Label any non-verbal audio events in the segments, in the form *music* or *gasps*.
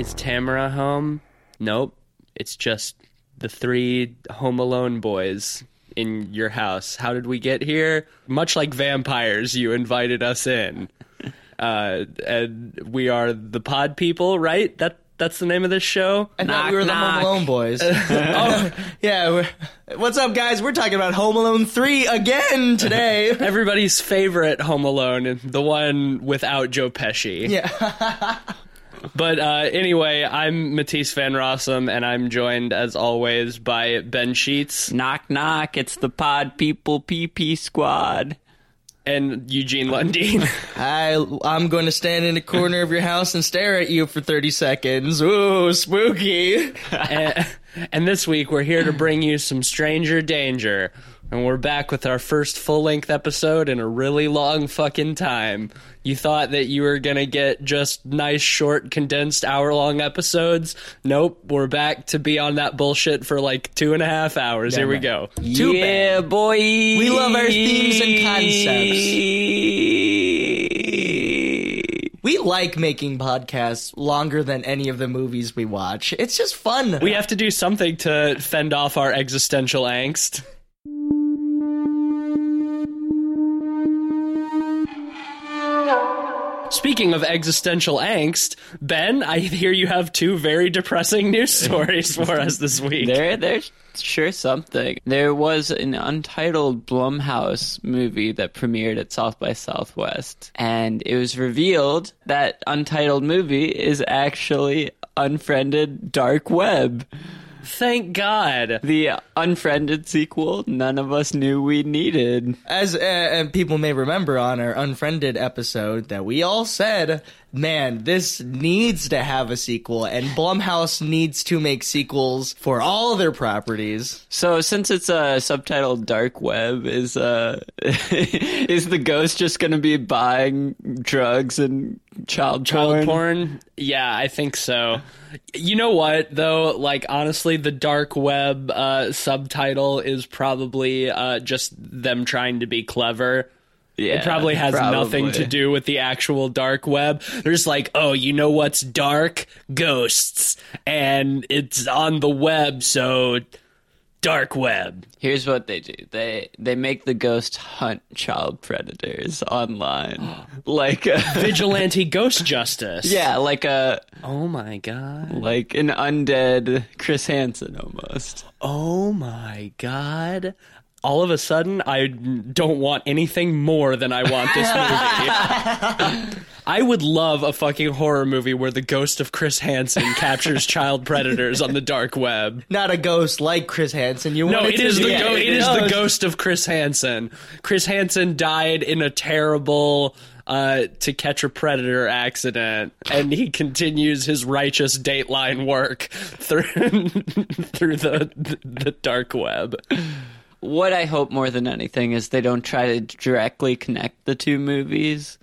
Is Tamara home? Nope. It's just the three Home Alone boys in your house. How did we get here? Much like vampires, you invited us in. *laughs* Uh, and we are the pod people, right? That that's the name of this show. I thought we were the. Home Alone boys. *laughs* *laughs* oh, yeah. What's up, guys? We're talking about Home Alone 3 again today. Everybody's favorite Home Alone, the one without Joe Pesci. yeah. But uh, anyway, I'm Matisse Van Rossum, and I'm joined as always by Ben Sheets Knock knock, it's the Pod People PP Squad. and Eugene Lundeen. *laughs* I, I'm going to stand in the corner of your house and stare at you for 30 seconds. Ooh, spooky. *laughs* and, and this week we're here to bring you some Stranger Danger. And we're back with our first full length episode in a really long fucking time. You thought that you were gonna get just nice, short, condensed hour long episodes? Nope, we're back to be on that bullshit for like two and a half hours. Here we go. Too yeah, boy. We love our themes and concepts. We like making podcasts longer than any of the movies we watch. It's just fun. We have to do something to fend off our existential angst. Speaking of existential angst, Ben, I hear you have two very depressing news *laughs* stories for us this week. There, there's sure something. There was an untitled Blumhouse movie that premiered at South by Southwest, and it was revealed that untitled movie is actually Unfriended Dark Web, Thank God. the unfriended sequel none of us knew we needed. As uh, and people may remember on our Unfriended episode that we all said, man, this needs to have a sequel, and Blumhouse needs to make sequels for all their properties. So since it's a uh, subtitled dark web, is uh *laughs* is the ghost just going to be buying drugs and child Child porn? porn? Yeah, I think so. You know what, though? Like, honestly, the dark web uh, subtitle is probably uh, just them trying to be clever. Yeah, It probably has nothing to do with the actual dark web. They're just like, oh, you know what's dark? Ghosts. And it's on the web, so dark web. Here's what they do: they they make the ghost hunt child predators online, *gasps* like a, *laughs* Vigilante ghost justice. yeah, like a Oh my god. like an undead Chris Hansen almost. Oh my god. All of a sudden, I don't want anything more than I want this *laughs* movie. I would love a fucking horror movie where the ghost of Chris Hansen captures child predators on the dark web. Not a ghost like Chris Hansen. You No, want it the go- a it is the ghost. ghost of Chris Hansen. Chris Hansen died in a terrible uh, to catch a predator accident, and he continues his righteous Dateline work through *laughs* through the, the the dark web. What I hope more than anything is they don't try to directly connect the two movies,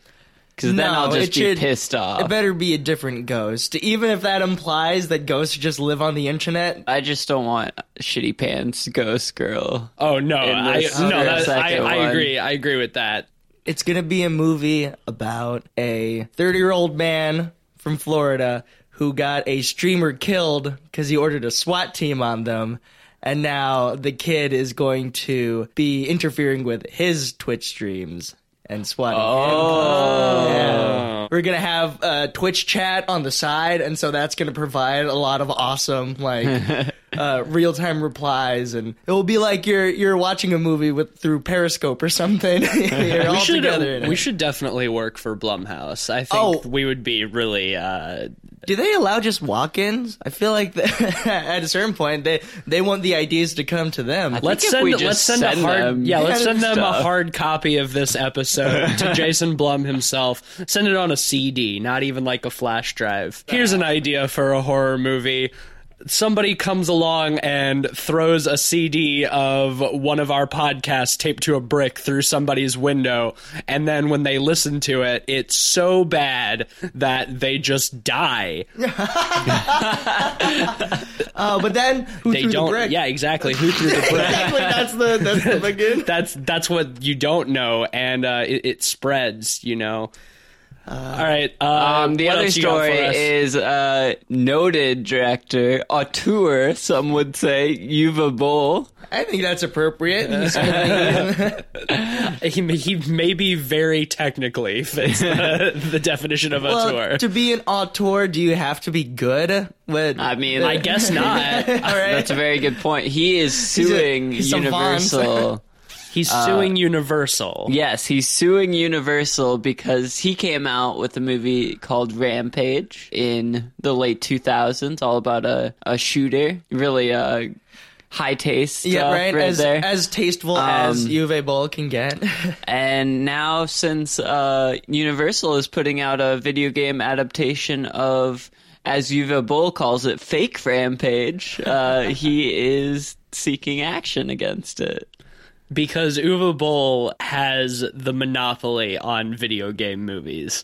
because then No, I'll just it be should- pissed off. It better be a different ghost, even if that implies that ghosts just live on the internet. I just don't want shitty pants ghost girl. Oh no, I no, for that, I, I agree. I agree with that. It's gonna be a movie about a 30 year old man from Florida who got a streamer killed because he ordered a SWAT team on them. And now the kid is going to be interfering with his Twitch streams and swatting Oh. Yeah. We're gonna have uh, Twitch chat on the side, and so that's gonna provide a lot of awesome like *laughs* uh, real time replies, and it will be like you're you're watching a movie with through Periscope or something. *laughs* you're all We should, together. in we it. should definitely work for Blumhouse. I think Oh. we would be really. Uh, Do they allow just walk-ins? I feel like that *laughs* at a certain point they they want the ideas to come to them. let's send. let's send, send a hard. them yeah, let's *laughs* send them a hard copy of this episode to Jason Blum himself. Send it on a CD, not even like a flash drive. Here's an idea for a horror movie. Somebody comes along and throws a CD of one of our podcasts taped to a brick through somebody's window, and then when they listen to it, it's so bad that they just die. Oh, *laughs* but then who They threw don't. the brick? Yeah, exactly. Who threw the brick? Exactly, that's the that's the *laughs* begin. that's that's what you don't know, and uh, it, it spreads. You know. All right. Uh, Um, the other else you got story is uh, noted director, auteur, some would say, Uwe Boll. I think that's appropriate. He's gonna *laughs* be- he, he maybe very technically fits the, *laughs* the definition of a well, tour. to be an auteur, do you have to be good? With, I mean, I guess not. *laughs* All right. That's a very good point. He is suing he's a Universal. He's suing Universal. yes, he's suing Universal because he came out with a movie called Rampage in the late 2000s, all about a, a shooter. Really uh, high taste yeah, right. right as there. as tasteful as Um, Uwe Boll can get. *laughs* And now, since uh, Universal is putting out a video game adaptation of, as Uwe Boll calls it, fake Rampage, uh, he *laughs* is seeking action against it. Because Uwe Boll has the monopoly on video game movies.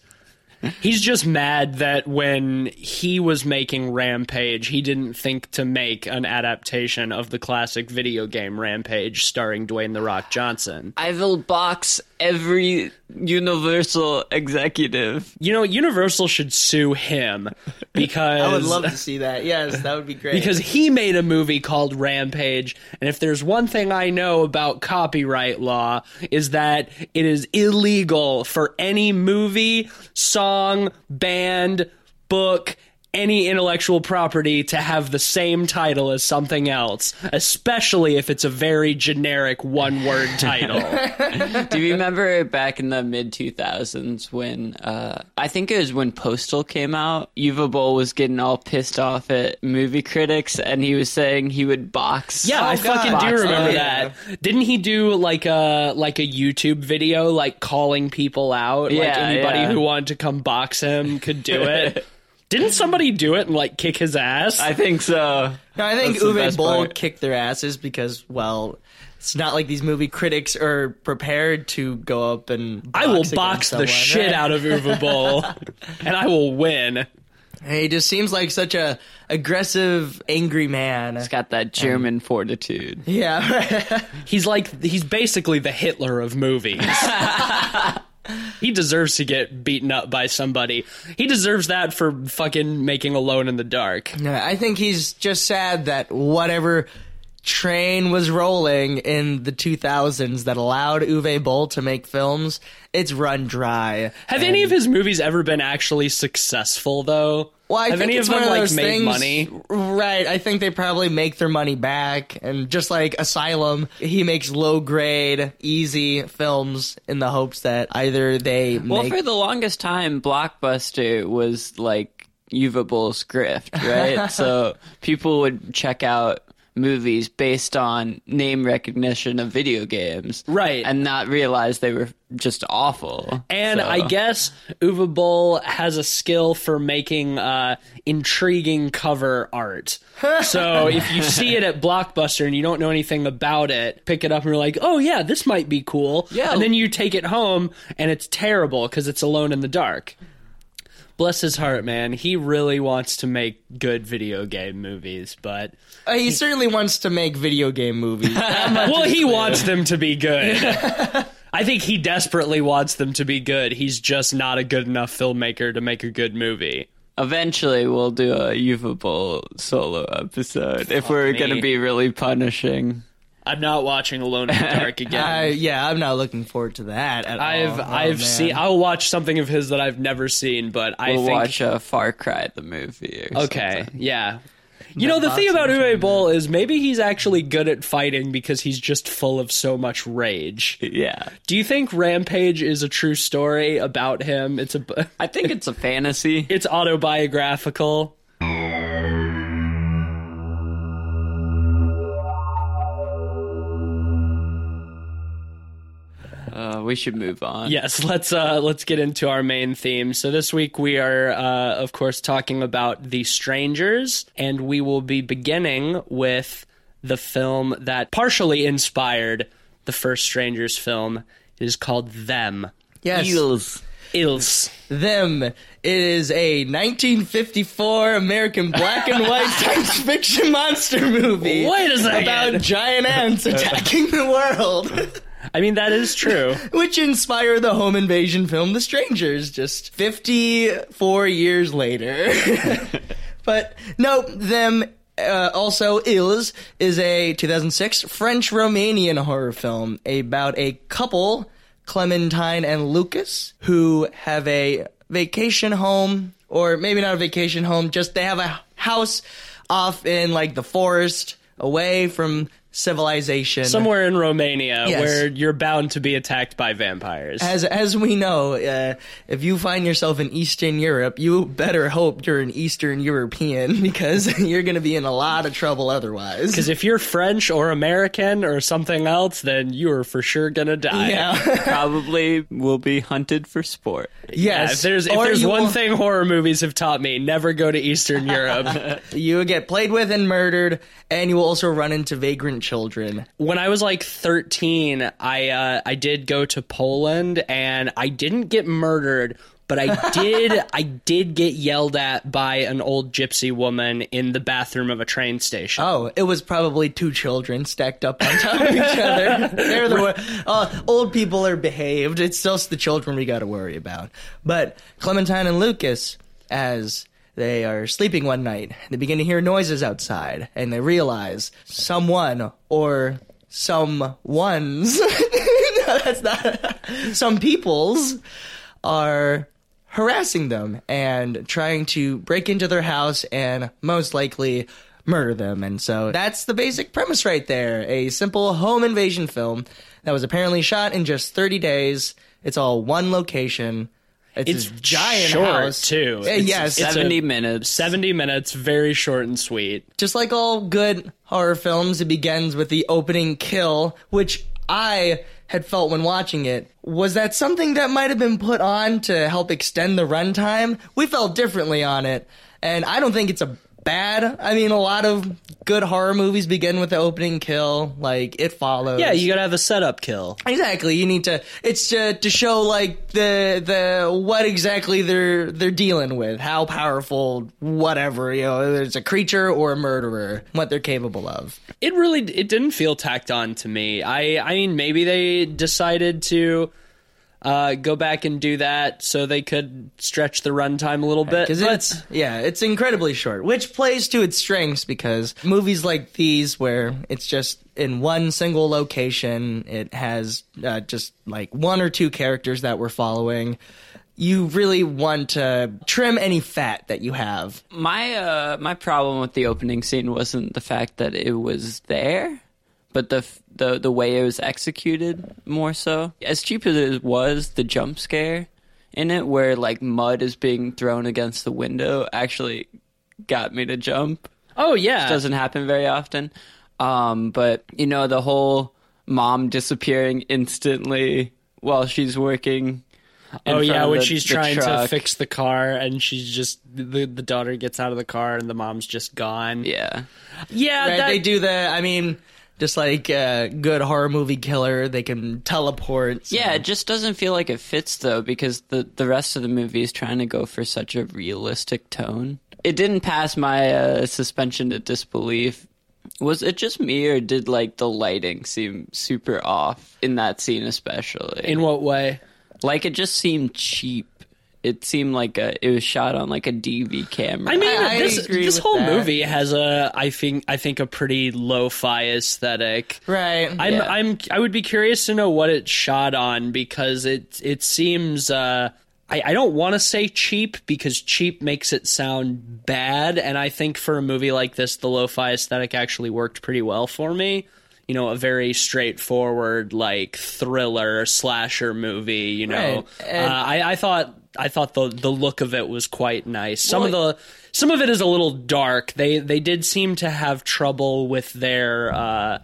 He's just mad that when he was making Rampage, he didn't think to make an adaptation of the classic video game Rampage starring Dwayne The Rock Johnson. I will box every Universal executive. You know, Universal should sue him because *laughs* I would love to see that. Yes, that would be great. because he made a movie called Rampage, and if there's one thing I know about copyright law is that it is illegal for any movie, song, band, book, any intellectual property to have the same title as something else, especially if it's a very generic one-word *laughs* title. Do you remember back in the mid 2000s when, uh, I think it was when Postal came out, Uwe Boll was getting all pissed off at movie critics and he was saying he would box. Yeah, I Oh, God. fucking do remember that. yeah. Didn't he do like a like a YouTube video like calling people out? like Yeah, anybody yeah. who wanted to come box him could do it. *laughs* Didn't somebody do it and like kick his ass? I think so. No, I think That's the Uwe best Boll part. kicked their asses because, well, it's not like these movie critics are prepared to go up and. I will against box the someone, shit right? out of Uwe Boll, *laughs* and I will win. He just seems like such a aggressive, angry man. He's got that German fortitude. Yeah, *laughs* He's like he's basically the Hitler of movies. *laughs* he deserves to get beaten up by somebody. He deserves that for fucking making Alone in the Dark. I think he's just sad that whatever train was rolling in the 2000s that allowed Uwe Boll to make films, it's run dry. Have any of his movies ever been actually successful though? Well, I Have think any it's of them one of like those made things, money? Right. I think they probably make their money back, and just like Asylum, he makes low grade, easy films in the hopes that either they Well, make. for the longest time, Blockbuster was like Uwe Boll's grift, right? *laughs* so people would check out movies based on name recognition of video games. Right. And not realize they were just awful. And So- I guess Uwe Boll has a skill for making uh, intriguing cover art. *laughs* so if you see it at Blockbuster and you don't know anything about it, pick it up and you're like, "Oh yeah, this might be cool." Yeah. And then you take it home and it's terrible because it's alone in the dark. Bless his heart, man. He really wants to make good video game movies, but Uh, he certainly wants to make video game movies. *laughs* *laughs* well, he wants them to be good. I think he desperately wants them to be good. He's just not a good enough filmmaker to make a good movie. Eventually, we'll do a Uwe Boll solo episode if we're going to be really punishing. I'm not watching Alone in the *laughs* Dark again. Uh, yeah, I'm not looking forward to that at I've all. Oh, I've man. seen. I'll watch something of his that I've never seen, but I We'll think watch uh, Far Cry the movie. Okay, something. yeah. You know the thing about Uwe Boll is maybe he's actually good at fighting because he's just full of so much rage. Yeah. Do you think Rampage is a true story about him? It's a I think it's a fantasy. *laughs* it's autobiographical. Uh, we should move on. Yes, let's uh let's get into our main theme. So this week we are uh of course talking about The Strangers and we will be beginning with the film that partially inspired the first Strangers film. It is called Them. Yes. Eels. Ils. Them. It is a 1954 American black and white *laughs* science fiction monster movie. Wait a second. About giant ants attacking the world. *laughs* I mean, that is true. *laughs* which inspired the home invasion film The Strangers just 54 years later. *laughs* but no, them uh, also Ils is a 2006 French Romanian horror film about a couple, Clementine and Lucas, who have a vacation home, or maybe not a vacation home, just they have a house off in like the forest away from civilization. Somewhere in Romania Yes. where you're bound to be attacked by vampires. As as we know, uh, if you find yourself in Eastern Europe, you better hope you're an Eastern European *laughs* because *laughs* you're going to be in a lot of trouble otherwise. Because if you're French or American or something else, then you are for sure gonna die. yeah, *laughs* Probably will be hunted for sport. Yeah, yes. if there's if Or there's one will- thing horror movies have taught me, never go to Eastern Europe. you will get played with and murdered, and you will also run into vagrant children. when I was like 13, I uh, I did go to Poland and I didn't get murdered, but I *laughs* did I did get yelled at by an old gypsy woman in the bathroom of a train station. Oh, it was probably two children stacked up on top of each other. *laughs* They're the. Uh, old people are behaved. It's just the children we got to worry about. But Clementine and Lucas, as they are sleeping one night, they begin to hear noises outside, and they realize someone or some ones. *laughs* no, that's not. Some peoples are harassing them and trying to break into their house and most likely murder them. And so that's the basic premise right there. A simple home invasion film that was apparently shot in just 30 days. It's all one location. It's, It's a giant short, house too. Uh, It's- yes, it's a- 70 minutes. 70 minutes, very short and sweet. just like all good horror films, it begins with the opening kill, which I had felt when watching it. Was that something that might have been put on to help extend the runtime? We felt differently on it, and I don't think it's a bad. I mean, a lot of good horror movies begin with the opening kill, like It Follows. Yeah, you gotta have a setup kill. Exactly. You need to. It's to to show like the the what exactly they're they're dealing with, how powerful, whatever you know, whether it's a creature or a murderer, what they're capable of. It really it didn't feel tacked on to me. I I mean maybe they decided to uh, go back and do that so they could stretch the runtime a little bit. Because but- it's yeah, it's incredibly short, which plays to its strengths because movies like these where it's just in one single location, it has uh, just like one or two characters that we're following. You really want to trim any fat that you have. My uh my problem with the opening scene wasn't the fact that it was there, but the the the way it was executed more so. As cheap as it was, the jump scare in it where like mud is being thrown against the window actually got me to jump. oh yeah, Doesn't happen very often. Um but you know the whole mom disappearing instantly while she's working oh yeah, when the- she's the trying to fix the car and she's just the the daughter gets out of the car and the mom's just gone. Yeah. yeah, Right? that, they do the. I mean, just like a good horror movie killer, they can teleport. so- Yeah, it just doesn't feel like it fits though because the the rest of the movie is trying to go for such a realistic tone. It didn't pass my uh, suspension to disbelief. Was it just me or did like the lighting seem super off in that scene especially? In what way? like it just seemed cheap. It seemed like a, it was shot on like a DV camera. I mean, I this agree this whole that. movie has a I think I think a pretty lo-fi aesthetic. Right. I'm Yeah. I'm I would be curious to know what it's shot on because it it seems uh I, I don't want to say cheap because cheap makes it sound bad and I think for a movie like this the lo-fi aesthetic actually worked pretty well for me. You know, a very straightforward like thriller slasher movie, you know. Right. Uh, I I thought I thought the the look of it was quite nice. Some Well, of the some of it is a little dark. They they did seem to have trouble with their uh,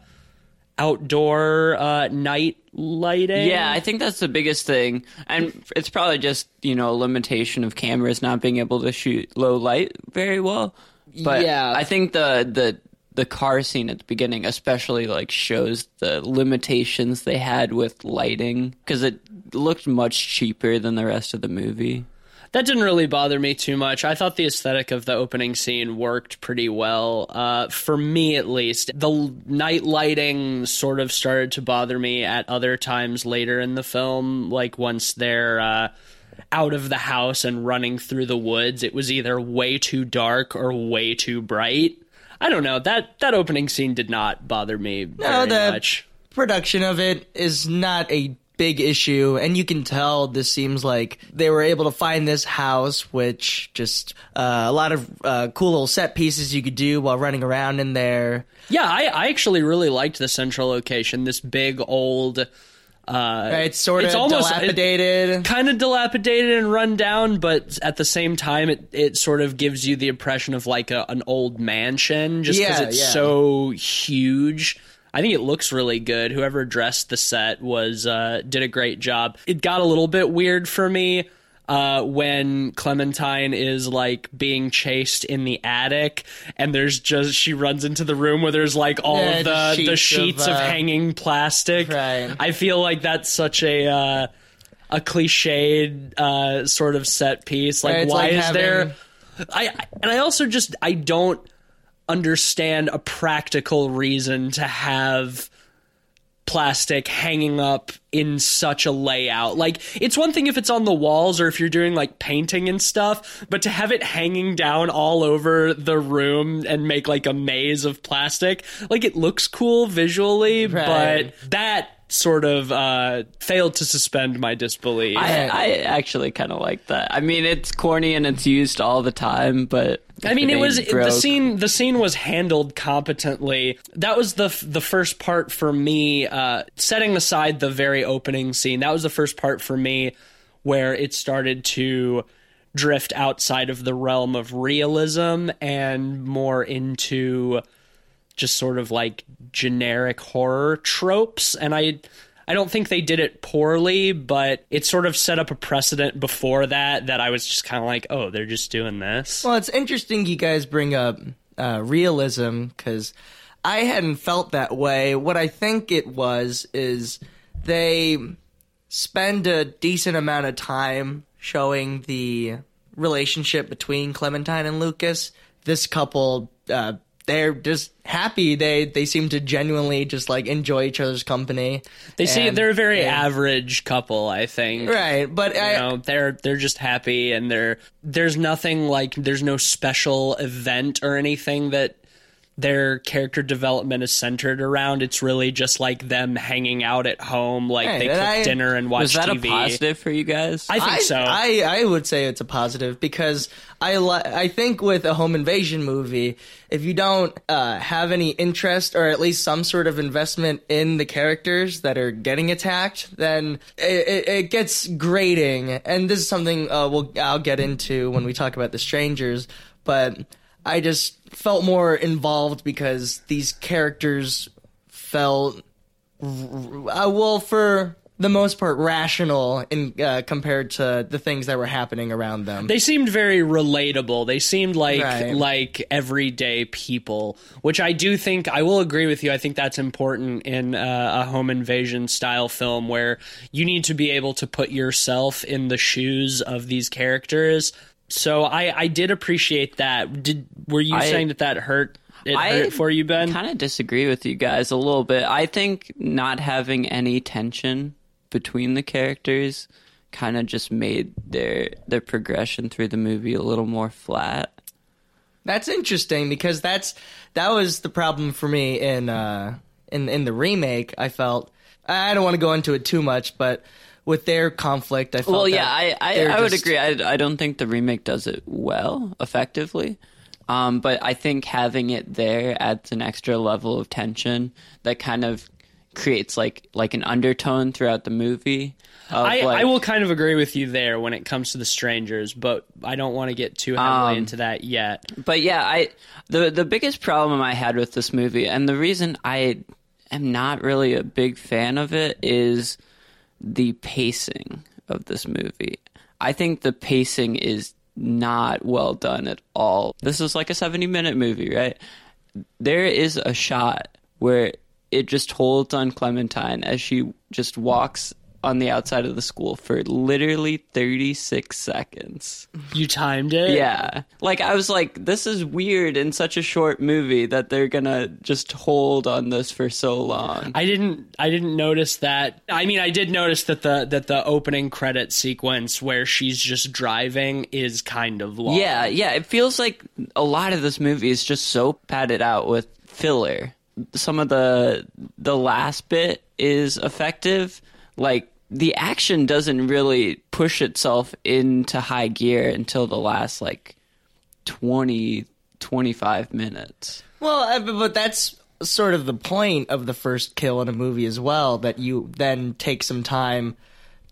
outdoor uh, night lighting. Yeah, I think that's the biggest thing, and it's probably just you know a limitation of cameras not being able to shoot low light very well. But Yeah. I think the the the car scene at the beginning especially like shows the limitations they had with lighting because it looked much cheaper than the rest of the movie. That didn't really bother me too much. I thought the aesthetic of the opening scene worked pretty well. Uh, for me, at least. The night lighting sort of started to bother me at other times later in the film. Like once they're uh, out of the house and running through the woods, it was either way too dark or way too bright. I don't know. That that opening scene did not bother me very the- much. production of it is not a big issue and you can tell this seems like they were able to find this house which just uh, a lot of uh, cool little set pieces you could do while running around in there Yeah, I, I actually really liked the central location. This big old. Uh, it's sort It's of almost- dilapidated kind of dilapidated and run down, but at the same time, it, it sort of gives you the impression of like a, an old mansion just because Yeah, it's yeah. so huge. I think it looks really good. Whoever dressed the set was uh, did a great job. It got a little bit weird for me uh, when Clementine is like being chased in the attic, and there's just she runs into the room where there's like all Yeah, of the sheets the of, sheets of, uh, hanging plastic. Right. I feel like that's such a uh, a cliched uh, sort of set piece. Like, why like is having- there? I and I also just I don't understand a practical reason to have plastic hanging up in such a layout. Like it's one thing if it's on the walls or if you're doing like painting and stuff, but to have it hanging down all over the room and make like a maze of plastic, like it looks cool visually, Right. but that sort of uh failed to suspend my disbelief. I, I actually kind of like that. I mean, it's corny and it's used all the time, but I mean, if it was ain't the scene. The scene was handled competently. That was the the first part for me. Uh, setting aside the very opening scene, that was the first part for me where it started to drift outside of the realm of realism and more into just sort of like generic horror tropes. And I. I don't think they did it poorly, but it sort of set up a precedent before that that I was just kind of like, oh, they're just doing this. well it's interesting you guys bring up uh, realism because i hadn't felt that way what i think it was is they spend a decent amount of time showing the relationship between Clementine and Lucas. This couple, uh, they're just happy. They they seem to genuinely just like enjoy each other's company. They see they're a very and- average couple, I think. right, but I, You know, they're they're just happy and they're there's nothing like there's no special event or anything that their character development is centered around. It's really just like them hanging out at home, like Right, they cook I- dinner and watch Was that TV. a positive for you guys? I think I, so. I I would say it's a positive because I li- I think with a home invasion movie, if you don't uh, have any interest or at least some sort of investment in the characters that are getting attacked, then it, it, it gets grating. And this is something uh, we'll I'll get into when we talk about the strangers, but I just felt more involved because these characters felt uh, well for the most part rational in uh, compared to the things that were happening around them. They seemed very relatable. They seemed like Right. like everyday people, which I do think I will agree with you. I think that's important in uh, a home invasion style film where you need to be able to put yourself in the shoes of these characters. So I I did appreciate that. Did were you I- saying that that hurt? It I hurt for you, Ben? I kind of disagree with you guys a little bit. I think not having any tension between the characters kind of just made their their progression through the movie a little more flat. That's interesting because that's that was the problem for me in uh, in in the remake. I felt I don't want to go into it too much, but with their conflict, I felt Well, that yeah, I I, they're I would just- agree. I I don't think the remake does it well, effectively. Um, but I think having it there adds an extra level of tension that kind of creates like like an undertone throughout the movie. I, like, I will kind of agree with you there when it comes to the strangers, but I don't want to get too heavily Um, into that yet. But yeah, I the the biggest problem I had with this movie, and the reason I am not really a big fan of it, is the pacing of this movie. I think the pacing is not well done at all. This is like a seventy minute movie, right? There is a shot where it just holds on Clementine as she just walks on the outside of the school for literally 36 seconds. You timed it. Yeah. Like I was like this is weird in such a short movie that they're to just hold on this for so long. I didn't I didn't notice that. I mean, I did notice that the that the opening credit sequence where she's just driving is kind of long. Yeah, yeah, it feels like a lot of this movie is just so padded out with filler. Some of the the last bit is effective. Like the action doesn't really push itself into high gear until the last like 20 25 minutes. Well, uh, but but that's sort of the point of the first kill in a movie as well. That you then take some time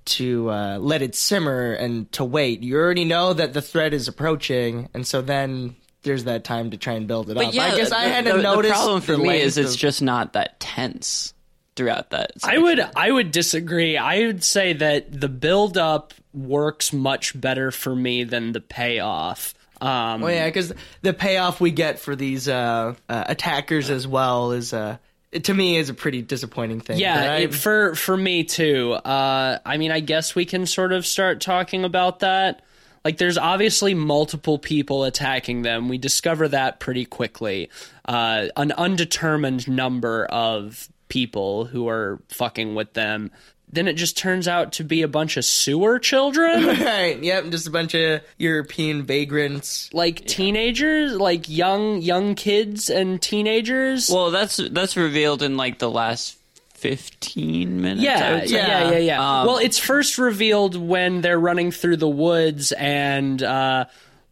to uh, let it simmer and to wait. You already know that the threat is approaching, and so then there's that time to try and build it up. I guess I the- hadn't the, noticed. The problem for me is it's of- just not that tense throughout that. I would I would disagree. I would say that the build up works much better for me than the payoff. Um, Oh yeah, because the payoff we get for these uh, uh, attackers as well is, uh, to me, is a pretty disappointing thing. Yeah, I- it, for for me too. Uh, I mean, I guess we can sort of start talking about that. Like, there's obviously multiple people attacking them. We discover that pretty quickly. Uh, an undetermined number of people who are fucking with them. Then it just turns out to be a bunch of sewer children. *laughs* right. Yep. Just a bunch of European vagrants. like teenagers, like young young kids and teenagers. Well, that's that's revealed in like the last 15 minutes. I Yeah, would say. yeah, yeah, yeah. Um, well, it's first revealed when they're running through the woods and uh,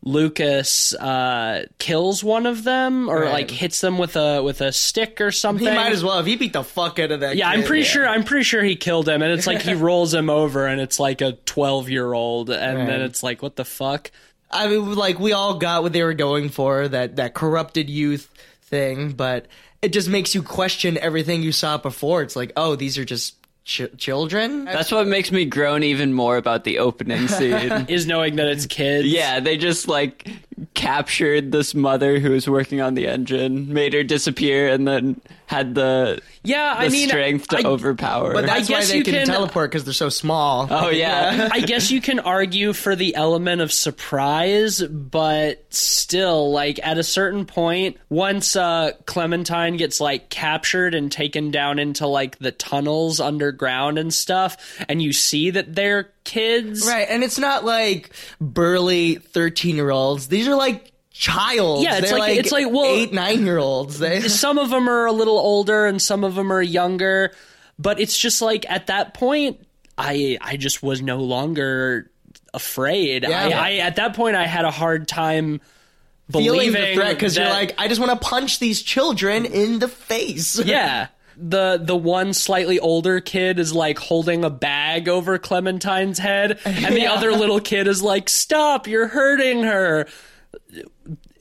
Lucas uh, kills one of them or Right. like hits them with a with a stick or something. He might as well. If he beat the fuck out of that. Yeah, I'm kid. pretty sure. I'm pretty sure he killed him, and it's like he *laughs* rolls him over, and it's like a 12 year old, and then it's like, what the fuck? I mean, like we all got what they were going for that that corrupted youth thing, but it just makes you question everything you saw before. It's like, oh, these are just ch- children. That's what makes me groan even more about the opening scene. *laughs* Is knowing that it's kids. yeah, they just like captured this mother who was working on the engine, made her disappear, and then had the yeah. the I mean, strength to I- overpower. but her. that's why guess they you can, can- teleport because they're so small. oh yeah. *laughs* I guess you can argue for the element of surprise, but still, like at a certain point, once uh, Clementine gets like captured and taken down into like the tunnels underground and stuff, and you see that they're kids, Right, and it's not like burly thirteen-year-olds. These are like child. Yeah, it's They're like- it's like, well- eight, nine-year-olds. *laughs* Some of them are a little older, and some of them are younger, but it's just like at that point, I I just was no longer afraid. Yeah. I, I at that point I had a hard time. feeling the threat because you're like, I just want to punch these children in the face. *laughs* yeah the the one slightly older kid is like holding a bag over clementine's head *laughs* and the Yeah. other little kid is like stop you're hurting her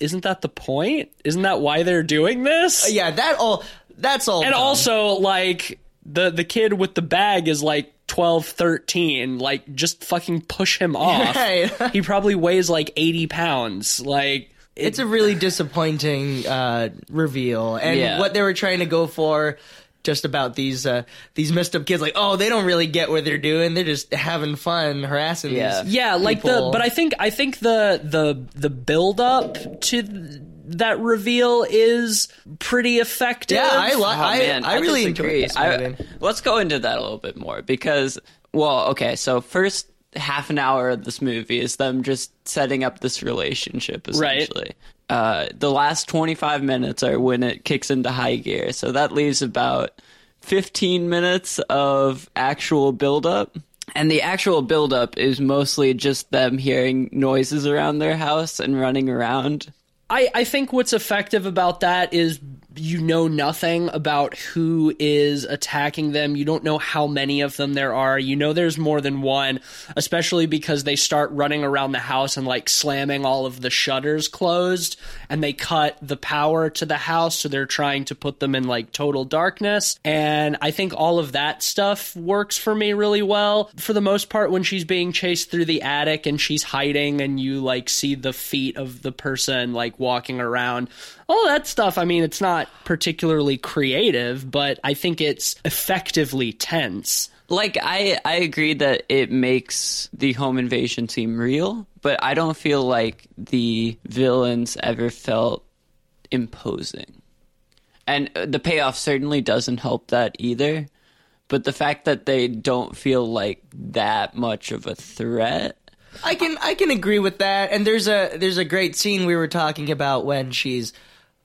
isn't that the point isn't that why they're doing this yeah. That all. That's all. and dumb. also like the the kid with the bag is like 12 13 like just fucking push him *laughs* off Right. he probably weighs like 80 pounds like it- it's a really disappointing uh, reveal, and Yeah. what they were trying to go for. Just about these uh, these messed up kids, like oh, they don't really get what they're doing. They're just having fun harassing Yeah. these. Yeah, like people. the but I think I think the the the build up to th- that reveal is pretty effective. yeah, I li- Oh, I, man, I really disagree. enjoyed this I- movie. let's go into that a little bit more because, well, okay, so first half an hour of this movie is them just setting up this relationship, Right. Uh, the last 25 minutes are when it kicks into high gear, so that leaves about 15 minutes of actual build-up. And the actual build-up is mostly just them hearing noises around their house and running around. I, I think what's effective about that is you know nothing about who is attacking them. You don't know how many of them there are. You know there's more than one, especially because they start running around the house and like slamming all of the shutters closed and they cut the power to the house. So they're trying to put them in like total darkness. And I think all of that stuff works for me really well. For the most part, when she's being chased through the attic and she's hiding and you like see the feet of the person like walking around, all that stuff, I mean, it's not particularly creative, but I think it's effectively tense. Like I, I agree that it makes the home invasion seem real, but I don't feel like the villains ever felt imposing. And uh, the payoff certainly doesn't help that either. But the fact that they don't feel like that much of a threat. I can I can agree with that. And there's a there's a great scene we were talking about when she's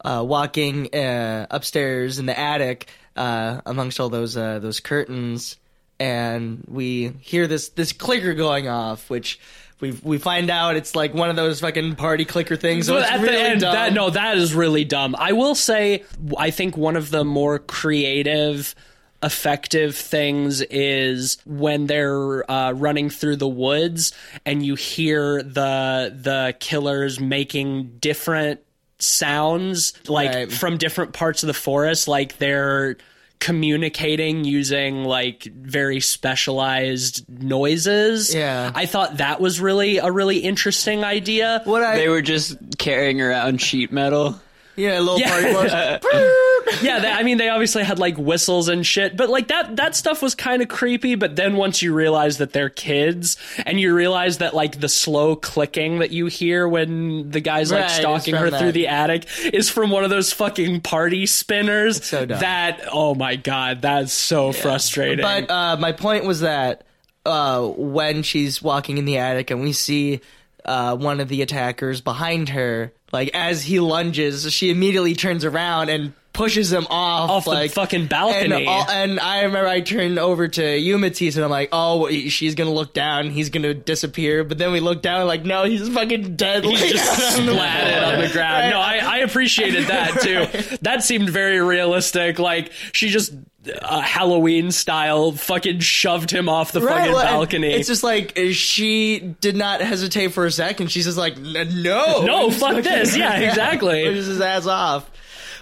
uh, walking uh, upstairs in the attic uh, amongst all those uh, those curtains, and we hear this this clicker going off, which. We, we find out it's like one of those fucking party clicker things. So it's at really the end, dumb. that no, that is really dumb. I will say, I think one of the more creative, effective things is when they're uh, running through the woods and you hear the the killers making different sounds, like Right. from different parts of the forest, like they're communicating using like very specialized noises. Yeah. I thought that was really a really interesting idea. what I They were just carrying around sheet metal. Yeah, a little Yeah. party was *laughs* yeah, they, I mean, they obviously had like whistles and shit, but like that that stuff was kind of creepy. But then once you realize that they're kids, and you realize that like the slow clicking that you hear when the guy's like Right, stalking her that. through the attic is from one of those fucking party spinners. so dumb. That oh my god, that's so frustrating. But uh, my point was that uh, when she's walking in the attic and we see uh, one of the attackers behind her, like as he lunges, she immediately turns around and pushes him off, Off the fucking balcony. And, all, and I remember I turned over to Umatis and I'm like, oh, she's gonna look down, he's gonna disappear. But then we look down, like, no, he's fucking dead. He's *laughs* like, just splatted on the ground. No, I, I appreciated that too. *laughs* That seemed very realistic. Like she just uh, Halloween style fucking shoved him off the fucking well, balcony. It's just like she did not hesitate for a second. She's just like, no, no, fuck this. *laughs* Yeah, exactly. pushes his ass off.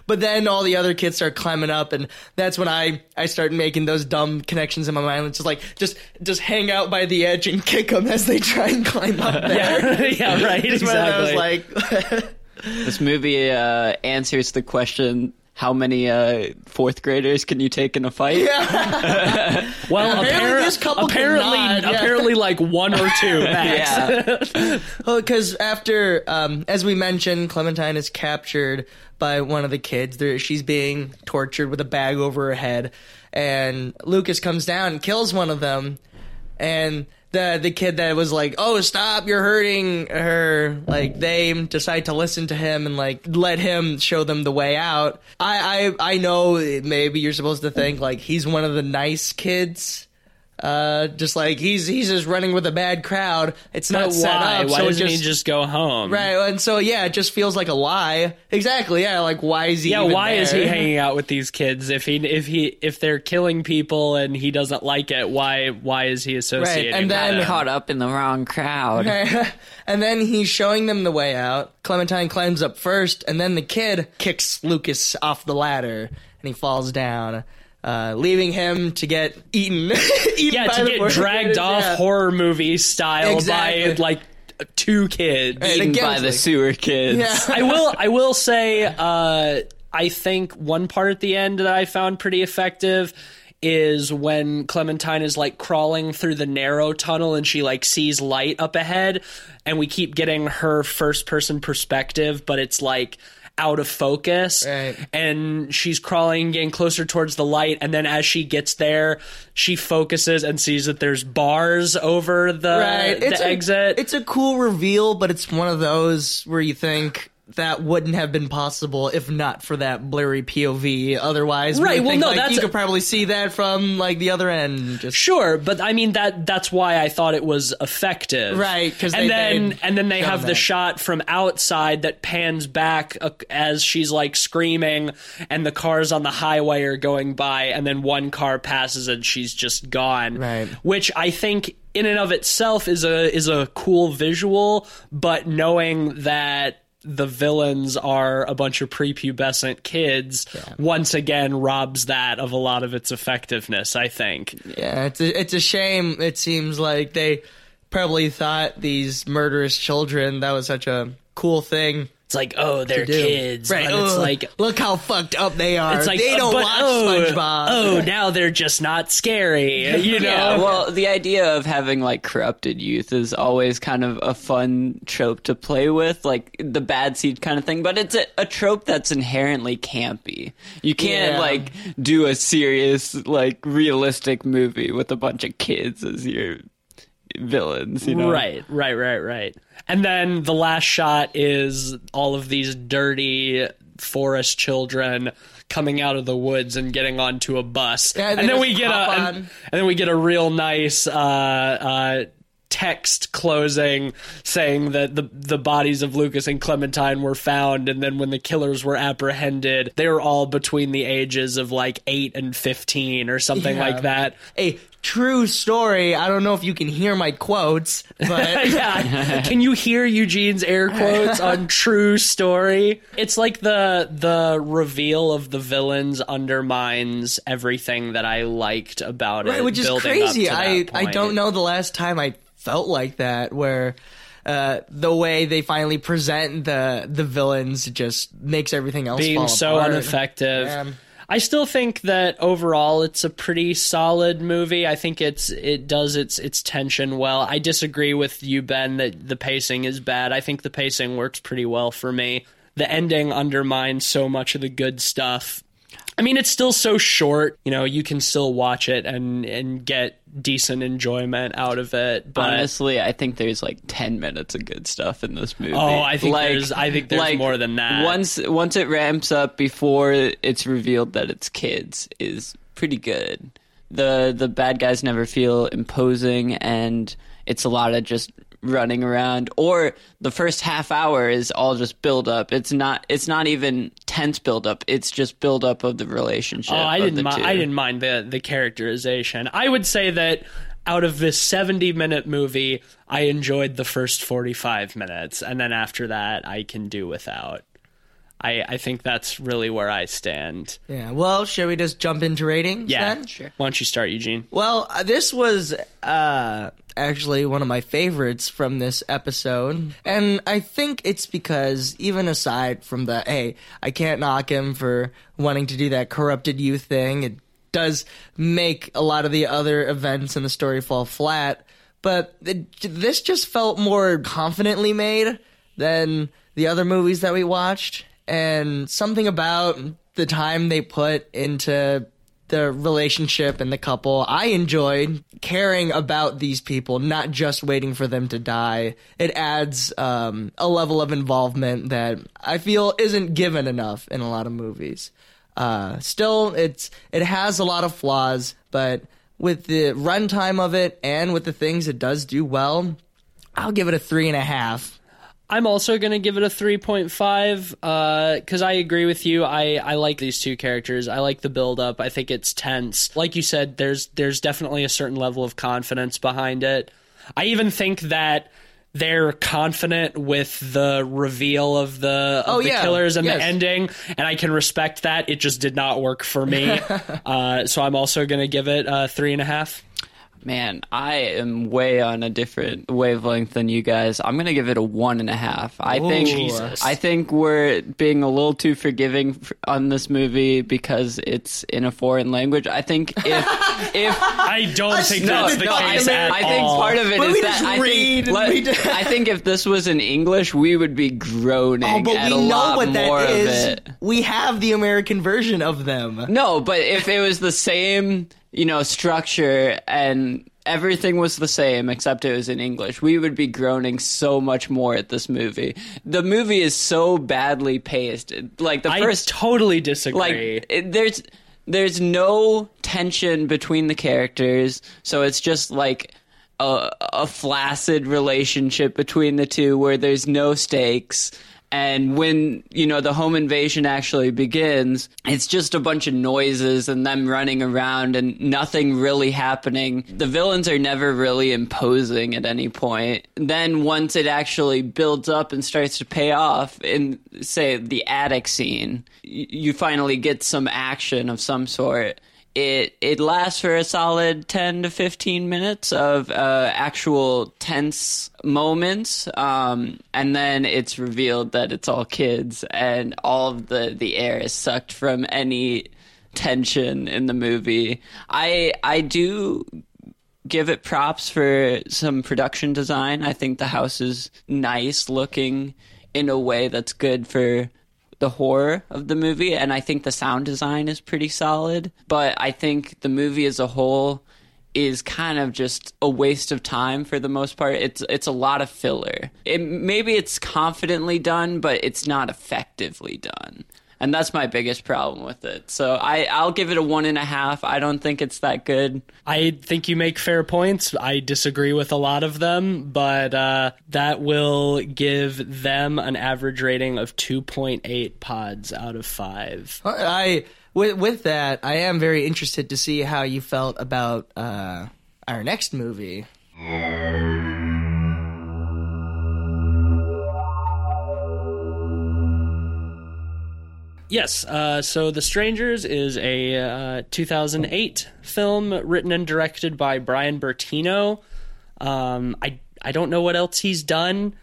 But then all the other kids start climbing up, and that's when I I start making those dumb connections in my mind. It's just like just just hang out by the edge and *laughs* kick them as they try and climb up *laughs* there. yeah, right. Just when I was Exactly. like, This movie uh, answers the question: How many uh, fourth graders can you take in a fight? *laughs* well, Apparently appar- this couple apparently, not, yeah. apparently, like one or two *laughs* max. Yeah. because after, um, as we mentioned, Clementine is captured by one of the kids. There, she's being tortured with a bag over her head, and Lucas comes down and kills one of them, and the the kid that was like, "Oh, stop! You're hurting her." Like they decide to listen to him and like let him show them the way out. I I I know maybe you're supposed to think like he's one of the nice kids. Uh, just like he's he's just running with a bad crowd. It's not But set why? up, Why so doesn't just, he just go home? Right, and so yeah, it just feels like a lie. Exactly, yeah. Like, why is he? Yeah, even why is he hanging out with these kids if he if he if they're killing people and he doesn't like it? Why why is he associating? and then- them? Caught up in the wrong crowd. *laughs* and then he's showing them the way out. Clementine climbs up first, and then the kid kicks Lucas off the ladder, and he falls down, uh, leaving him to get eaten. *laughs* eaten yeah, by to the get dragged graders, off yeah. horror movie style Exactly. by like two kids. Right. Eaten again, by it's the like- sewer kids. Yeah. I will I will say uh, I think one part at the end that I found pretty effective is when Clementine is like crawling through the narrow tunnel and she like sees light up ahead and we keep getting her first person perspective but it's like out of focus Right. and she's crawling getting closer towards the light and then as she gets there she focuses and sees that there's bars over the, right. the It's a, exit It's a cool reveal, but it's one of those where you think that wouldn't have been possible if not for that blurry POV. Otherwise, Right, well, no, like, that's- you could probably see that from like the other end. Just Sure, but I mean that that's why I thought it was effective. right? Because and then and then they have the shot from outside that pans back uh, as she's like screaming and the cars on the highway are going by and then one car passes and she's just gone. Right. Which I think in and of itself is a is a cool visual, but knowing that the villains are a bunch of prepubescent kids once again robs that of a lot of its effectiveness, I think. Yeah, it's a, it's a shame. It seems like they probably thought these murderous children that was such a cool thing it's like oh they're kids, right? but it's like look how fucked up they are. it's like they don't but, watch oh, SpongeBob. Oh, now they're just not scary. *laughs* You know? Yeah, well, the idea of having like corrupted youth is always kind of a fun trope to play with, like the bad seed kind of thing. But it's a, a trope that's inherently campy. You can't Yeah. like do a serious, like realistic movie with a bunch of kids as your villains. You know, Right, right, right, right. And then the last shot is all of these dirty forest children coming out of the woods and getting onto a bus. Yeah, and and then we get a and, and then we get a real nice uh, uh, text closing saying that the the bodies of Lucas and Clementine were found and then when the killers were apprehended they were all between the ages of like 8 and 15 or something Yeah. like that. A true story. I don't know if you can hear my quotes, but *laughs* yeah. Can you hear Eugene's air quotes on *laughs* true story? It's like the the reveal of the villains undermines everything that I liked about it. Which is crazy. I I don't know the last time I felt like that where uh, the way they finally present the the villains just makes everything else being fall so apart. ineffective. Yeah. I still think that overall it's a pretty solid movie. I think it's it does its its tension well. I disagree with you Ben that the pacing is bad. I think the pacing works pretty well for me. The ending undermines so much of the good stuff. I mean, it's still so short. You know, you can still watch it and and get decent enjoyment out of it. But Honestly, I think there's like ten minutes of good stuff in this movie. Oh, I think like, there's- I think there's like, more than that. Once once it ramps up before it's revealed that it's kids is pretty good. The the bad guys never feel imposing, and it's a lot of just running around. Or the first half hour is all just build up. It's not it's not even tense build up. It's just build up of the relationship. Oh, I didn't the mind. I didn't mind the the characterization. I would say that out of this seventy minute movie, I enjoyed the first forty five minutes, and then after that, I can do without. I I think that's really where I stand. Yeah. Well, shall we just jump into ratings? Yeah, Then? sure. Why don't you start, Eugene? Well, uh, this was uh, actually one of my favorites from this episode. And I think it's because, even aside from the, hey, I can't knock him for wanting to do that corrupted youth thing, it does make a lot of the other events in the story fall flat. But it, this just felt more confidently made than the other movies that we watched. And something about the time they put into the relationship and the couple. I enjoyed caring about these people, not just waiting for them to die. It adds um, a level of involvement that I feel isn't given enough in a lot of movies. Uh, still, it's it has a lot of flaws, but with the runtime of it and with the things it does do well, I'll give it a three and a half. I'm also going to give it a 3.5 because I agree with you. I, I like these two characters. I like the build up. I think it's tense. Like you said, there's there's definitely a certain level of confidence behind it. I even think that they're confident with the reveal of the, of Oh, the yeah. killers and Yes. the ending, and I can respect that. It just did not work for me. *laughs* uh, so I'm also going to give it a three and a half. Man, I am way on a different wavelength than you guys. I'm gonna give it a one and a half. I think Jesus. I think we're being a little too forgiving on this movie because it's in a foreign language. I think if *laughs* if I don't think no, that's the no, I case think- at I think all. part of it But is we that just I read think and let- we just- I think if this was in English, we would be groaning Oh, but at we a know lot what more that of it. We have the American version of them. No, but if it was the same, you know, structure and everything was the same except it was in English, we would be groaning so much more at this movie. The movie is so badly paced. Like the I first totally disagree. like it, there's there's no tension between the characters, so it's just like a, a flaccid relationship between the two where there's no stakes. And when, you know, the home invasion actually begins, it's just a bunch of noises and them running around and nothing really happening. The villains are never really imposing at any point. Then once it actually builds up and starts to pay off in, say, the attic scene, you finally get some action of some sort it it lasts for a solid 10 to 15 minutes of uh, actual tense moments um, and then it's revealed that it's all kids and all of the the air is sucked from any tension in the movie. I i do give it props for some production design. I think the house is nice looking in a way that's good for the horror of the movie, and I think the sound design is pretty solid. But I think the movie as a whole is kind of just a waste of time for the most part. It's it's a lot of filler. It, maybe it's confidently done, but it's not effectively done and that's my biggest problem with it. So I I'll give it a one and a half. I don't think it's that good. I think you make fair points. I disagree with a lot of them, but uh, that will give them an average rating of two point eight pods out of five. I with with that, I am very interested to see how you felt about uh, our next movie. Yes. Uh, so The Strangers is a uh, 2008 film written and directed by Brian Bertino. Um, I I don't know what else he's done,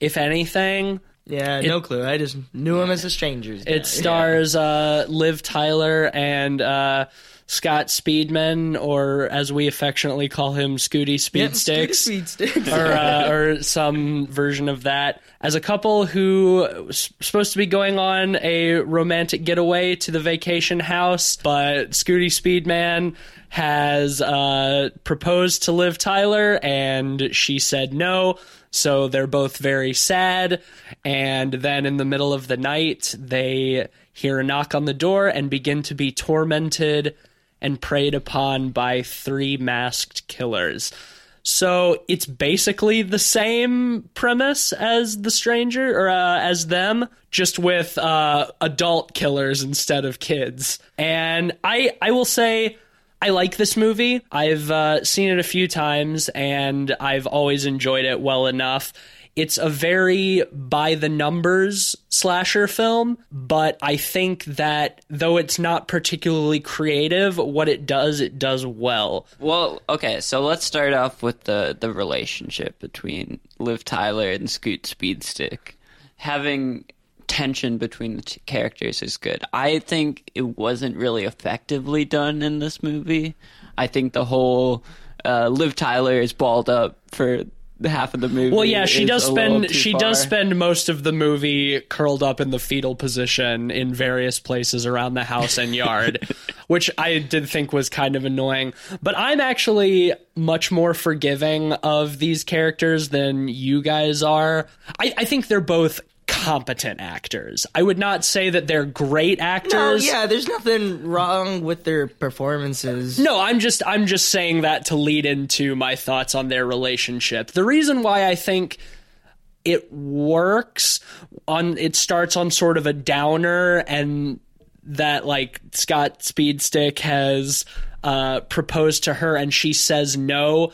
if anything. Yeah, no clue. I just knew him as The Strangers. It stars uh, Liv Tyler and uh, Scott Speedman, or as we affectionately call him, Scooty Yep, Speedsticks. Speed sticks. or, uh, *laughs* or some version of that as a couple who was supposed to be going on a romantic getaway to the vacation house, but Scooty Speedman has uh, proposed to Liv Tyler and she said no. So they're both very sad. And then in the middle of the night, they hear a knock on the door and begin to be tormented and preyed upon by three masked killers. So it's basically the same premise as The Stranger or uh, as them, just with uh, adult killers instead of kids. And I I will say I like this movie. I've uh, seen it a few times and I've always enjoyed it well enough. It's a very by the numbers slasher film, but I think that though it's not particularly creative, what it does, it does well. Well, okay, so let's start off with the the relationship between Liv Tyler and Scoot Speedstick. Having tension between the characters is good. I think it wasn't really effectively done in this movie. I think the whole uh, Liv Tyler is balled up for half of the movie. Well, yeah, she does spend she does spend most of the movie curled up in the fetal position in various places around the house and yard, *laughs* which I did think was kind of annoying. But I'm actually much more forgiving of these characters than you guys are. I, I think they're both competent actors. I would not say that they're great actors. No, yeah, there's nothing wrong with their performances. No, I'm just I'm just saying that to lead into my thoughts on their relationship. The reason why I think it works on it starts on sort of a downer and that like Scott Speedstick has uh, proposed to her and she says no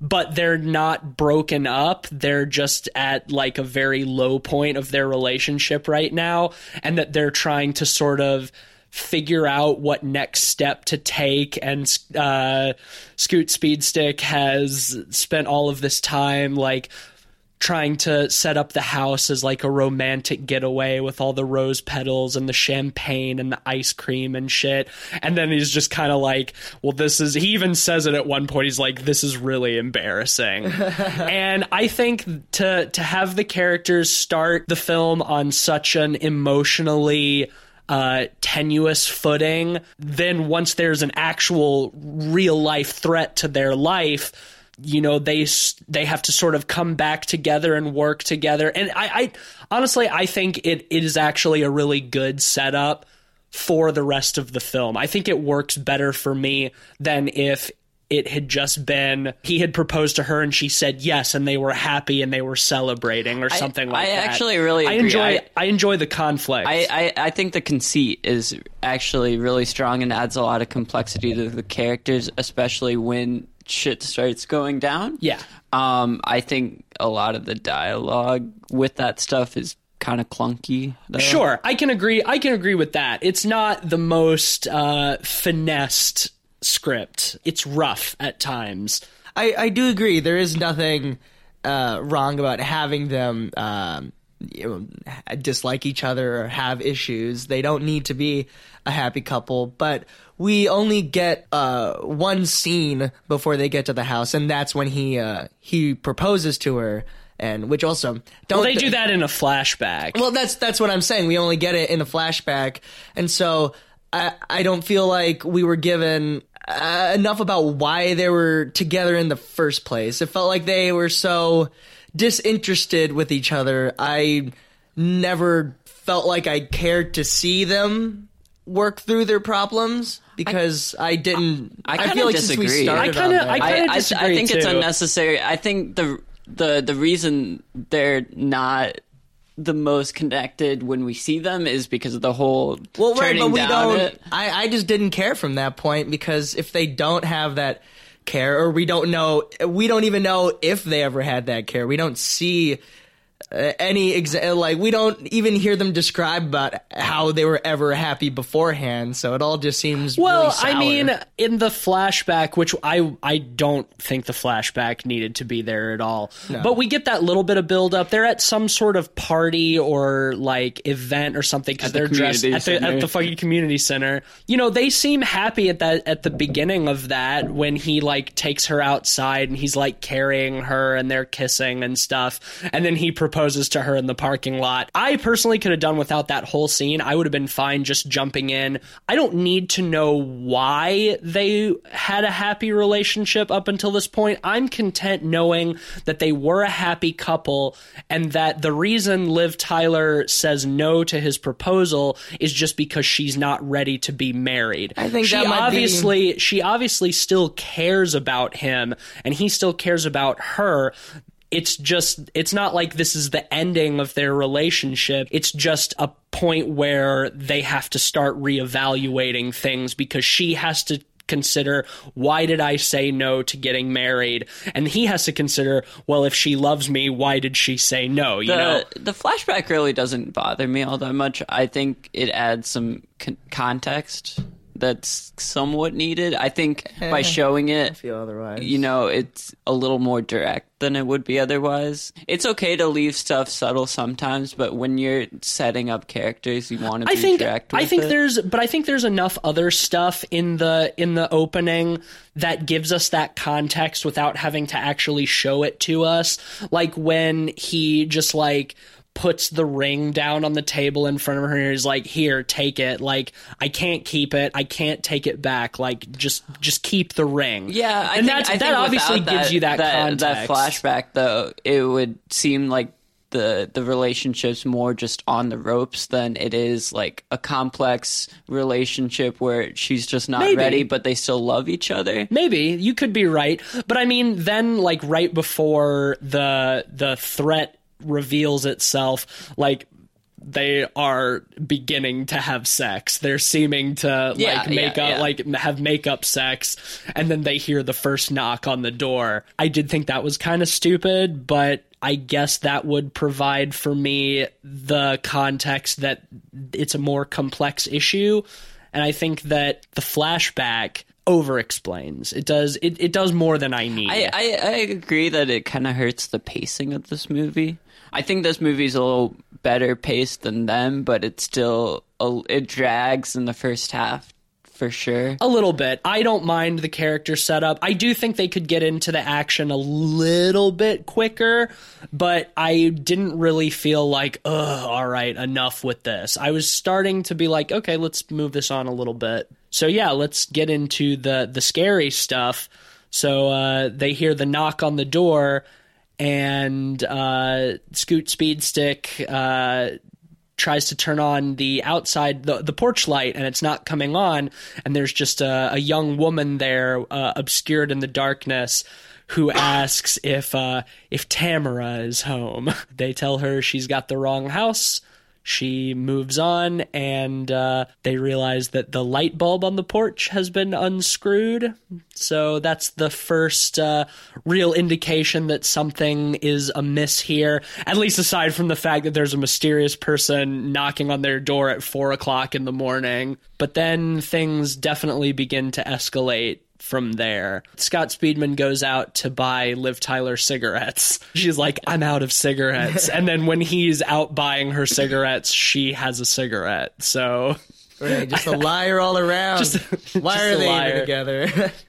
but they're not broken up. They're just at like a very low point of their relationship right now, and that they're trying to sort of figure out what next step to take. And uh, Scoot Speedstick has spent all of this time like trying to set up the house as like a romantic getaway with all the rose petals and the champagne and the ice cream and shit. And then he's just kind of like, well, this is, he even says it at one point. He's like, this is really embarrassing. *laughs* and I think to, to have the characters start the film on such an emotionally, uh, tenuous footing, then once there's an actual real life threat to their life, you know they they have to sort of come back together and work together. And i, I honestly i think it, it is actually a really good setup for the rest of the film. I think it works better for me than if it had just been he had proposed to her and she said yes and they were happy and they were celebrating or something like I that. I actually really i agree. enjoy I- I, enjoy the conflict. I, I, I think the conceit is actually really strong and adds a lot of complexity to the characters, especially when shit starts going down. Yeah. Um, I think a lot of the dialogue with that stuff is kind of clunky. Though. Sure, I can agree. I can agree with that. It's not the most uh, finessed script. It's rough at times. I, I do agree. There is nothing uh, wrong about having them um, you know, dislike each other or have issues. They don't need to be a happy couple, but we only get uh, one scene before they get to the house, and that's when he uh, he proposes to her. And which also don't Well, they do that in a flashback. well, that's that's what I'm saying. We only get it in a flashback, and so I I don't feel like we were given uh, enough about why they were together in the first place. It felt like they were so disinterested with each other. I never felt like I cared to see them work through their problems because I, didn't. I I, kinda feel like since we disagree. started, I kinda- I I, kinda I, disagree, I think it's unnecessary. I think the the the reason they're not the most connected when we see them is because of the whole Well, right, turning but we down don't. it. I, I just didn't care from that point because if they don't have that care, or we don't know, we don't even know if they ever had that care. We don't see Uh, any exa- uh, like we don't even hear them describe about how they were ever happy beforehand. So it all just seems Well, really sour. I mean, in the flashback, which I I don't think the flashback needed to be there at all, but we get that little bit of build up. They're at some sort of party or like event or something because they're dressed at the, at the fucking community center. You know, they seem happy at that at the beginning of that when he like takes her outside and he's like carrying her and they're kissing and stuff, and then he proposes to her in the parking lot. I personally could have done without that whole scene. I would have been fine just jumping in. I don't need to know why they had a happy relationship up until this point. I'm content knowing that they were a happy couple and that the reason Liv Tyler says no to his proposal is just because she's not ready to be married. I think she might be- obviously she obviously still cares about him and he still cares about her it's just it's not like this is the ending of their relationship. It's just a point where they have to start reevaluating things because she has to consider why did I say no to getting married? And he has to consider well if she loves me why did she say no you the, know? the flashback really doesn't bother me all that much. I think it adds some con- context that's somewhat needed. I think by showing it, feel otherwise. you know, it's a little more direct than it would be otherwise. It's okay to leave stuff subtle sometimes, but when you're setting up characters, you want to I be think direct. I think it. there's but I think there's enough other stuff in the in the opening that gives us that context without having to actually show it to us. Like when he just like puts the ring down on the table in front of her and he's like here take it. Like i can't keep it. I can't take it back. Like just just keep the ring. Yeah, I and think, that's, I that obviously without gives you that, that, context. that flashback, though, it would seem like the the relationship's more just on the ropes than it is like a complex relationship where she's just not Maybe. ready, but they still love each other. Maybe. You could be right, but I mean, then like right before the the threat reveals itself, like they are beginning to have sex. They're seeming to Yeah, like make yeah, up, yeah. like have makeup sex, and then they hear the first knock on the door. I did think that was kind of stupid, but. I guess that would provide for me the context that it's a more complex issue and I think that the flashback over explains. It does it, it does more than I need. I, I, I agree that it kind of hurts the pacing of this movie. I think this movie's a little better paced than them, but it's still a, it drags in the first half for sure. a little bit. I don't mind the character setup. I do think they could get into the action a little bit quicker, but I didn't really feel like, ugh, all right, enough with this. I was starting to be like, okay, let's move this on a little bit. So yeah, let's get into the the scary stuff. So uh, they hear the knock on the door, and uh, Scoot Speedstick uh, tries to turn on the outside the, the porch light and it's not coming on and there's just a, a young woman there uh, obscured in the darkness who asks if uh, if Tamara is home. *laughs* They tell her she's got the wrong house. She moves on, and uh, they realize that the light bulb on the porch has been unscrewed. So that's the first uh, real indication that something is amiss here, at least aside from the fact that there's a mysterious person knocking on their door at four o'clock in the morning. But then things definitely begin to escalate from there. Scott Speedman goes out to buy Liv Tyler cigarettes. She's like, I'm out of cigarettes. *laughs* and then when he's out buying her cigarettes, she has a cigarette. So. Right, just a liar all around. Just- Why just are they liar. together? *laughs*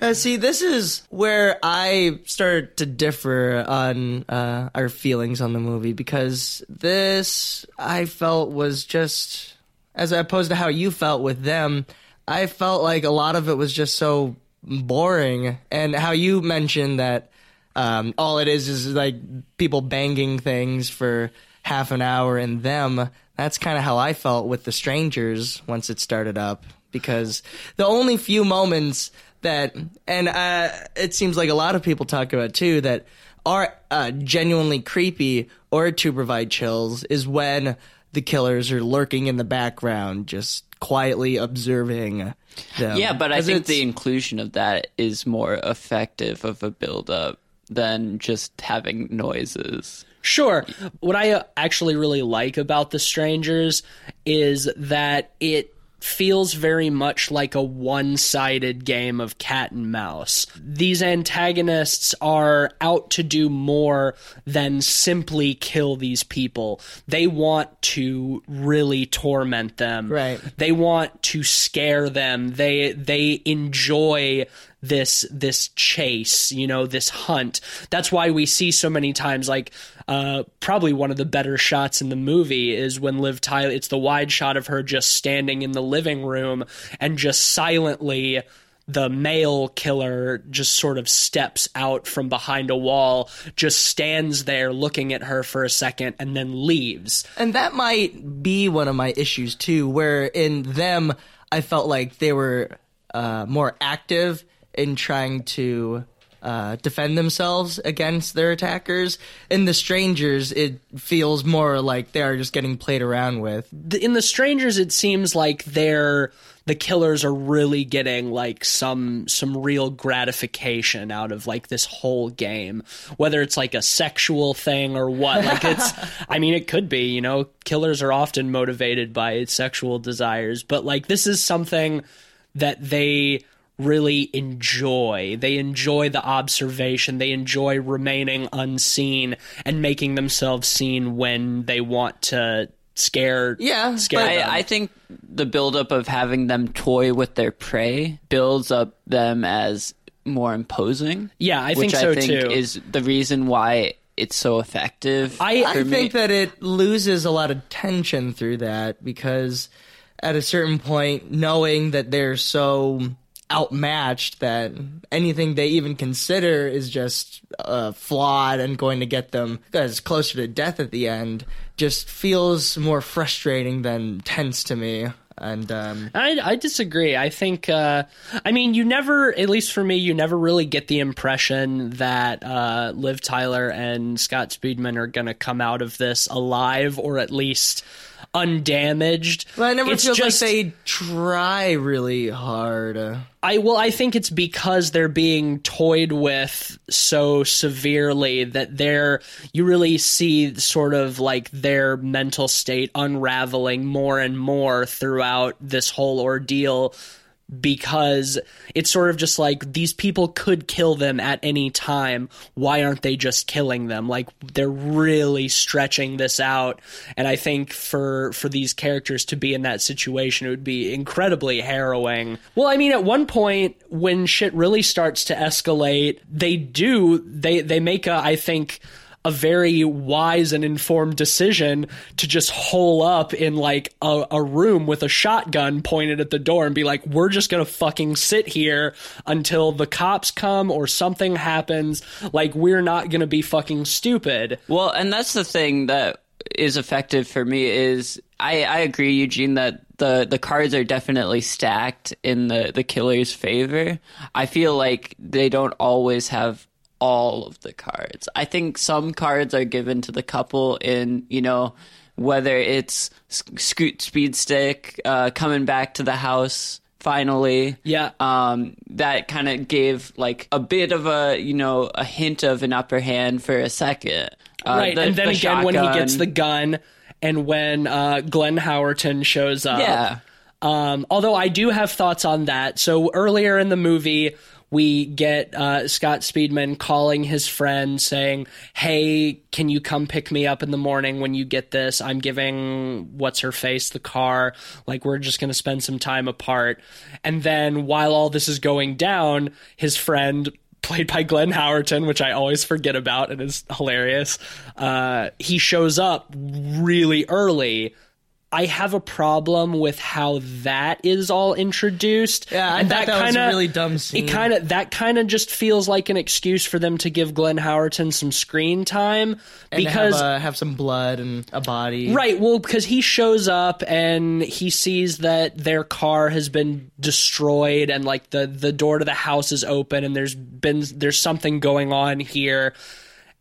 Uh, see, this is where I start to differ on uh, our feelings on the movie because this I felt was just, as opposed to how you felt with them, I felt like a lot of it was just so boring. And how you mentioned that um, all it is is like people banging things for half an hour and them. That's kind of how I felt with the strangers once it started up because the only few moments that and uh, it seems like a lot of people talk about too that are uh, genuinely creepy or to provide chills is when the killers are lurking in the background just quietly observing them. Yeah, but I think it's- the inclusion of that is more effective of a build up than just having noises. Sure. What I uh, actually really like about The Strangers is that it feels very much like a one sided game of cat and mouse. These antagonists are out to do more than simply kill these people. They want to really torment them. Right. They want to scare them. They they enjoy this this chase, you know, this hunt. That's why we see so many times like uh probably one of the better shots in the movie is when Liv Tyler it's the wide shot of her just standing in the living room and just silently the male killer just sort of steps out from behind a wall, just stands there looking at her for a second and then leaves. And that might be one of my issues too, where in them, I felt like they were uh, more active in trying to uh, defend themselves against their attackers. In the strangers, it feels more like they are just getting played around with. in the strangers it seems like they're the killers are really getting like some some real gratification out of like this whole game whether it's like a sexual thing or what like it's *laughs* i mean it could be you know killers are often motivated by sexual desires but like this is something that they really enjoy. They enjoy the observation. They enjoy remaining unseen and making themselves seen when they want to scare Yeah, scare but them. I, I think the buildup of having them toy with their prey builds up them as more imposing. Yeah, I which think so I think too. is the reason why it's so effective. I- I for me. think that it loses a lot of tension through that because at a certain point, knowing that they're so outmatched that anything they even consider is just uh, flawed and going to get them as closer to death at the end just feels more frustrating than tense to me. And um, I, I disagree. I think, uh, I mean, you never, at least for me, you never really get the impression that uh, Liv Tyler and Scott Speedman are going to come out of this alive or at least undamaged. but I never It's feel just- like they try really hard. I well, I think it's because they're being toyed with so severely that they're you really see sort of like their mental state unraveling more and more throughout this whole ordeal because it's sort of just like these people could kill them at any time. Why aren't they just killing them? Like they're really stretching this out. And I think for for these characters to be in that situation, it would be incredibly harrowing. Well, I mean, at one point when shit really starts to escalate, they do they they make a I think a very wise and informed decision to just hole up in like a, a room with a shotgun pointed at the door and be like, we're just gonna fucking sit here until the cops come or something happens. Like, we're not gonna be fucking stupid. Well, and that's the thing that is effective for me is I, I agree, Eugene, that the, the cards are definitely stacked in the, the killer's favor. I feel like they don't always have all of the cards. I think some cards are given to the couple in, you know, whether it's Scoot Speed Stick uh, coming back to the house finally. Yeah. Um, that kind of gave like a bit of a you know a hint of an upper hand for a second. Uh, right, the- and then the again when he gets the gun, and when uh, Glenn Howerton shows up. Yeah. Um, although I do have thoughts on that. So earlier in the movie, we get uh, Scott Speedman calling his friend saying, Hey, can you come pick me up in the morning when you get this? I'm giving what's her face the car. Like, we're just going to spend some time apart. And then while all this is going down, his friend played by Glenn Howerton, which I always forget about and is hilarious. Uh, he shows up really early. I have a problem with how that is all introduced. Yeah, I and thought that was a kinda- really dumb scene. It kind of that kind of just feels like an excuse for them to give Glenn Howerton some screen time and because have, uh, have some blood and a body. Right, well, because he shows up and he sees that their car has been destroyed and like the the door to the house is open and there's been there's something going on here.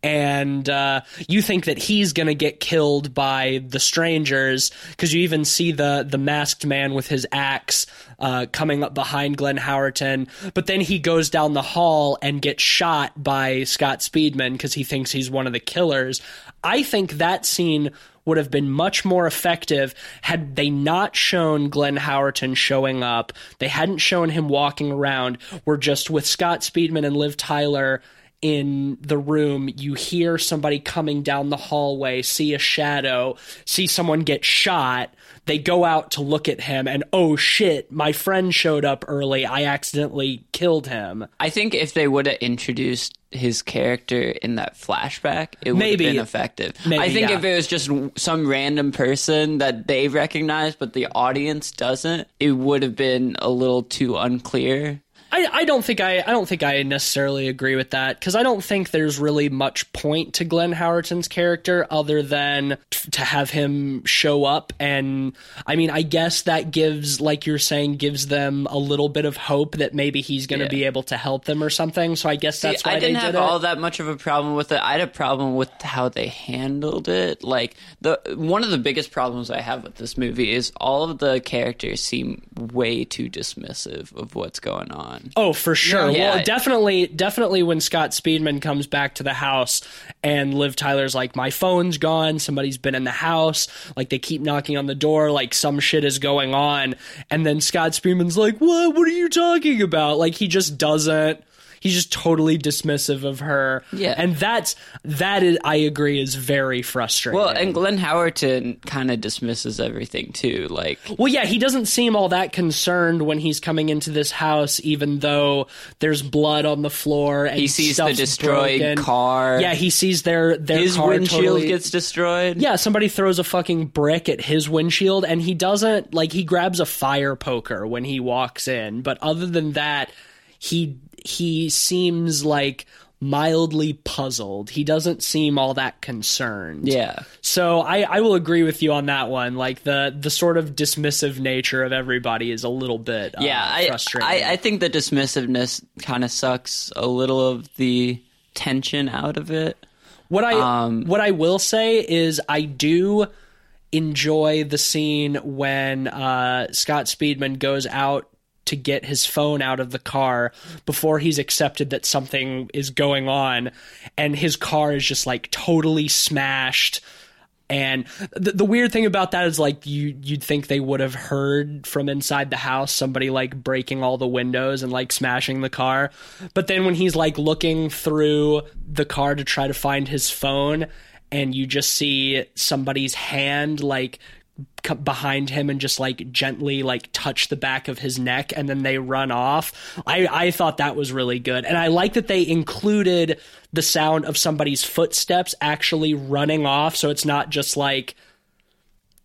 And uh, you think that he's gonna get killed by the strangers because you even see the the masked man with his axe uh, coming up behind Glenn Howerton, but then he goes down the hall and gets shot by Scott Speedman because he thinks he's one of the killers. I think that scene would have been much more effective had they not shown Glenn Howerton showing up. They hadn't shown him walking around. We're just with Scott Speedman and Liv Tyler in the room. You hear somebody coming down the hallway, see a shadow, see someone get shot. They go out to look at him, and oh shit, my friend showed up early. I accidentally killed him. I think if they would have introduced his character in that flashback, it would Maybe. have been effective. Maybe, I think yeah. if it was just some random person that they recognize but the audience doesn't, it would have been a little too unclear. I, I don't think I I don't think I necessarily agree with that because I don't think there's really much point to Glenn Howerton's character other than t- to have him show up and I mean I guess that gives like you're saying gives them a little bit of hope that maybe he's going to Yeah. be able to help them or something so I guess that's See, why I didn't they have did all that much of a problem with it. I had a problem with how they handled it. Like the one of the biggest problems I have with this movie is all of the characters seem way too dismissive of what's going on. Oh, for sure. Yeah. Well, definitely, definitely when Scott Speedman comes back to the house and Liv Tyler's like, my phone's gone. Somebody's been in the house. Like they keep knocking on the door. Like some shit is going on. And then Scott Speedman's like, what? What are you talking about? Like he just doesn't. He's just totally dismissive of her. Yeah. And that's that is I agree is very frustrating. Well, and Glenn Howerton kind of dismisses everything too. Like Well, yeah, he doesn't seem all that concerned when he's coming into this house, even though there's blood on the floor and he sees the destroyed broken. car. Yeah, he sees their their his car windshield totally- gets destroyed. Yeah, somebody throws a fucking brick at his windshield, and he doesn't like he grabs a fire poker when he walks in. But other than that, he he seems like mildly puzzled. He doesn't seem all that concerned. Yeah. So I, I will agree with you on that one. Like the the sort of dismissive nature of everybody is a little bit uh, Yeah, I, frustrating. I I think the dismissiveness kind of sucks a little of the tension out of it. what I um, what I will say is I do enjoy the scene when uh, Scott Speedman goes out to get his phone out of the car before he's accepted that something is going on. And his car is just like totally smashed. And the, the weird thing about that is like you you'd think they would have heard from inside the house somebody like breaking all the windows and like smashing the car. But then when he's like looking through the car to try to find his phone and you just see somebody's hand like behind him and just like gently like touch the back of his neck and then they run off. I I thought that was really good. And I like that they included the sound of somebody's footsteps actually running off so it's not just like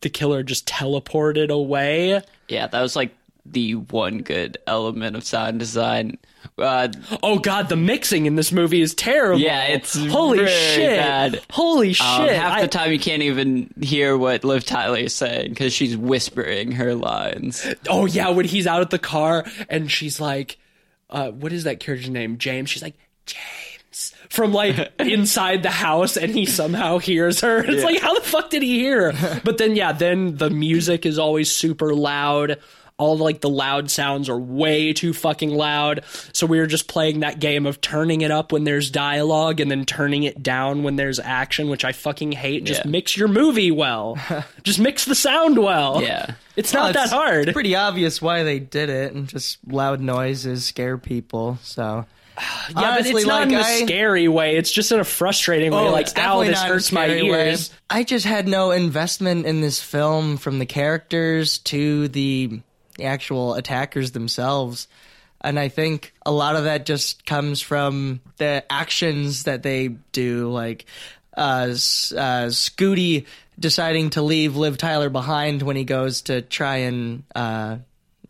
the killer just teleported away. Yeah, that was like the one good element of sound design. Uh, Oh god, the mixing in this movie is terrible. Yeah, it's holy shit. bad. Holy shit. um, half I- the time you can't even hear what Liv Tyler is saying because she's whispering her lines. Oh yeah, when he's out at the car and she's like, uh, what is that character's name? James. She's like, James. from like *laughs* inside the house and he somehow hears her. It's like, how the fuck did he hear? her? But then, yeah, then the music is always super loud. All like the loud sounds are way too fucking loud. So we were just playing that game of turning it up when there's dialogue and then turning it down when there's action, which I fucking hate. Just Yeah. mix your movie well. *laughs* just mix the sound well. Yeah. It's Well, not that it's hard. Pretty obvious why they did it, and just loud noises scare people. So *sighs* Yeah, but Honestly, it's not like, in a I- scary way. It's just in a frustrating way. Oh, like, ow, this not in a hurts my scary way. ears. I just had no investment in this film from the characters to the actual attackers themselves. And I think a lot of that just comes from the actions that they do, like uh, uh, Scooty deciding to leave Liv Tyler behind when he goes to try and uh,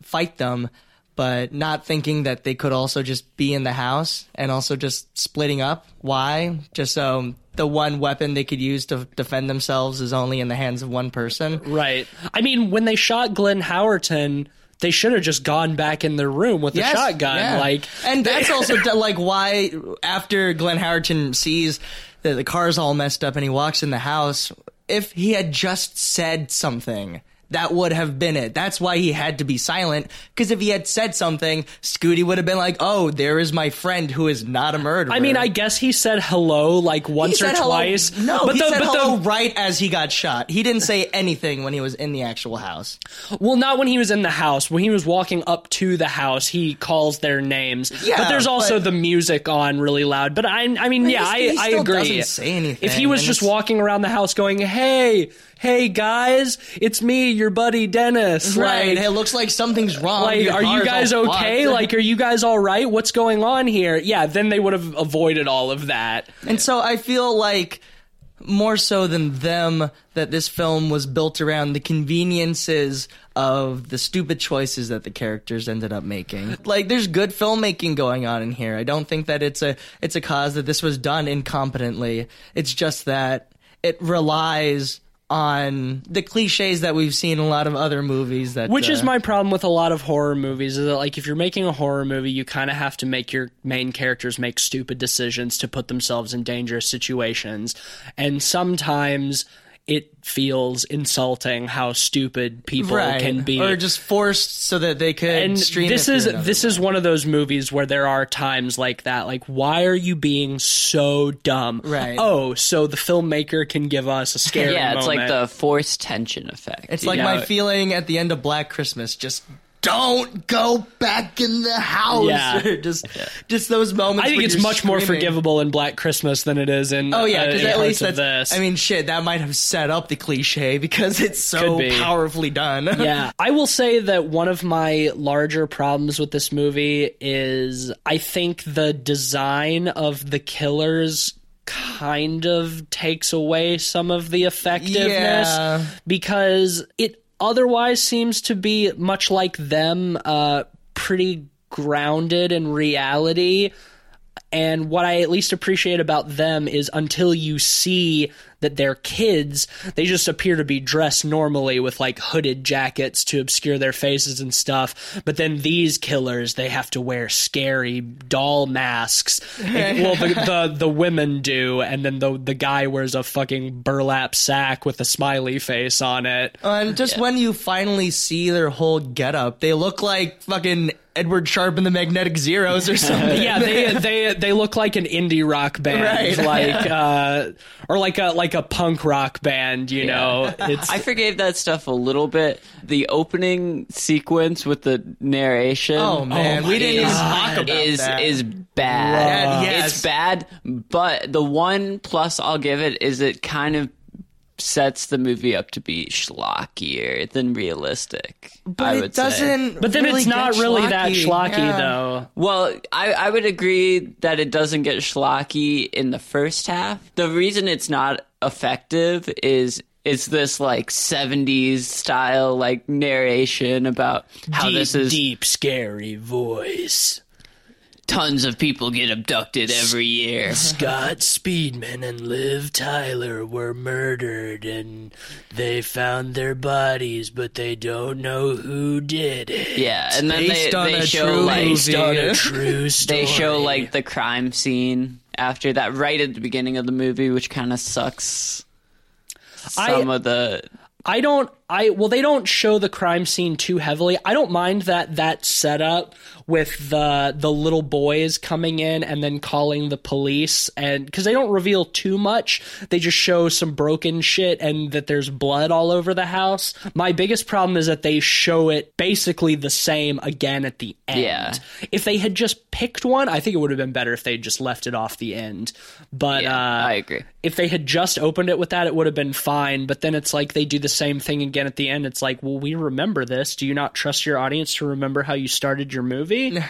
fight them, but not thinking that they could also just be in the house and also just splitting up. Why? Just so the one weapon they could use to defend themselves is only in the hands of one person. Right. I mean, when they shot Glenn Howerton, they should have just gone back in their room with Yes, the shotgun. yeah. Like, and that's also *laughs* like why after Glenn Howerton sees that the car's all messed up and he walks in the house, if he had just said something. That would have been it. That's why he had to be silent. Because if he had said something, Scooty would have been like, "Oh, there is my friend who is not a murderer." I mean, I guess he said hello like once or hello- twice. No, but he the, said but hello the, right as he got shot. He didn't say anything when he was in the actual house. well, not when he was in the house. When he was walking up to the house, he calls their names. Yeah, but there's also but- the music on really loud. But I, I mean, yeah, I, I agree. doesn't say anything, If he was just walking around the house going, "Hey, hey guys, it's me, your buddy Dennis," Right. like, It looks like something's wrong. like Your are you guys okay like are you guys all right what's going on here yeah then they would have avoided all of that And so I feel like more so than them that this film was built around the conveniences of the stupid choices that the characters ended up making. Like there's good filmmaking going on in here. I don't think that it's a it's a cause that this was done incompetently. It's just that it relies on the cliches that we've seen in a lot of other movies that which is uh, my problem with a lot of horror movies is that like if you're making a horror movie you kind of have to make your main characters make stupid decisions to put themselves in dangerous situations. And sometimes it feels insulting how stupid people right. can be or just forced so that they could and stream this it is through another this is one of those movies where there are times like that like why are you being so dumb Right. oh so the filmmaker can give us a *laughs* scary Yeah, it's like the forced tension effect. It's like know? my feeling at the end of Black Christmas. Just don't go back in the house. Yeah. *laughs* just, just those moments. I think it's much more forgivable in Black Christmas than it is in Oh yeah, uh, because in at least that's. this. I mean, shit, that might have set up the cliche because it's so powerfully done. *laughs* yeah, I will say that one of my larger problems with this movie is I think the design of the killers kind of takes away some of the effectiveness Yeah. because it otherwise seems to be much like them uh pretty grounded in reality and what I at least appreciate about them is until you see that they're kids, they just appear to be dressed normally with like hooded jackets to obscure their faces and stuff. But then these killers, they have to wear scary doll masks. *laughs* well, the, the the women do, and then the the guy wears a fucking burlap sack with a smiley face on it. And just when you finally see their whole getup, they look like fucking Edward Sharpe and the Magnetic Zeros or *laughs* something. yeah, they they they look like an indie rock band, Right. *laughs* like uh, or like a like a punk rock band. You know, *laughs* it's I forgave that stuff a little bit. The opening sequence with the narration. Oh, man, we didn't is, even talk about is, that. Is bad. Yes. It's bad, but the one plus I'll give it is it kind of sets the movie up to be schlockier than realistic. but I it would say. doesn't. but then really it's not get really that schlocky Yeah. though. Well, I, I would agree that it doesn't get schlocky in the first half. The reason it's not effective is it's this like 70s style like narration about how deep, this is deep, scary voice. Tons of people get abducted every year. Scott Speedman and Liv Tyler were murdered, and they found their bodies, but they don't know who did it. Yeah, and then they, Based on they a show true like movie. on a *laughs* true story. they show like the crime scene after that right at the beginning of the movie, which kind of sucks. I- Some of the I don't I well they don't show the crime scene too heavily. I don't mind that that setup with the the little boys coming in and then calling the police and cuz they don't reveal too much. They just show some broken shit and that there's blood all over the house. My biggest problem is that they show it basically the same again at the end. Yeah. If they had just picked one, I think it would have been better if they just left it off the end. But yeah, uh I agree. if they had just opened it with that, it would have been fine. But then it's like they do the same thing again at the end. It's like, well, we remember this. Do you not trust your audience to remember how you started your movie? *laughs*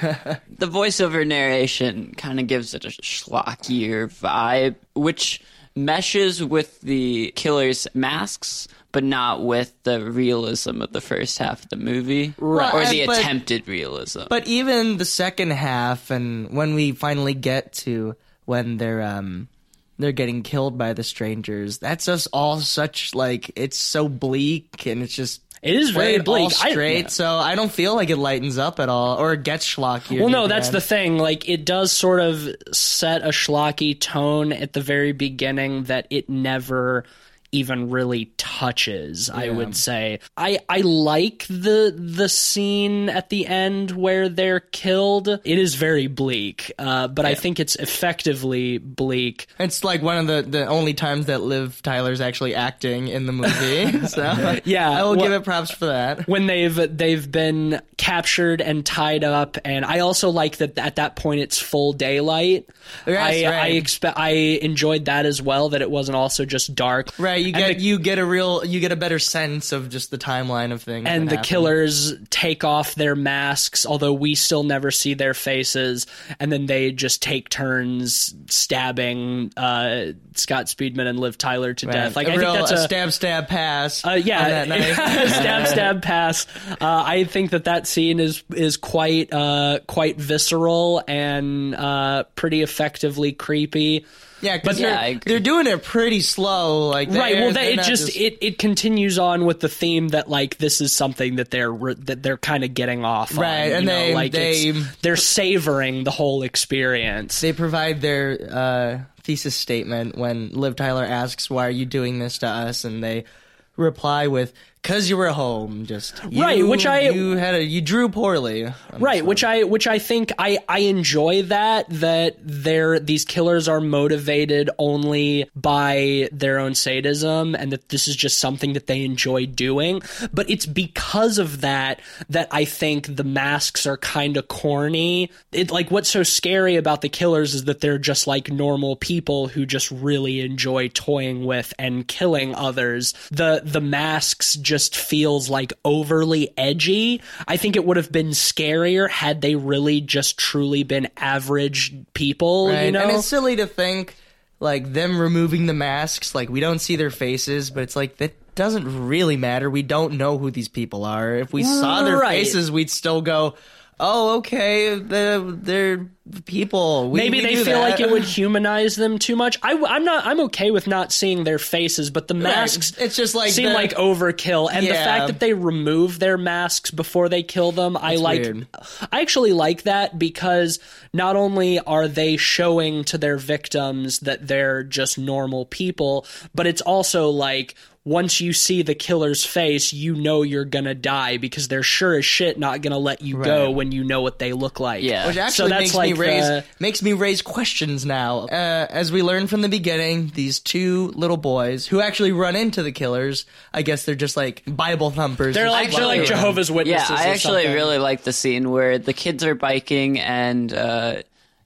The voiceover narration kind of gives it a schlockier vibe, which meshes with the killer's masks, but not with the realism of the first half of the movie, Right. or the But- attempted realism. But even the second half, and when we finally get to when they're um they're getting killed by the strangers, that's just all such like it's so bleak and it's just It is very bleak. I- straight. yeah. So I don't feel like it lightens up at all, or it gets schlocky. Well, no, that's the thing. Like, it does sort of set a schlocky tone at the very beginning that it never even really touches i would say. I i like the the scene at the end where they're killed. It is very bleak uh, but i think it's effectively bleak. It's like one of the, the only times that Liv Tyler's actually acting in the movie. *laughs* so Yeah, I will well- give it props for that. when they've they've been captured and tied up and i also like that at that point it's full daylight. Yes, i i expect i enjoyed that as well that it wasn't also just dark. Right, you get the- you get a real you get a better sense of just the timeline of things. and the happen. killers take off their masks although we still never see their faces and then they just take turns stabbing uh, scott speedman and liv tyler to Right. death like a i real, think that's a a stab stab pass. Uh, yeah, *laughs* stab, stab, pass. Uh, I think that that scene is is quite uh, quite visceral and uh, pretty effectively creepy. Yeah, because yeah, they're, they're doing it pretty slow. Like Right. Well, that, it not just, it, it continues on with the theme that like this is something that they're that they're kind of getting off. Right, on, and you know, they- like they they're savoring the whole experience. they provide their uh, thesis statement when Liv Tyler asks, "Why are you doing this to us?" and they reply with, "Cause you were home." Just you, Right, which I- you had a you drew poorly. right which i which i think i i enjoy that that they're these killers are motivated only by their own sadism and that this is just something that they enjoy doing but it's because of that that i think the masks are kind of corny it like what's so scary about the killers is that they're just like normal people who just really enjoy toying with and killing others the the masks just feels like overly edgy i think it would have been scarier had they really just truly been average people Right, you know and it's silly to think like them removing the masks. Like we don't see their faces, but it's like that doesn't really matter. We don't know who these people are. If we saw their Right. faces, we'd still go, "Oh, okay, they're, people." We, Maybe we they feel that." like it would *laughs* humanize them too much. I, am not. I'm okay with not seeing their faces, but the masks. It's just like seem the- like overkill, and the fact that they remove their masks before they kill them, I like. weird. I actually like that because not only are they showing to their victims that they're just normal people, but it's also like once you see the killer's face, you know you're gonna die because they're sure as shit not gonna let you go when you know what they look like. Yeah. Which so that's makes like me raise the- makes me raise questions now. Uh, as we learned from the beginning, these two little boys who actually run into the killers, I guess they're just like Bible thumpers. They're like they're like around. Jehovah's Yeah, Witnesses. I or actually something. really like the scene where the kids are biking and uh,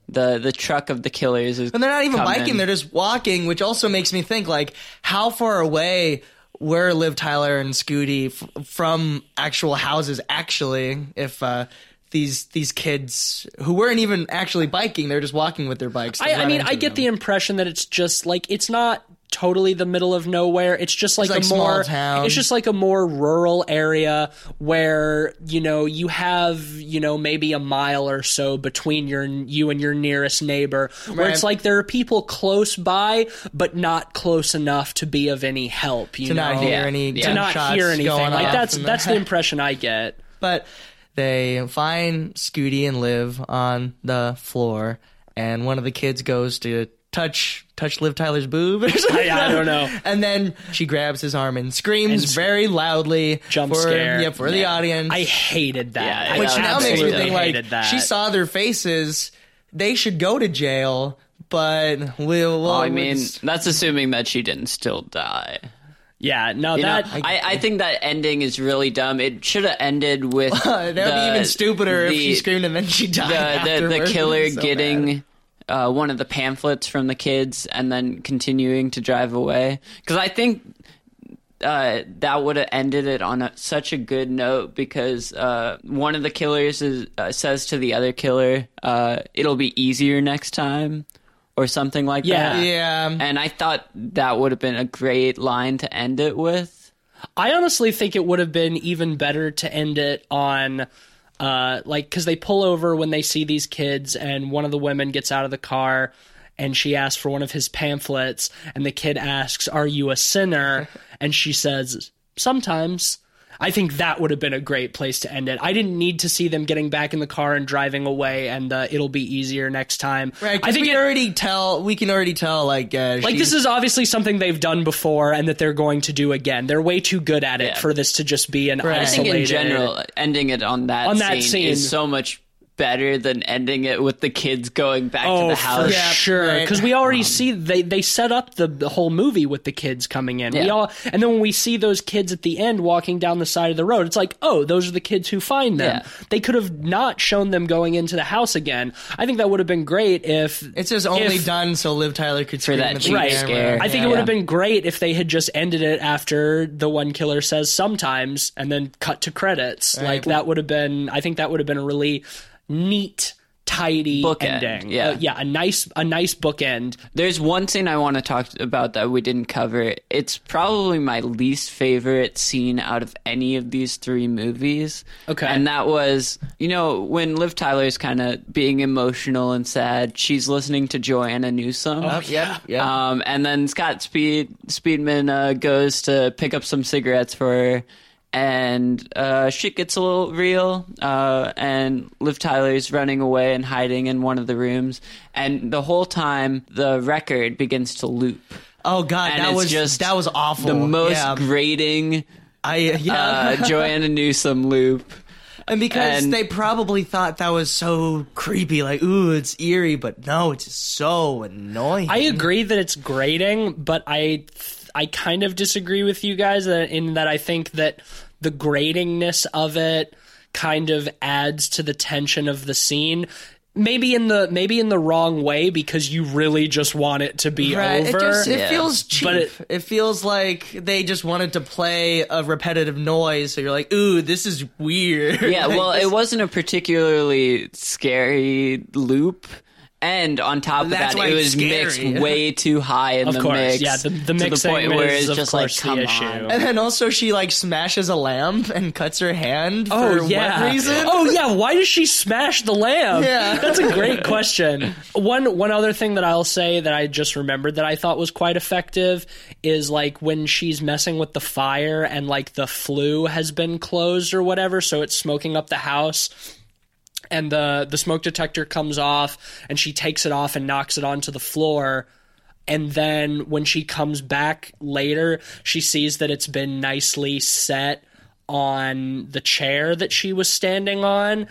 the the truck of the killers is. And they're not even coming. biking; they're just walking, which also makes me think like how far away were Liv Tyler and Scooty f- from actual houses? Actually, if uh, these these kids who weren't even actually biking, they're just walking with their bikes. I, I mean, I get the impression that it's just like it's not totally the middle of nowhere. It's just like, like a small more town. it's just like a more rural area where you know you have you know maybe a mile or so between your you and your nearest neighbor where Right. it's like there are people close by but not close enough to be of any help you to know not hear any To to not hear anything like that's that's the *laughs* impression I get But they find Scooty and Liv on the floor, and one of the kids goes to touch touch Liv Tyler's boob or *laughs* something. I don't know. And then she grabs his arm and screams And very loudly Jump for, scare. Yeah, for the audience. I hated that. Yeah, I which I now makes me absolutely think like hated that. she saw their faces. They should go to jail, but we'll. we'll I mean, just- that's assuming that she didn't still die. yeah, no, You know, that I, I think that ending is really dumb. It should have ended with *laughs* that would be the- even stupider if she screamed and then she died. the the, the afterwards. killer It's so getting bad. Uh, one of the pamphlets from the kids and then continuing to drive away because I think uh, that would have ended it on a, such a good note because uh, one of the killers is, uh, says to the other killer, uh, "It'll be easier next time." Or something like Yeah. that. Yeah. And I thought that would have been a great line to end it with. I honestly think it would have been even better to end it on, uh, like, because they pull over when they see these kids, and one of the women gets out of the car and she asks for one of his pamphlets, and the kid asks, Are you a sinner? *laughs* And she says, Sometimes. I think that would have been a great place to end it. I didn't need to see them getting back in the car and driving away, and uh, it'll be easier next time. Right, I I think we it, already tell. We can already tell. Like, uh, like this is obviously something they've done before and that they're going to do again. They're way too good at it Yeah. for this to just be an Right. I I think isolated. in general, ending it on that, On that scene, scene. is so much better than ending it with the kids going back to Oh, the for house. Yeah, sure. right. Because we already um, see they they set up the, the whole movie with the kids coming in. We all and then when we see those kids at the end walking down the side of the road, it's like, oh, those are the kids who find them. Yeah. They could have not shown them going into the house again. I think that would have been great if It's just only if- done so Liv Tyler could scream that at the cheap Right. scare. I think it Yeah. would have been great if they had just ended it after the one killer says sometimes and then cut to credits. Like that would have been I think that would have been a really neat tidy Bookend, ending. yeah. Uh, yeah, a nice a nice bookend. There's one scene I want to talk about that we didn't cover. It's probably my least favorite scene out of any of these three movies. Okay. And that was, you know, when Liv Tyler's kind of being emotional and sad, she's listening to Joanna Newsom. Oh, yeah, yeah. Um, and then Scott Speed Speedman uh, goes to pick up some cigarettes for her, and uh, shit gets a little real. Uh, and Liv Tyler's running away and hiding in one of the rooms, and the whole time the record begins to loop. oh God, And that was just that was awful. The most Yeah. grating I yeah. uh, Joanna Newsom loop. And because And- they probably thought that was so creepy, like, ooh, it's eerie, but no, it's so annoying. I agree that it's grating, but I I kind of disagree with you guys uh, in that I think that the gratingness of it kind of adds to the tension of the scene. Maybe in the maybe in the wrong way because you really just want it to be Right, over. It, just, it Yeah. feels cheap. But It, it- feels like they just wanted to play a repetitive noise, so you're like, ooh, this is weird. Yeah, Like, *laughs* well, this- it wasn't a particularly scary loop. And on top of that, it it's was mixed way *laughs* too high in Of the course, mix. yeah, the- the to the mixing point where is, it's of just course, like, the come issue. on. And then also she like smashes a lamp and cuts her hand Oh for yeah. what reason? Oh yeah. Why does she smash the lamp? Yeah. *laughs* That's a great question. One one other thing that I'll say that I just remembered that I thought was quite effective is like when she's messing with the fire and like the flue has been closed or whatever, so it's smoking up the house. And the the smoke detector comes off, and she takes it off and knocks it onto the floor and then when she comes back later, she sees that it's been nicely set on the chair that she was standing on.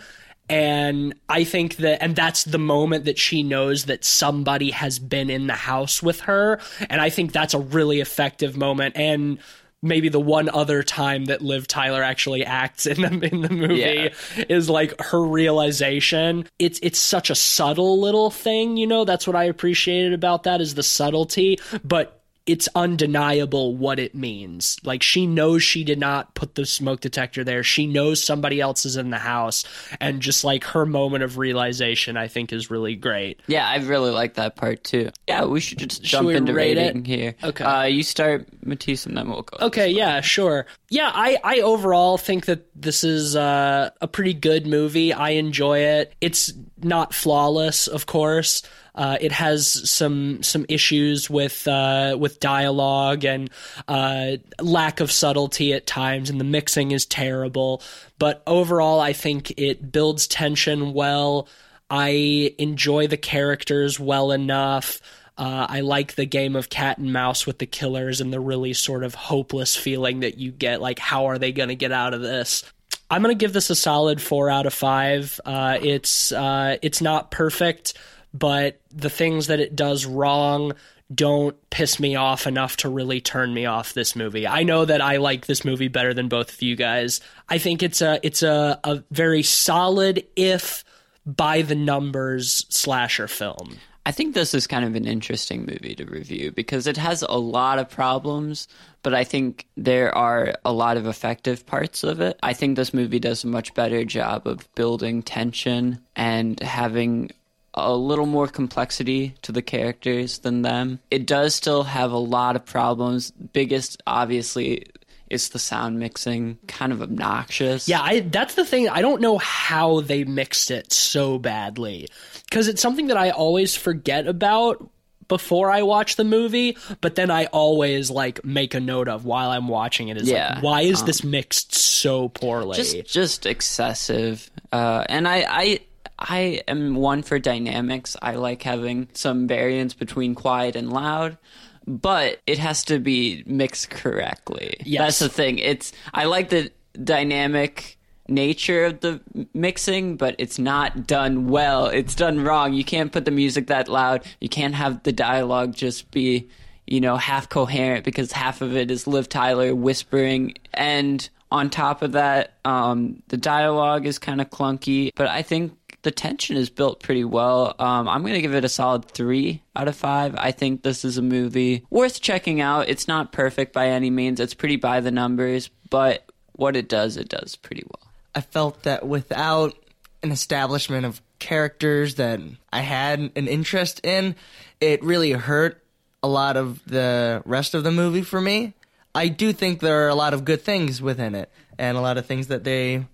And I think that, and that's the moment that she knows that somebody has been in the house with her. And I think that's a really effective moment. And maybe the one other time that Liv Tyler actually acts in the in the movie is like her realization. It's it's such a subtle little thing, you know. That's what I appreciated about that is the subtlety, but it's undeniable what it means. Like she knows she did not put the smoke detector there. She knows somebody else is in the house, and just like her moment of realization, I think is really great. Yeah, I really like that part too. Yeah, we should just jump we into rating it? here. Okay. Uh, you start, Matisse, and then we'll go. Okay, yeah, sure. Yeah, I, I overall think that this is uh, a pretty good movie. I enjoy it. It's not flawless, of course. Uh, it has some some issues with uh, with dialogue and uh, lack of subtlety at times, and the mixing is terrible. But overall, I think it builds tension well. I enjoy the characters well enough. Uh, I like the game of cat and mouse with the killers and the really sort of hopeless feeling that you get. Like, how are they going to get out of this? I'm going to give this a solid four out of five. Uh, it's uh, it's not perfect, but the things that it does wrong don't piss me off enough to really turn me off this movie. I know that I like this movie better than both of you guys. I think it's a it's a, a very solid if by the numbers slasher film. I think this is kind of an interesting movie to review because it has a lot of problems, but I think there are a lot of effective parts of it. I think this movie does a much better job of building tension and having a little more complexity to the characters than them. It does still have a lot of problems. Biggest, obviously, is the sound mixing kind of obnoxious. Yeah, I, that's the thing. I don't know how they mixed it so badly because it's something that I always forget about before I watch the movie, but then I always like make a note of while I'm watching it. Is Yeah, like, why is this mixed so poorly? just just excessive. Uh, and I, I I am one for dynamics. I like having some variance between quiet and loud, but it has to be mixed correctly. Yes. That's the thing. It's I like the dynamic nature of the mixing, but it's not done well. It's done wrong. You can't put the music that loud. You can't have the dialogue just be, you know, half coherent because half of it is Liv Tyler whispering and on top of that, um, the dialogue is kind of clunky, but I think the tension is built pretty well. Um, I'm going to give it a solid three out of five. I think this is a movie worth checking out. It's not perfect by any means, it's pretty by the numbers, but what it does, it does pretty well. I felt that without an establishment of characters that I had an interest in, it really hurt a lot of the rest of the movie for me. I do think there are a lot of good things within it and a lot of things that they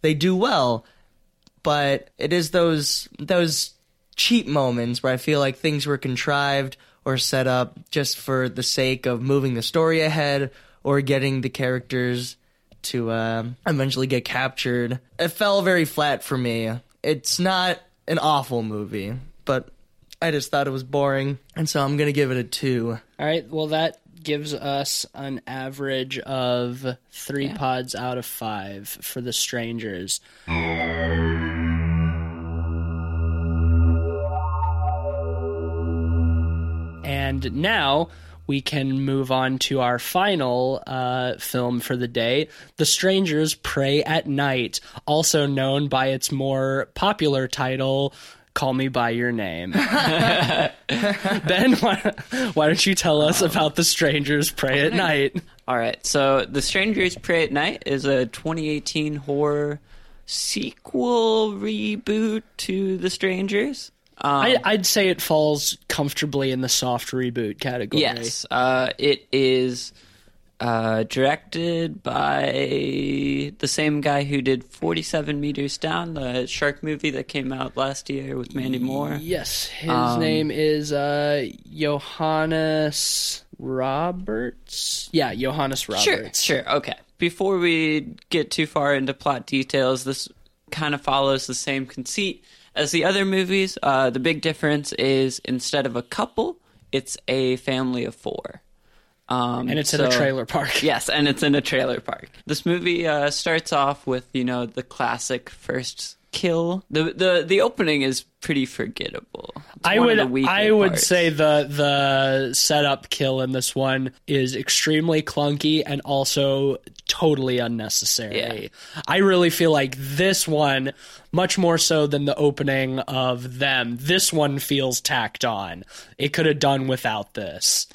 they do well, but it is those those cheap moments where I feel like things were contrived or set up just for the sake of moving the story ahead or getting the characters to um, eventually get captured. It fell very flat for me. It's not an awful movie, but I just thought it was boring, and so I'm gonna give it a two. All right. Well, that gives us an average of three pods out of five for the strangers. *laughs* And now we can move on to our final uh, film for the day The Strangers Prey at Night, also known by its more popular title. Call Me By Your Name. *laughs* ben, why, why don't you tell us about The Strangers Prey at Night? All right, so The Strangers Prey at Night is a 2018 horror sequel reboot to The Strangers. Um, I, I'd say it falls comfortably in the soft reboot category. Yes, uh, it is uh, directed by the same guy who did 47 Meters Down, the shark movie that came out last year with Mandy Moore. Yes, his Um, name is uh, Johannes Roberts. Yeah, Johannes Sure, Roberts. sure, okay. Before we get too far into plot details, this kind of follows the same conceit as the other movies. Uh, the big difference is instead of a couple, it's a family of four. Um, And it's in a trailer park. *laughs* Yes, and it's in a trailer park. This movie uh, starts off with you know the classic first kill. the the The opening is pretty forgettable. It's I would I would parts. say the the setup kill in this one is extremely clunky and also totally unnecessary. Yeah. I really feel like this one much more so than the opening of them. This one feels tacked on. It could have done without this.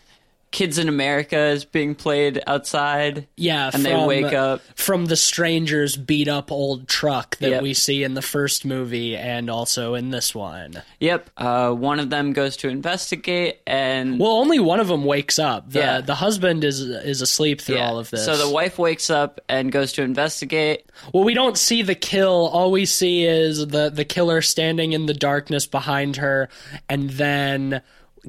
Kids in America is being played outside. Yeah, And they wake up. from the strangers beat up old truck that Yep. we see in the first movie and also in this one. Yep. Uh, one of them goes to investigate, and Well, only one of them wakes up. The Yeah. the husband is is asleep through Yeah. all of this. So the wife wakes up and goes to investigate. well, we don't see the kill. All we see is the the killer standing in the darkness behind her, and then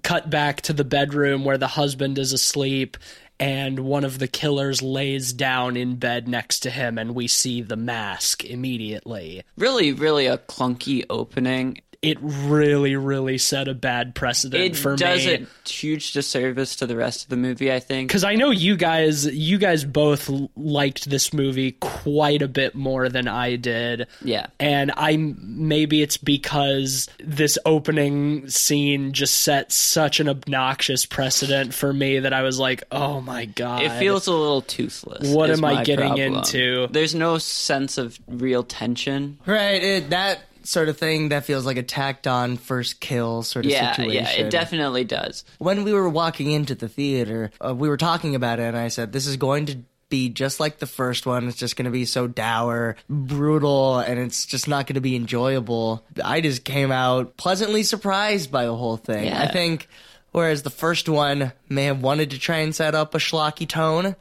cut back to the bedroom where the husband is asleep. And one of the killers lays down in bed next to him, and we see the mask immediately. Really, really a clunky opening. It really, really set a bad precedent It for does a huge disservice to the rest of the movie, I think. because I know you guys, you guys both liked this movie quite a bit more than I did. Yeah. and I maybe it's because this opening scene just set such an obnoxious precedent for me that I was like, oh my god, It feels a little toothless. What am I getting problem. into? There's no sense of real tension. Right, it, that sort of thing that feels like a tacked on first kill sort of Yeah, situation. yeah, it definitely does. when we were walking into the theater, uh, we were talking about it, and I said, "This is going to be just like the first one. It's just going to be so dour, brutal, and it's just not going to be enjoyable." I just came out pleasantly surprised by the whole thing. Yeah. I think, whereas the first one may have wanted to try and set up a schlocky tone,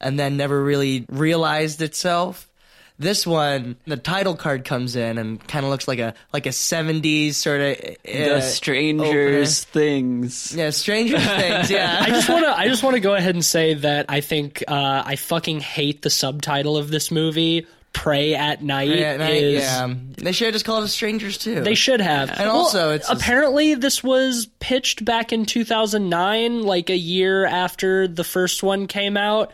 and then never really realized itself. This one, the title card comes in and kind of looks like a like a '70s sort of uh, The strangers things. yeah, strangers *laughs* Things. Yeah, I just want to. I just want to go ahead and say that I think uh, I fucking hate the subtitle of this movie. "Prey at Night" Yeah, and I- is. yeah. They should have just called it Strangers too. They should have. And also, it's- apparently this was pitched back in 2009, like a year after the first one came out.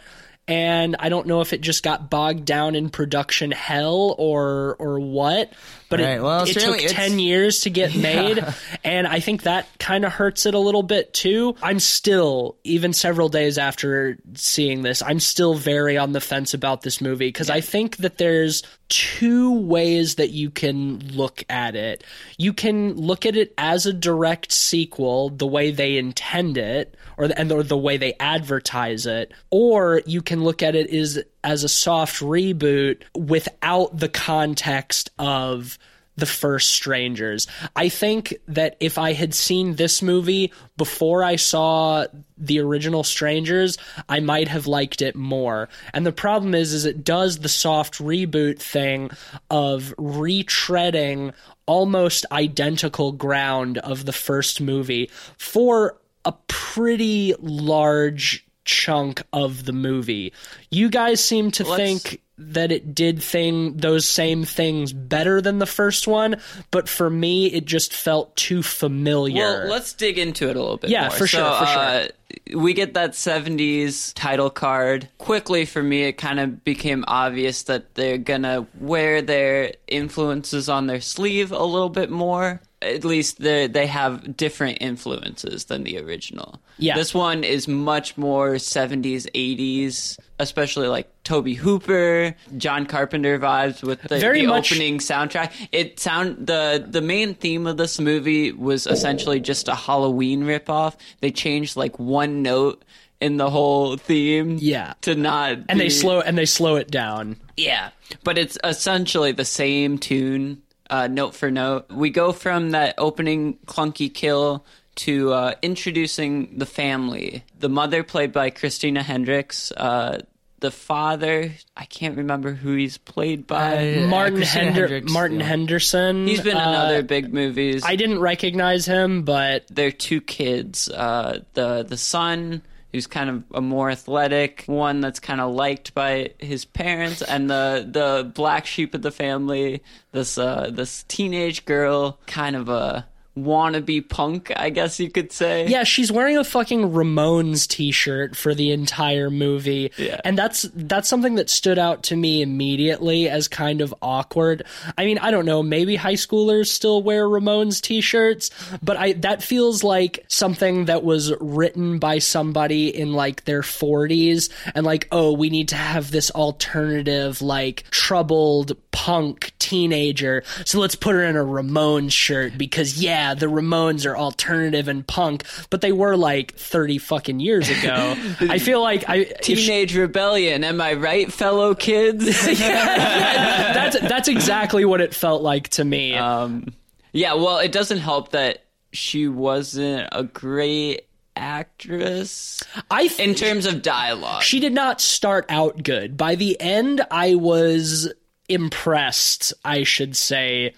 And I don't know if it just got bogged down in production hell or or what, but Right, it, well, it took it's- ten years to get *laughs* made, and I think that kind of hurts it a little bit too. I'm still, even several days after seeing this, I'm still very on the fence about this movie because I think that there's two ways that you can look at it. You can look at it as a direct sequel, the way they intend it, or the, and or the way they advertise it, or you can look at it as as a soft reboot without the context of the first strangers. I think that if I had seen this movie before I saw the original strangers, I might have liked it more. And the problem is is it does the soft reboot thing of retreading almost identical ground of the first movie for a pretty large chunk of the movie. You guys seem to Let's- think that it did thing those same things better than the first one, but for me it just felt too familiar. Well, let's dig into it a little bit Yeah, more. for sure, So, for sure. Uh, we get that 70s title card. Quickly for me, it kind of became obvious that they're gonna wear their influences on their sleeve a little bit more. At least they they have different influences than the original. Yeah. This one is much more 70s, 80s, especially like Tobe Hooper, John Carpenter vibes with the, Very the much- opening soundtrack. It sound the the main theme of this movie was essentially just a Halloween ripoff. They changed like one note in the whole theme. Yeah. To not and they slow and they slow it down. yeah, but it's essentially the same tune, uh, note for note. We go from that opening clunky kill to uh, introducing the family. The mother, played by Christina Hendricks. Uh, the father, I can't remember who he's played by. Uh, Martin Hender- Hendricks, Martin yeah. Henderson. he's been in uh, other big movies. I didn't recognize him, but they're two kids. Uh, the the son who's kind of a more athletic one that's kind of liked by his parents, and the the black sheep of the family. This uh, this teenage girl, kind of a wannabe punk, I guess you could say. yeah, she's wearing a fucking Ramones t-shirt for the entire movie. Yeah. And that's that's something that stood out to me immediately as kind of awkward. I mean, I don't know, maybe high schoolers still wear Ramones t-shirts, but I that feels like something that was written by somebody in like their 40s and like, "Oh, we need to have this alternative like troubled punk teenager. So let's put her in a Ramones shirt because yeah, the Ramones are alternative and punk, but they were like 30 fucking years ago. *laughs* I feel like I if she- Teenage rebellion, am I right, fellow kids? *laughs* that's that's exactly what it felt like to me. um, yeah, well, it doesn't help that she wasn't a great actress I th- in terms of dialogue. she did not start out good. By the end, I was impressed, I should say.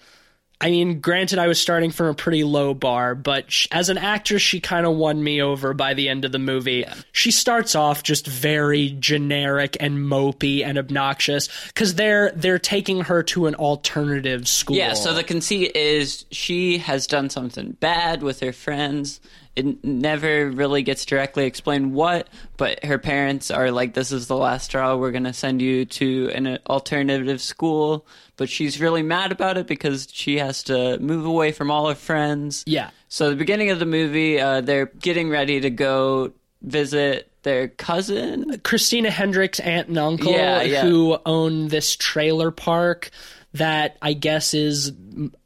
I mean, granted, I was starting from a pretty low bar, but sh- as an actress, she kind of won me over by the end of the movie. She starts off just very generic and mopey and obnoxious because they're they're taking her to an alternative school. Yeah, so the conceit is she has done something bad with her friends. It never really gets directly explained what, but her parents are like, "This is the last straw. We're going to send you to an alternative school." But she's really mad about it because she has to move away from all her friends. yeah, So the beginning of the movie, uh, they're getting ready to go visit their cousin. Christina Hendricks' aunt and uncle Yeah, yeah. who own this trailer park that I guess is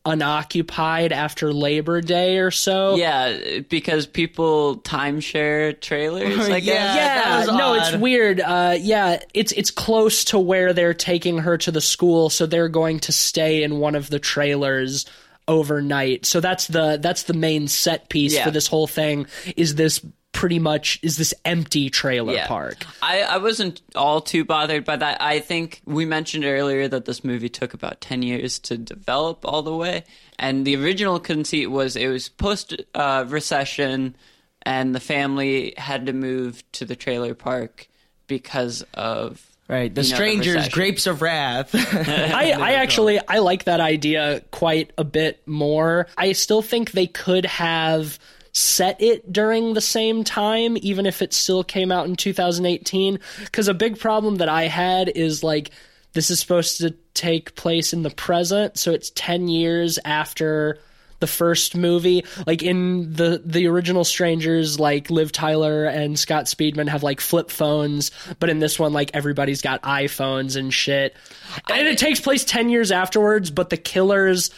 unoccupied after Labor Day or so. Yeah, because people timeshare trailers. *laughs* I Yeah. guess. Yeah, was no, it's weird. Uh, yeah, it's it's close to where they're taking her to the school, so they're going to stay in one of the trailers overnight. So that's the that's the main set piece Yeah. for this whole thing. Is this pretty much is this empty trailer Yeah. park? I, I wasn't all too bothered by that. I think we mentioned earlier that this movie took about 10 years to develop all the way. And the original conceit was it was post uh, recession, and the family had to move to the trailer park because of. Right, the you know, strangers, grapes of wrath. *laughs* I, *laughs* I actually I like that idea quite a bit more. I still think they could have set it during the same time, even if it still came out in 2018. Because a big problem that I had is like this is supposed to take place in the present, so it's 10 years after the first movie. Like in the the original strangers like liv tyler and scott speedman have like flip phones but in this one like everybody's got iphones and shit. And it takes place 10 years afterwards but the killers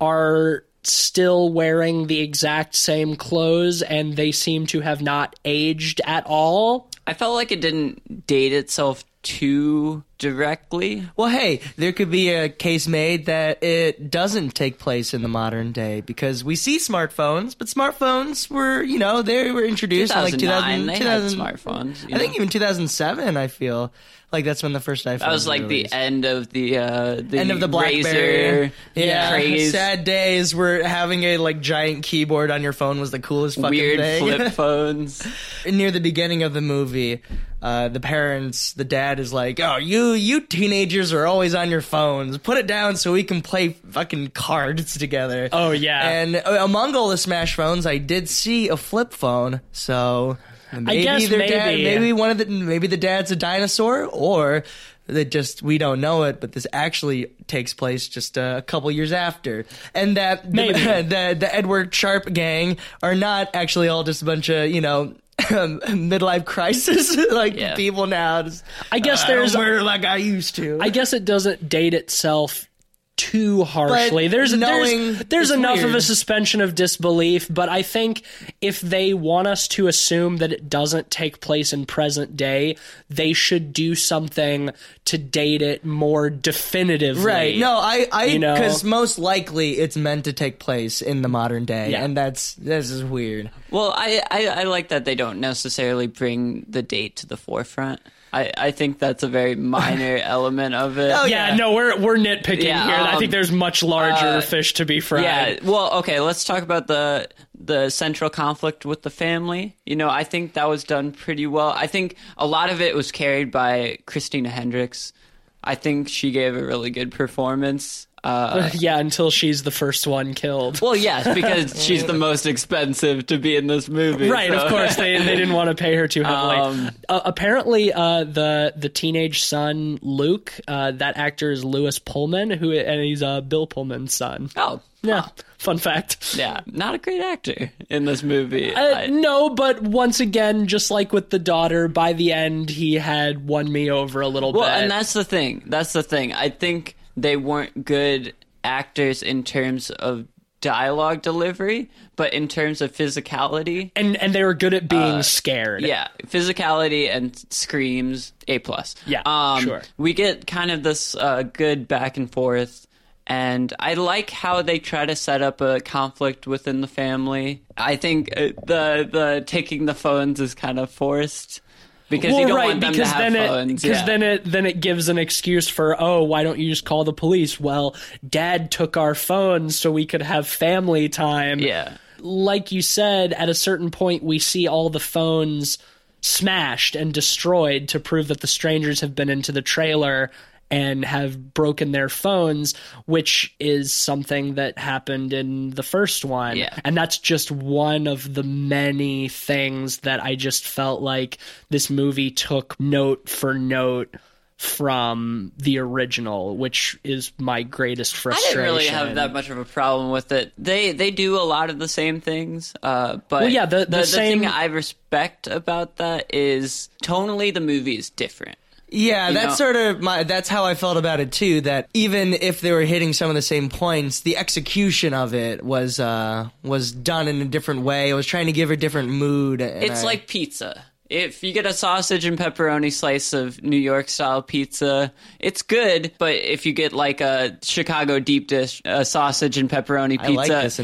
are still wearing the exact same clothes and they seem to have not aged at all. I felt like it didn't date itself too directly. well, hey, there could be a case made that it doesn't take place in the modern day because we see smartphones, but smartphones were, you know, they were introduced in like 2000, they 2000 had smartphones. I think even 2007. I feel like that's when the first iPhone. that was like the end of the uh, the end of the BlackBerry. Yeah, craze. sad days where having a like giant keyboard on your phone was the coolest fucking thing. weird thing. flip *laughs* phones. Near the beginning of the movie, uh, the parents, the dad is like, "Oh, you you teenagers are always on your phones. Put it down so we can play fucking cards together." Oh, yeah. And uh, among all the Smash phones, I did see a flip phone. So maybe guess their dad, maybe. maybe one of the maybe the dad's a dinosaur, or that just we don't know it, but this actually takes place just a couple years after, and that the, the the Edward Sharpe gang are not actually all just a bunch of you know. *laughs* midlife crisis *laughs* like Yeah. people now just, I guess "I don't there's- like i used to I guess it doesn't date itself too harshly. But there's knowing there's there's it's enough of a suspension of disbelief, but I think if they want us to assume that it doesn't take place in present day, they should do something to date it more definitively. Right. No, I, I, You know? because most likely it's meant to take place in the modern day, Yeah. and that's this is weird. Well, I, I, I like that they don't necessarily bring the date to the forefront. I, I think that's a very minor *laughs* element of it. Oh, Yeah, Yeah. no, we're we're nitpicking Yeah, here. I um, think there's much larger uh, fish to be fried. Yeah, well, okay, let's talk about the the central conflict with the family. You know, I think that was done pretty well. I think a lot of it was carried by Christina Hendricks. I think she gave a really good performance. Uh, *laughs* yeah, until she's the first one killed. well, yes, *laughs* because she's the most expensive to be in this movie. Right, so- of course they, they didn't want to pay her too heavily. Um, uh, apparently, uh, the the teenage son Luke, uh, that actor is Lewis Pullman, who and he's uh, Bill Pullman's son. Oh, Yeah, fun fact. yeah, not a great actor in this movie. Uh, I- no, but once again, just like with the daughter, by the end he had won me over a little Well, bit. Well, and that's the thing. That's the thing. I think they weren't good actors in terms of dialogue delivery, but in terms of physicality. and and they were good at being scared. Uh, Yeah, physicality and screams A plus. Yeah, um, sure. We get kind of this uh, good back and forth, and I like how they try to set up a conflict within the family. I think uh, the the taking the phones is kind of forced because well, you don't right, want them because to have then phones. it because yeah. then it then it gives an excuse for oh why don't you just call the police? Well, Dad took our phones so we could have family time. yeah. like you said, at a certain point, we see all the phones smashed and destroyed to prove that the strangers have been into the trailer and have broken their phones, which is something that happened in the first one. Yeah. And that's just one of the many things that I just felt like this movie took note for note from the original, which is my greatest frustration. I didn't really have that much of a problem with it. They they do a lot of the same things, uh, but Well, yeah, the- the the, same- thing I respect about that is tonally the movie is different. Yeah, You that's know- sort of my. That's how I felt about it too. That even if they were hitting some of the same points, the execution of it was uh was done in a different way. It was trying to give a different mood. It's I- like pizza. If you get a sausage and pepperoni slice of New York style pizza, it's good. But if you get like a Chicago deep dish, a sausage and pepperoni pizza,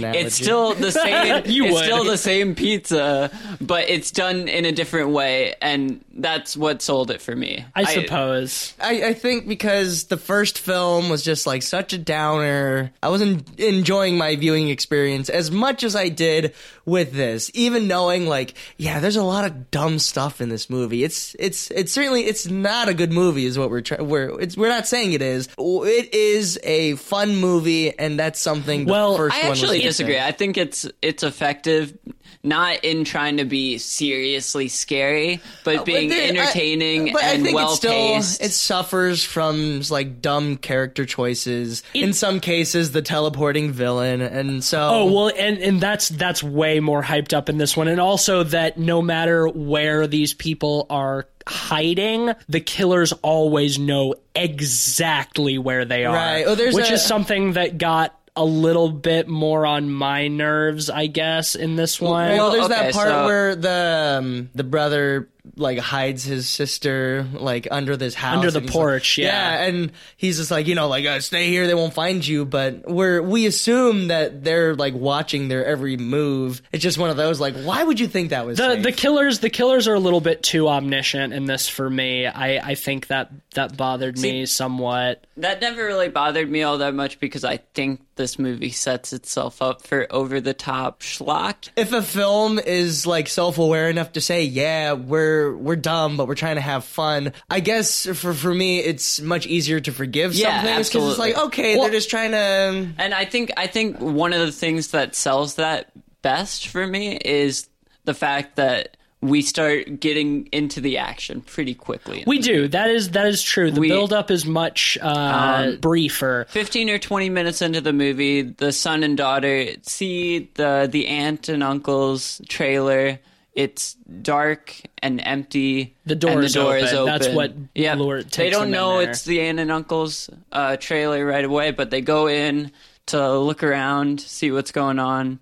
like it's still the *laughs* same. You it's would. still the same pizza, but it's done in a different way, and that's what sold it for me. I suppose. I, I think because the first film was just like such a downer, I wasn't enjoying my viewing experience as much as I did with this. Even knowing like, yeah, there's a lot of dumb stuff in this movie. It's it's it's certainly it's not a good movie, is what we're trying. We're it's we're not saying it is. It is a fun movie, and that's something. The Well, first I one was actually missing. disagree. I think it's it's effective, not in trying to be seriously scary, but uh, being But there- I- uh, entertaining but and well it still paced. it suffers from like dumb character choices. in some cases, the teleporting villain, and so Oh well, and and that's that's way more hyped up in this one, and also that no matter where these people are hiding, the killers always know exactly where they are. Right. Oh, there's which a- is something that got a little bit more on my nerves, I guess, in this one. Well, there's okay, that part so- where the um, the brother like hides his sister like under this house Under the porch, like- yeah. and he's just like you know like uh, stay here they won't find you but we're we assume that they're like watching their every move it's just one of those like why would you think that was the safe? the killers the killers are a little bit too omniscient in this for me. I I think that that bothered me somewhat. That never really bothered me all that much because I think this movie sets itself up for over the top schlock. if a film is like self-aware enough to say yeah we're we're dumb but we're trying to have fun i guess for for me it's much easier to forgive Yeah, something because it's like okay Well- they're just trying to And I think I think one of the things that sells that best for me is the fact that we start getting into the action pretty quickly. We do. That is that is true. The We- build up is much uh, briefer. 15 or 20 minutes into the movie, the son and daughter see the the aunt and uncle's trailer. It's dark and empty. The door and the is door open. is open. That's what yeah. They don't know it's the aunt and uncle's uh, trailer right away, but they go in to look around, see what's going on.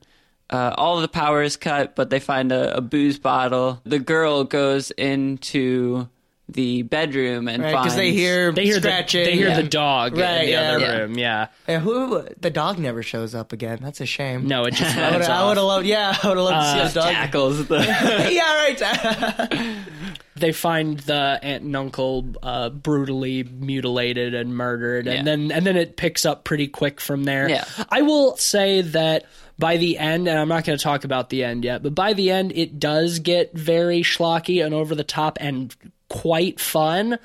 Uh, all the power is cut, but they find a, a booze bottle. The girl goes into the bedroom and right because they hear They hear the scratching they hear yeah. the dog Right, in the yeah. other Yeah. room. Yeah. Yeah, who the dog never shows up again that's a shame No, it just *laughs* I would have loved, yeah, *laughs* I would have loved to see the dog. tackles the. *laughs* yeah, right. They find the aunt and uncle uh, brutally mutilated and murdered, Yeah. and then and then it picks up pretty quick from there. Yeah. I will say that by the end, and I'm not going to talk about the end yet, but by the end, it does get very schlocky and over the top and quite fun.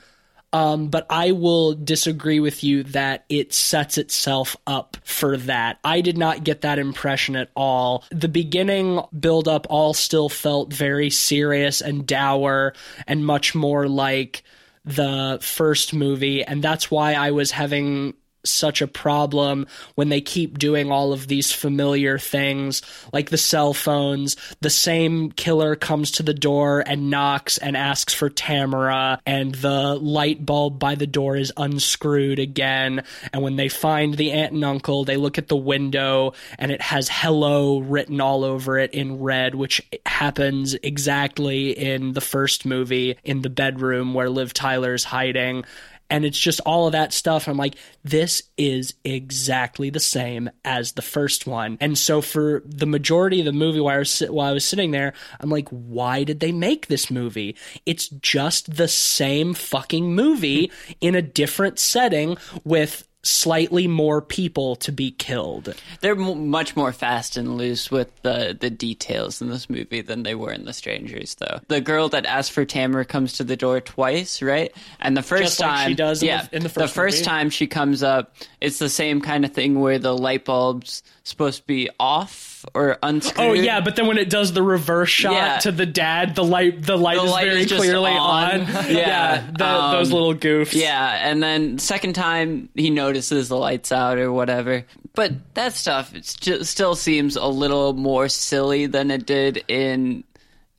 Um, but I will disagree with you that it sets itself up for that. I did not get that impression at all. The beginning build up all still felt very serious and dour and much more like the first movie, and that's why I was having such a problem when they keep doing all of these familiar things like the cell phones. The same killer comes to the door and knocks and asks for Tamara and the light bulb by the door is unscrewed again. And when they find the aunt and uncle they look at the window and it has hello written all over it in red which happens exactly in the first movie in the bedroom where Liv Tyler's hiding and it's just all of that stuff. I'm like, this is exactly the same as the first one. And so for the majority of the movie while I was, while I was sitting there, I'm like, why did they make this movie? It's just the same fucking movie in a different setting with slightly more people to be killed. They're m- much more fast and loose with the the details in this movie than they were in The Strangers, though. The girl that asks for Tamara comes to the door twice, right? And the first Just like time she does in the- yeah, in the first first movie. time she comes up, it's the same kind of thing where the light bulb's supposed to be off or unscrewed. Oh yeah, but then when it does the reverse shot Yeah. to the dad, the light the light The is light very is clearly on. on. *laughs* Yeah. the- Um, those little goofs. Yeah, and then second time he notices the lights out or whatever. But that stuff it still seems a little more silly than it did in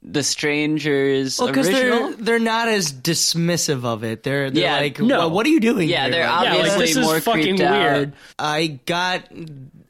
The Strangers Well, because they're they're not as dismissive of it. They're, they're Yeah, like, no. "Well, what are you doing? Yeah, here?" they're Like, Yeah, like Obviously this is more fucking creeped out. weird. I got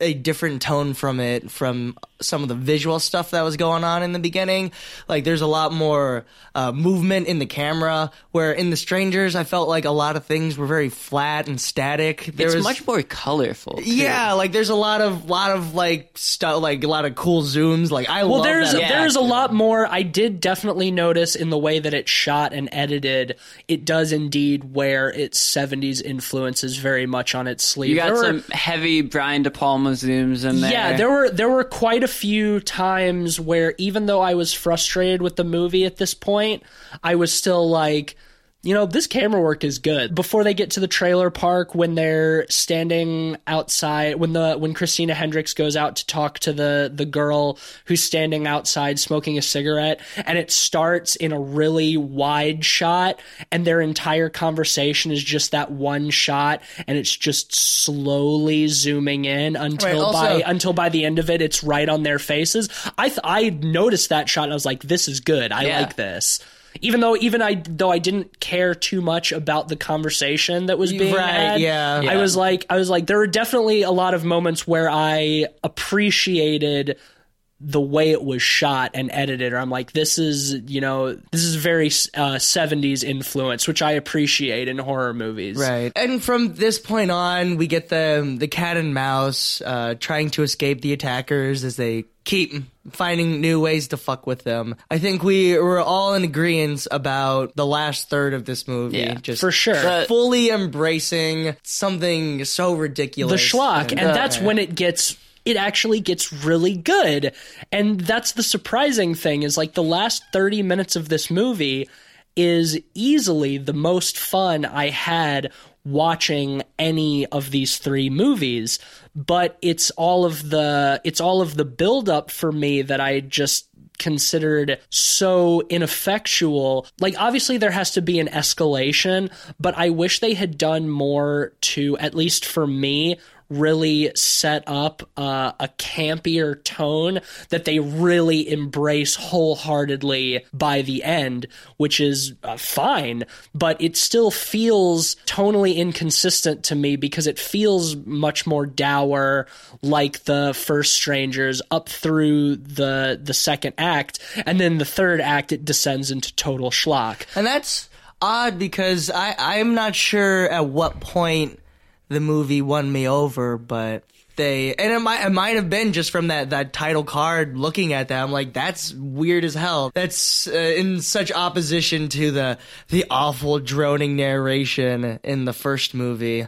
a different tone from it from some of the visual stuff that was going on in the beginning. Like, there's a lot more uh, movement in the camera. Where in The Strangers, I felt like a lot of things were very flat and static. There it's was, much more colorful. too. yeah, like there's a lot of lot of like stuff, like a lot of cool zooms. Like I Well, love there's that. Yeah. there's a lot more. I did definitely notice in the way that it's shot and edited. It does indeed wear its '70s influences very much on its sleeve. You got There were- some heavy Brian De Palma zooms in there. Yeah, there were there were quite a few times where even though I was frustrated with the movie at this point, I was still like, you know, this camera work is good. Before they get to the trailer park when they're standing outside when the when Christina Hendricks goes out to talk to the the girl who's standing outside smoking a cigarette and it starts in a really wide shot and their entire conversation is just that one shot and it's just slowly zooming in until Right, also- by until by the end of it it's right on their faces. I th- I noticed that shot and I was like this is good. I Yeah. like this. Even though even I though I didn't care too much about the conversation that was being Right, had, yeah. I Yeah. was like I was like there were definitely a lot of moments where I appreciated the way it was shot and edited or i'm like this is you know this is very uh, 70s influence which i appreciate in horror movies Right. And from this point on, we get the the cat and mouse uh, trying to escape the attackers as they keep finding new ways to fuck with them. I think we were all in agreement about the last third of this movie. Yeah, just for sure The- fully embracing something so ridiculous. the schlock and the- that's when it gets it actually gets really good and that's the surprising thing is like the last 30 minutes of this movie is easily the most fun i had watching any of these three movies but it's all of the it's all of the build up for me that i just considered so ineffectual. Like, obviously, there has to be an escalation, but I wish they had done more to, at least for me, really set up uh, a campier tone that they really embrace wholeheartedly by the end, which is uh, fine, but it still feels tonally inconsistent to me because it feels much more dour like the first strangers up through the the second act and then the third act it descends into total schlock. And that's odd because I I'm not sure at what point the movie won me over, but they and it might it might have been just from that that title card looking at that I'm like that's weird as hell. That's uh, in such opposition to the the awful droning narration in the first movie.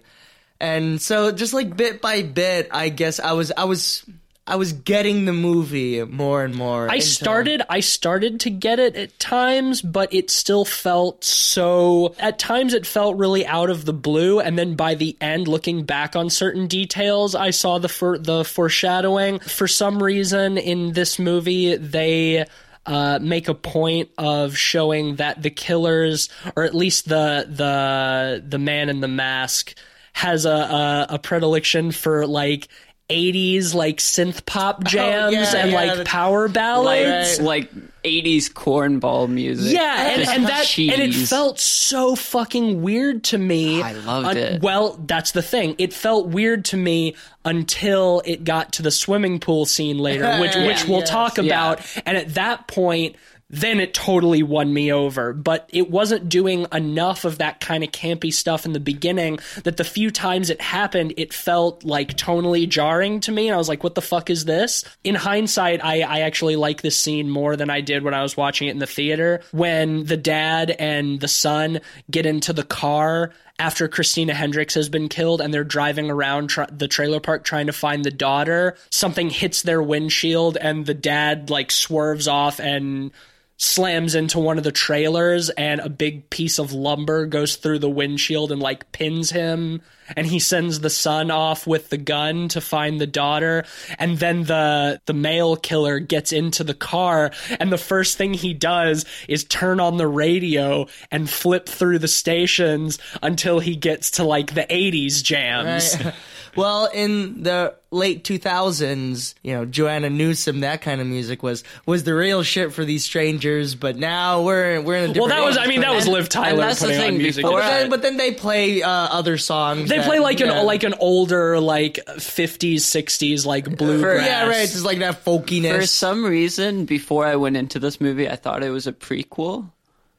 And so just like bit by bit, I guess I was I was I was getting the movie more and more. I started I started to get it at times, but it still felt so at times it felt really out of the blue and then by the end looking back on certain details, I saw the for, the foreshadowing. For some reason in this movie they uh, make a point of showing that the killers, or at least the the the man in the mask, has a a, a predilection for like 80s like synth pop oh, jams yeah, and yeah, like power ballads. like like 80s cornball music. Yeah, and, and that and it felt so fucking weird to me. I loved it. Well, that's the thing. It felt weird to me until it got to the swimming pool scene later, which *laughs* which we'll Yes. talk Yeah. about. And at that point, then it totally won me over. But it wasn't doing enough of that kind of campy stuff in the beginning that the few times it happened, it felt like tonally jarring to me. And I was like, what the fuck is this? In hindsight, I, I actually like this scene more than I did when I was watching it in the theater. When the dad and the son get into the car after Christina Hendricks has been killed and they're driving around tr- the trailer park trying to find the daughter, something hits their windshield and the dad like swerves off and slams into one of the trailers and a big piece of lumber goes through the windshield and like pins him. And he sends the son off with the gun to find the daughter. And then the the male killer gets into the car. And the first thing he does is turn on the radio and flip through the stations until he gets to like the 80s jams. Right. *laughs* well, in the late 2000s, you know, Joanna Newsom, that kind of music was was the real shit for these strangers. But now we're we're in a well that was age. i mean that was liv tyler that's the thing, on music before- But then, but then they play uh, other songs. they that- play like an yeah. like an older like 50s 60s like bluegrass yeah, right. It's just like that folkiness. For some reason, before I went into this movie, I thought it was a prequel.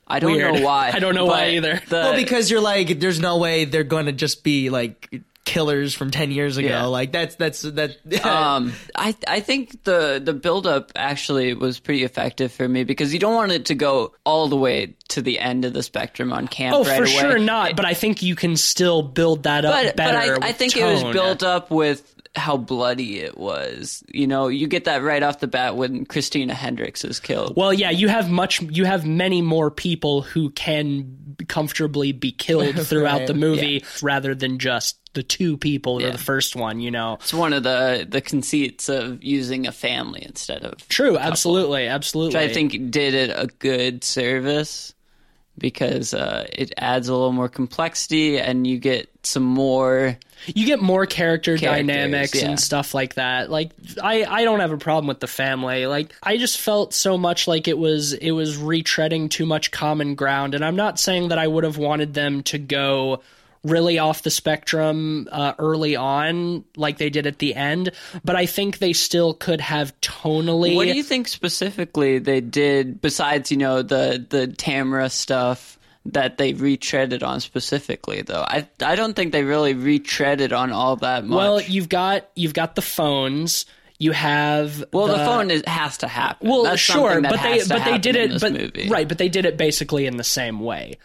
I don't Weird. know why. *laughs* I don't know why either. the- well, because you're like, there's no way they're going to just be like killers from 10 years ago. Yeah. Like that's that's that. *laughs* um, I I think the the build up actually was pretty effective for me because you don't want it to go all the way to the end of the spectrum on camp. Oh, right for away. sure not. But I think you can still build that up But but better. I, I with think it was built up with how bloody it was. You know, you get that right off the bat when Christina Hendricks is killed. Well, yeah, you have much. You have many more people who can comfortably be killed *laughs* throughout Right. the movie, rather than just the two people Yeah. or the first one. You know. It's one of the the conceits of using a family instead of True. Absolutely. Absolutely. which I think did it a good service because uh, it adds a little more complexity and you get some more. you get more character dynamics yeah. and stuff like that like i i don't have a problem with the family like i just felt so much like it was it was retreading too much common ground and i'm not saying that i would have wanted them to go really off the spectrum uh, early on like they did at the end but i think they still could have tonally What do you think specifically they did besides you know the the Tamara stuff? That they retreaded on specifically, though. I I don't think they really retreaded on all that much. well you've got you've got the phones you have Well, the, the phone is, has to happen. Well, That's sure, but they but they did it but movie. right, but they did it basically in the same way.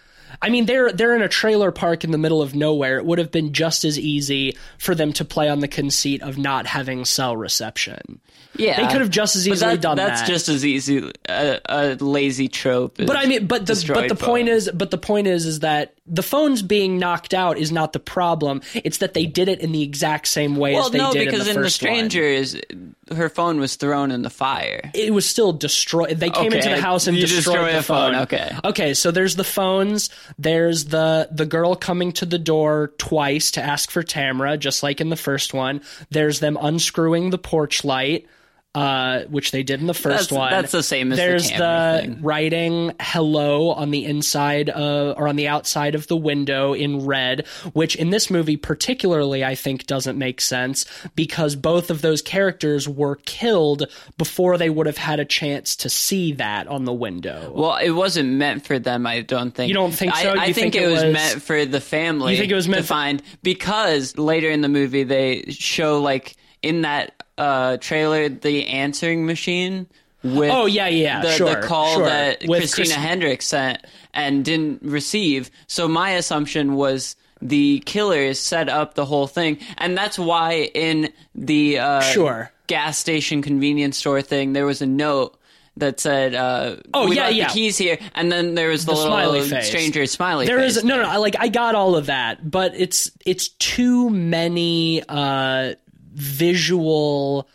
I mean, they're they're in a trailer park in the middle of nowhere. It would have been just as easy for them to play on the conceit of not having cell reception. Yeah, They could have just as easily that- done that's that. That's just as easy a, a lazy trope. But I mean, but the but the point is, but the point is, is that the phones being knocked out is not the problem. It's that they did it in the exact same way well, as they no, did because in the in, the first one. Strangers, her phone was thrown in the fire. it was still destroyed. They came into the house and you destroyed destroy the phone, phone. okay. Okay, so there's the phones. There's the the girl coming to the door twice to ask for Tamara, just like in the first one. There's them unscrewing the porch light. Uh, which they did in the first That's- one. that's the same as There's the thing. writing "hello" on the inside uh, or on the outside of the window in red, which in this movie particularly I think doesn't make sense because both of those characters were killed before they would have had a chance to see that on the window. Well, it wasn't meant for them. I don't think. You don't think so? I, I think, think it it was, was- meant for the family. You think it was meant to for- find because later in the movie they show like in that uh, trailer the answering machine with Oh, yeah, yeah, the, sure, the call sure. that With Christina Chris- Hendricks sent and didn't receive. So my assumption was the killers set up the whole thing, and that's why in the uh, Sure. gas station convenience store thing there was a note. That said, uh, Oh, we yeah, yeah. the keys here, and then there was the, the little smiley face. stranger smiley There face. is no, no, no. Like I got all of that, but it's it's too many uh, visual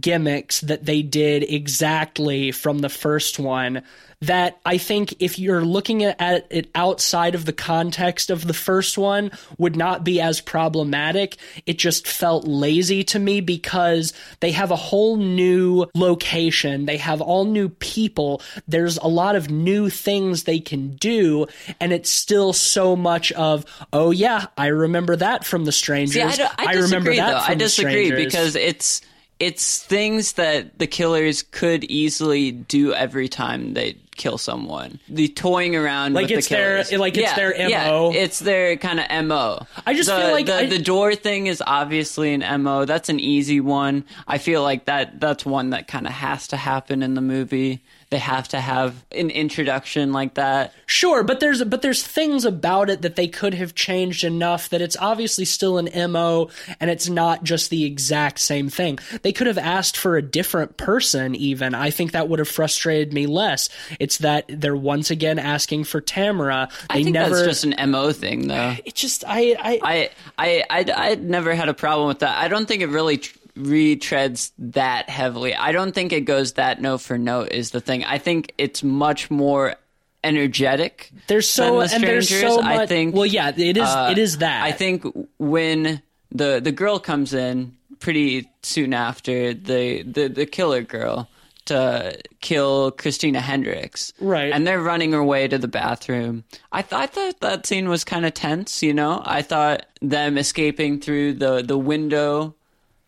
gimmicks that they did exactly from the first one. That I think if you're looking at, it outside of the context of the first one would not be as problematic. It just felt lazy to me because they have a whole new location. They have all new people. There's a lot of new things they can do. And it's still so much of, oh yeah, I remember that from the strangers. See, I, don't- I remember disagree, that though. I disagree because it's it's things that the killers could easily do every time they kill someone. The toying around Like with it's the their- like it's Yeah, their yeah, MO. it's their kind of mo. I just the, feel like the, I- the door thing is obviously an mo. That's an easy one. I feel like that that's one that kind of has to happen in the movie. They have to have an introduction like that. Sure, but there's but there's things about it that they could have changed enough that it's obviously still an MO and it's not just the exact same thing. They could have asked for a different person even. I think that would have frustrated me less. It's that they're once again asking for Tamara. They I think never that's just an mo thing, though. It just I I, I I I I never had a problem with that. I don't think it really tr- retreads that heavily. I don't think it goes that note for note is the thing. I think it's much more energetic. there's so the and there's so much I think Well, yeah, it is uh, it is that. I think when the the girl comes in pretty soon after the the, the killer girl to kill Christina Hendricks. Right. And they're running her way to the bathroom. I, th- I thought that scene was kind of tense, you know? I thought them escaping through the, the window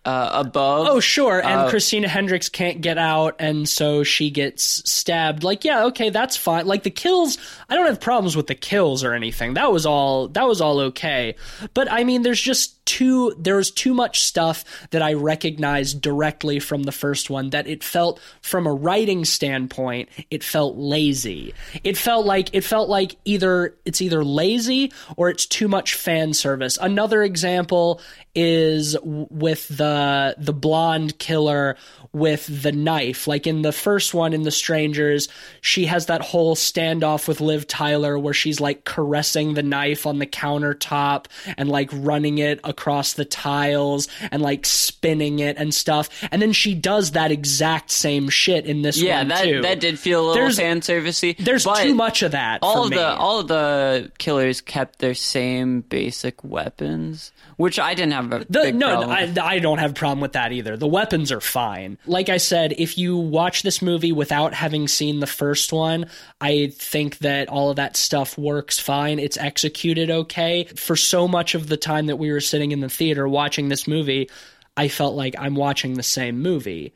uh, above. Oh, sure. And Uh, Christina Hendricks can't get out, and so she gets stabbed. Like, yeah, okay, that's fine. Like the kills, I don't have problems with the kills or anything. That was all. That was all okay. But I mean, there's just too. There's too much stuff that I recognized directly from the first one that it felt, from a writing standpoint, it felt lazy. It felt like it felt like either it's either lazy or it's too much fan service. Another example is with the the blonde killer with the knife. Like in the first one in The Strangers, she has that whole standoff with Liv Tyler where she's like caressing the knife on the countertop and like running it across the tiles and like spinning it and stuff. And then she does that exact same shit in this yeah, one that too. that did feel a little There's- fan servicey. There's too much of that All for of the all of the killers kept their same basic weapons, which I didn't have a The, big no, problem. with. I, I don't have a problem with that either. The weapons are fine. Like I said, if you watch this movie without having seen the first one, I think that all of that stuff works fine. It's executed okay. For so much of the time that we were sitting in the theater watching this movie, I felt like I'm watching the same movie.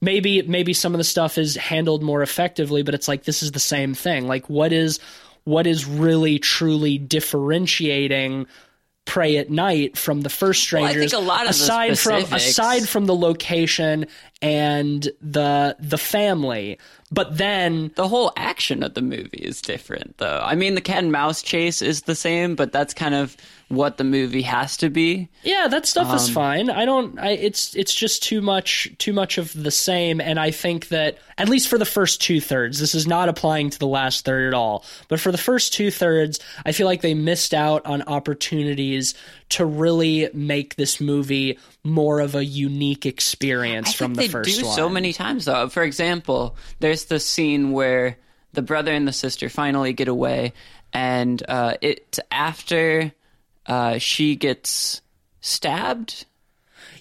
Maybe maybe some of the stuff is handled more effectively, but it's like this is the same thing. Like what is what is really truly differentiating Prey at Night from the first I think a lot of aside from aside from the location and the the family, but then the whole action of the movie is different, though. I mean, the cat and mouse chase is the same, but that's kind of what the movie has to be. yeah, that stuff Um, is fine. I don't. I it's it's just too much too much of the same, and I think that at least for the first two thirds, this is not applying to the last third at all. But for the first two thirds, I feel like they missed out on opportunities to really make this movie more of a unique experience I from the they first do one. so many times, though. For example, there's the scene where the brother and the sister finally get away, and uh, it's after uh, she gets stabbed.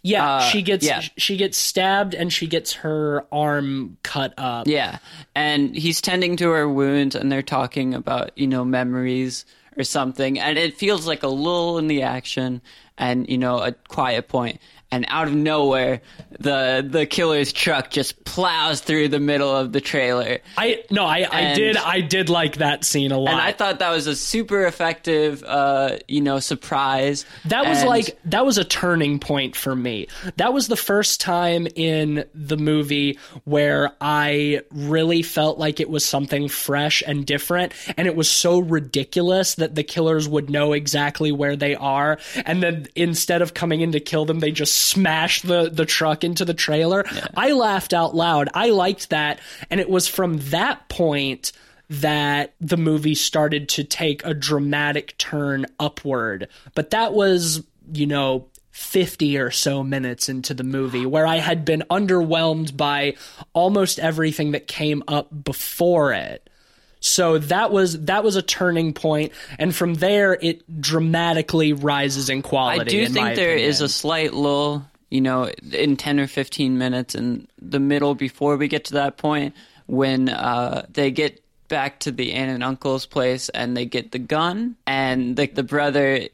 Yeah, Uh, she gets yeah. she gets stabbed and she gets her arm cut up. Yeah, and he's tending to her wounds, and they're talking about you know memories or something, and it feels like a lull in the action, and you know a quiet point, and out of nowhere, the the killer's truck just plows through the middle of the trailer, I no, I, I did I did like that scene a lot. and I thought that was a super effective, uh, you know, surprise. that was And- like that was a turning point for me. That was the first time in the movie where I really felt like it was something fresh and different and it was so ridiculous that the killers would know exactly where they are and then instead of coming in to kill them they just smash the the truck into the trailer. I laughed out loud. I liked that and it was from that point that the movie started to take a dramatic turn upward. But that was, you know, 50 or so minutes into the movie where I had been underwhelmed by almost everything that came up before it. So that was that was a turning point and from there it dramatically rises in quality. I do think there is opinion. a slight lull, you know, in 10 or 15 minutes in the middle before we get to that point when uh, they get back to the aunt and uncle's place and they get the gun and the, the brother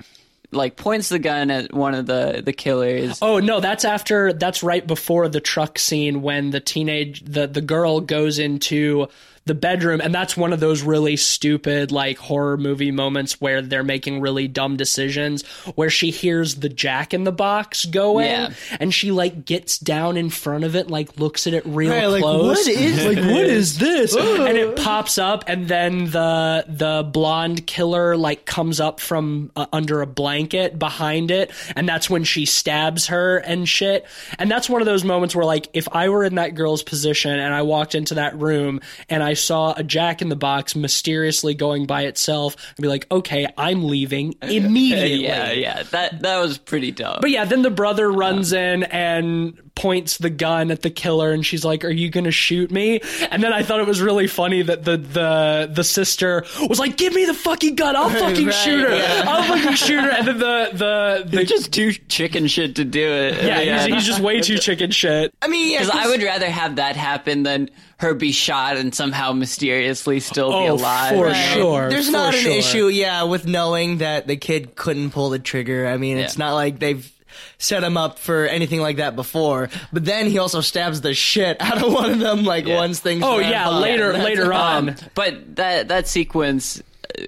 like points the gun at one of the the killers. Oh no, that's after that's right before the truck scene when the teenage the the girl goes into the bedroom and that's one of those really stupid like horror movie moments where they're making really dumb decisions where she hears the jack in the box going Yeah. and she like gets down in front of it like looks at it real Right, like, close what is like what this? is this and it pops up and then the the blonde killer like comes up from uh, under a blanket behind it and that's when she stabs her and shit and that's one of those moments where like if i were in that girl's position and i walked into that room and i saw a jack in the box mysteriously going by itself i'd be like okay i'm leaving *laughs* immediately yeah, yeah, that that was pretty dumb. but yeah, then the brother runs in and points the gun at the killer, and she's like, "Are you gonna shoot me?" And then I thought it was really funny that the the the sister was like, "Give me the fucking gun! I'll *laughs* fucking Right, shoot her! yeah. I'll fucking shoot her!" And then the the, the They're just too chicken shit to do it. yeah, he's, he's just way too chicken shit. I mean, yeah, Because I would rather have that happen than her be shot and somehow mysteriously still be Oh, alive. for Right. sure. There's for not an sure. issue, yeah, with knowing that the kid couldn't pull the trigger. I mean, it's not like they've set him up for anything like that before. But then he also stabs the shit out of one of them, like Yeah. once things. Oh yeah, up. later That's- later on. Um, but that that sequence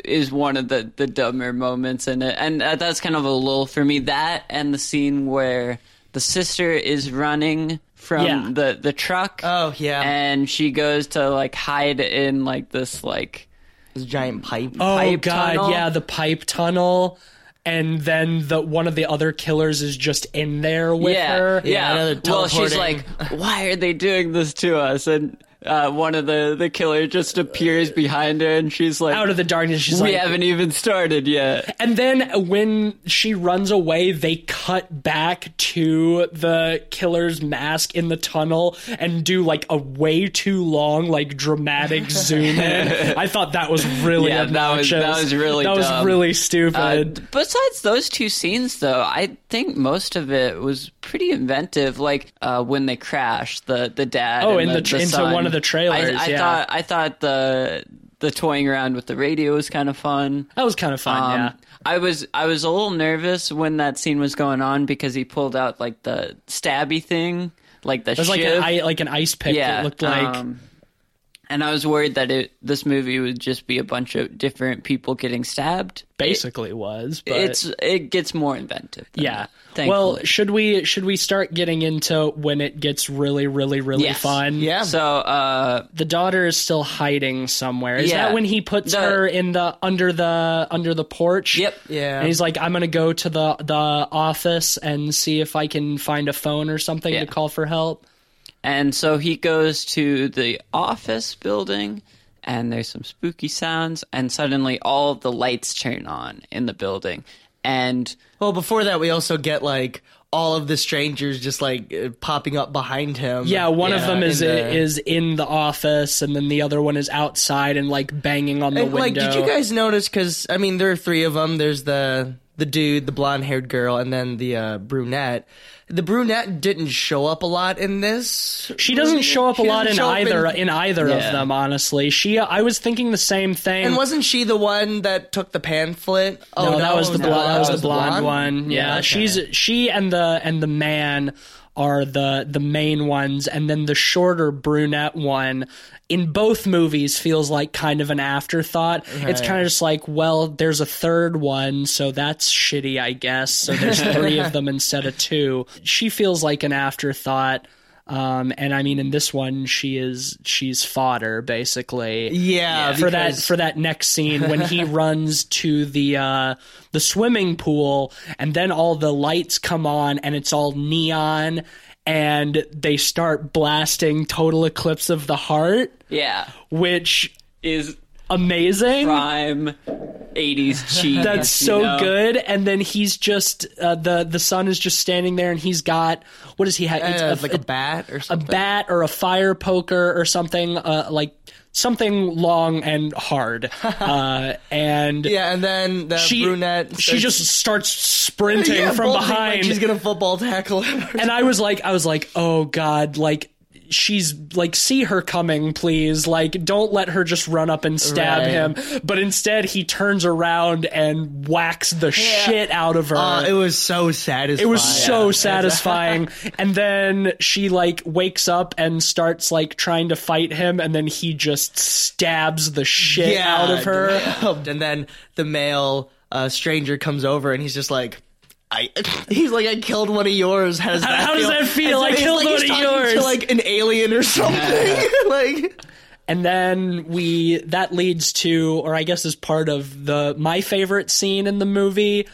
is one of the the dumber moments in it, and uh, that's kind of a lull for me. That and the scene where the sister is running from Yeah. the the truck. Oh, yeah. and she goes to like hide in like this like This giant pipe. Oh pipe god, tunnel. yeah, the pipe tunnel. And then the one of the other killers is just in there with yeah, her. Yeah, another well, she's like, "Why are they doing this to us?" And uh, one of the the killer just appears behind her, and she's like, Out of the darkness, she's "We like, haven't even started yet." And then when she runs away, they cut back to the killer's mask in the tunnel and do like a way too long, like dramatic *laughs* zoom in. I thought that was really Yeah, that was- that was really that was dumb. really Uh, stupid. besides those two scenes, though, I think most of it was pretty inventive. Like uh, when they crash, the the dad. Oh, and in the, the the into son. one of the trailers, I, I yeah. thought I thought the the toying around with the radio was kind of fun. that was kind of fun. Um, yeah. I was I was a little nervous when that scene was going on because he pulled out like the stabby thing, like the It was like an, like an ice pick. yeah, looked like. um, and I was worried that it this movie would just be a bunch of different people getting stabbed. basically was. But it's it gets more inventive. than yeah. that. Well, should we should we start getting into when it gets really really really Yes. fun? yeah. so uh, the daughter is still hiding somewhere. Is Yeah. that when he puts The- her in the under the under the porch? Yep. Yeah. And he's like, I'm gonna go to the the office and see if I can find a phone or something Yeah. to call for help. And so he goes to the office building, and there's some spooky sounds, and suddenly all the lights turn on in the building, and Well, before that, we also get like all of the strangers just like uh, popping up behind him. Yeah, one of them is in the- is in the office, and then the other one is outside and like banging on the And, window. like, did you guys notice? Because I mean, there are three of them. There's the the dude, the blonde haired girl, and then the uh, brunette. The brunette didn't show up a lot in this. She doesn't show up a lot in either in- in, either Yeah. of them. Honestly, she I was thinking the same thing. And wasn't she the one that took the pamphlet? Oh no, that was the no, blonde. That was the blonde, blonde one. Yeah, okay. she's she and the and the man are the the main ones, and then the shorter brunette one in both movies feels like kind of an afterthought. It's kind of just like, well, there's a third one, so that's shitty, I guess. So there's *laughs* three of them instead of two. She feels like an afterthought. Um, and I mean, in this one, she is she's fodder basically. Yeah, for that for that next scene when he *laughs* runs to the uh the swimming pool and then all the lights come on and it's all neon and they start blasting total eclipse of the heart. Yeah, which is amazing prime '80s cheese. that's so you know? good and then he's just uh, the the son is just standing there and he's got what does he have It's Uh, like a bat or a bat or a fire poker or something uh, like something long and hard *laughs* uh, and Yeah, and then the she brunette. she just starts sprinting *laughs* Yeah, from bolting, like behind she's gonna football tackle him. and i was like i was like oh god like she's like see her coming please like don't let her just run up and stab Right. him but instead he turns around and whacks the shit out of her Uh, it was so satisfying. it was so satisfying. *laughs* and then she like wakes up and starts like trying to fight him, and then he just stabs the shit out of her. *laughs* And then the male uh, stranger comes over and he's just like, I, *laughs* he's like, I killed one of yours. How does that how does feel? that feel? And I killed like, one he's of yours. To like an alien or something. *laughs* *laughs* like, And then we that leads to, or I guess is part of the my favorite scene in the movie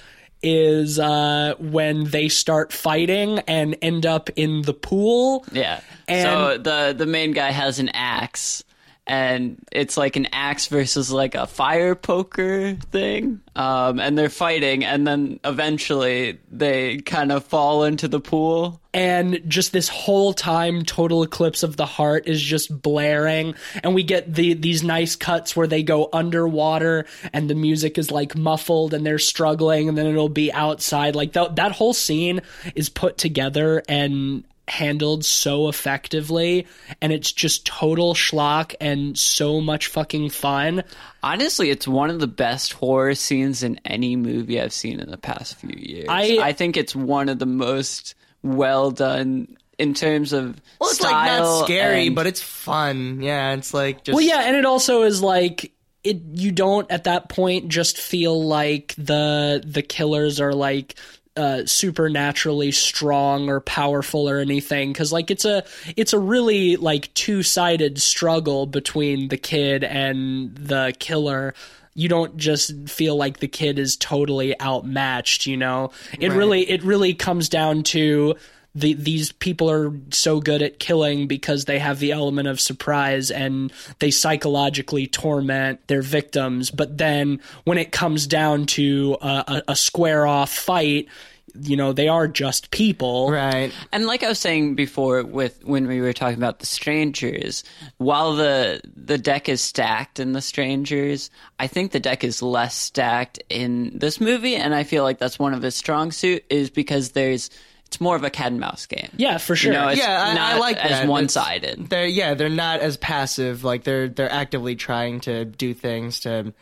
is uh, when they start fighting and end up in the pool. Yeah. And- so the the main guy has an axe, and it's like an axe versus like a fire poker thing. Um, and they're fighting, and then eventually they kind of fall into the pool. and just this whole time total eclipse of the heart is just blaring and we get the these nice cuts where they go underwater and the music is like muffled and they're struggling and then it'll be outside like th- that whole scene is put together and handled so effectively and it's just total schlock and so much fucking fun Honestly, it's one of the best horror scenes in any movie I've seen in the past few years. I- I think it's one of the most well done in terms of well, it's like not scary, and- but it's fun. Yeah, it's like just. Well, yeah, and it also is like it. You don't at that point just feel like the the killers are like uh, supernaturally strong or powerful or anything because like it's a it's a really like two sided struggle between the kid and the killer. You don't just feel like the kid is totally outmatched. You know, it Right. really it really comes down to the, these people are so good at killing because they have the element of surprise and they psychologically torment their victims. But then when it comes down to a, a, a square off fight, you know, they are just people. Right. And like I was saying before, with when we were talking about the strangers, while the the deck is stacked in the strangers, I think the deck is less stacked in this movie, and I feel like that's one of his strong suit is because there's it's more of a cat and mouse game. Yeah, for sure. You know, it's Yeah, I, not I like that. as It's- one sided. They're yeah, they're not as passive. Like they're they're actively trying to do things to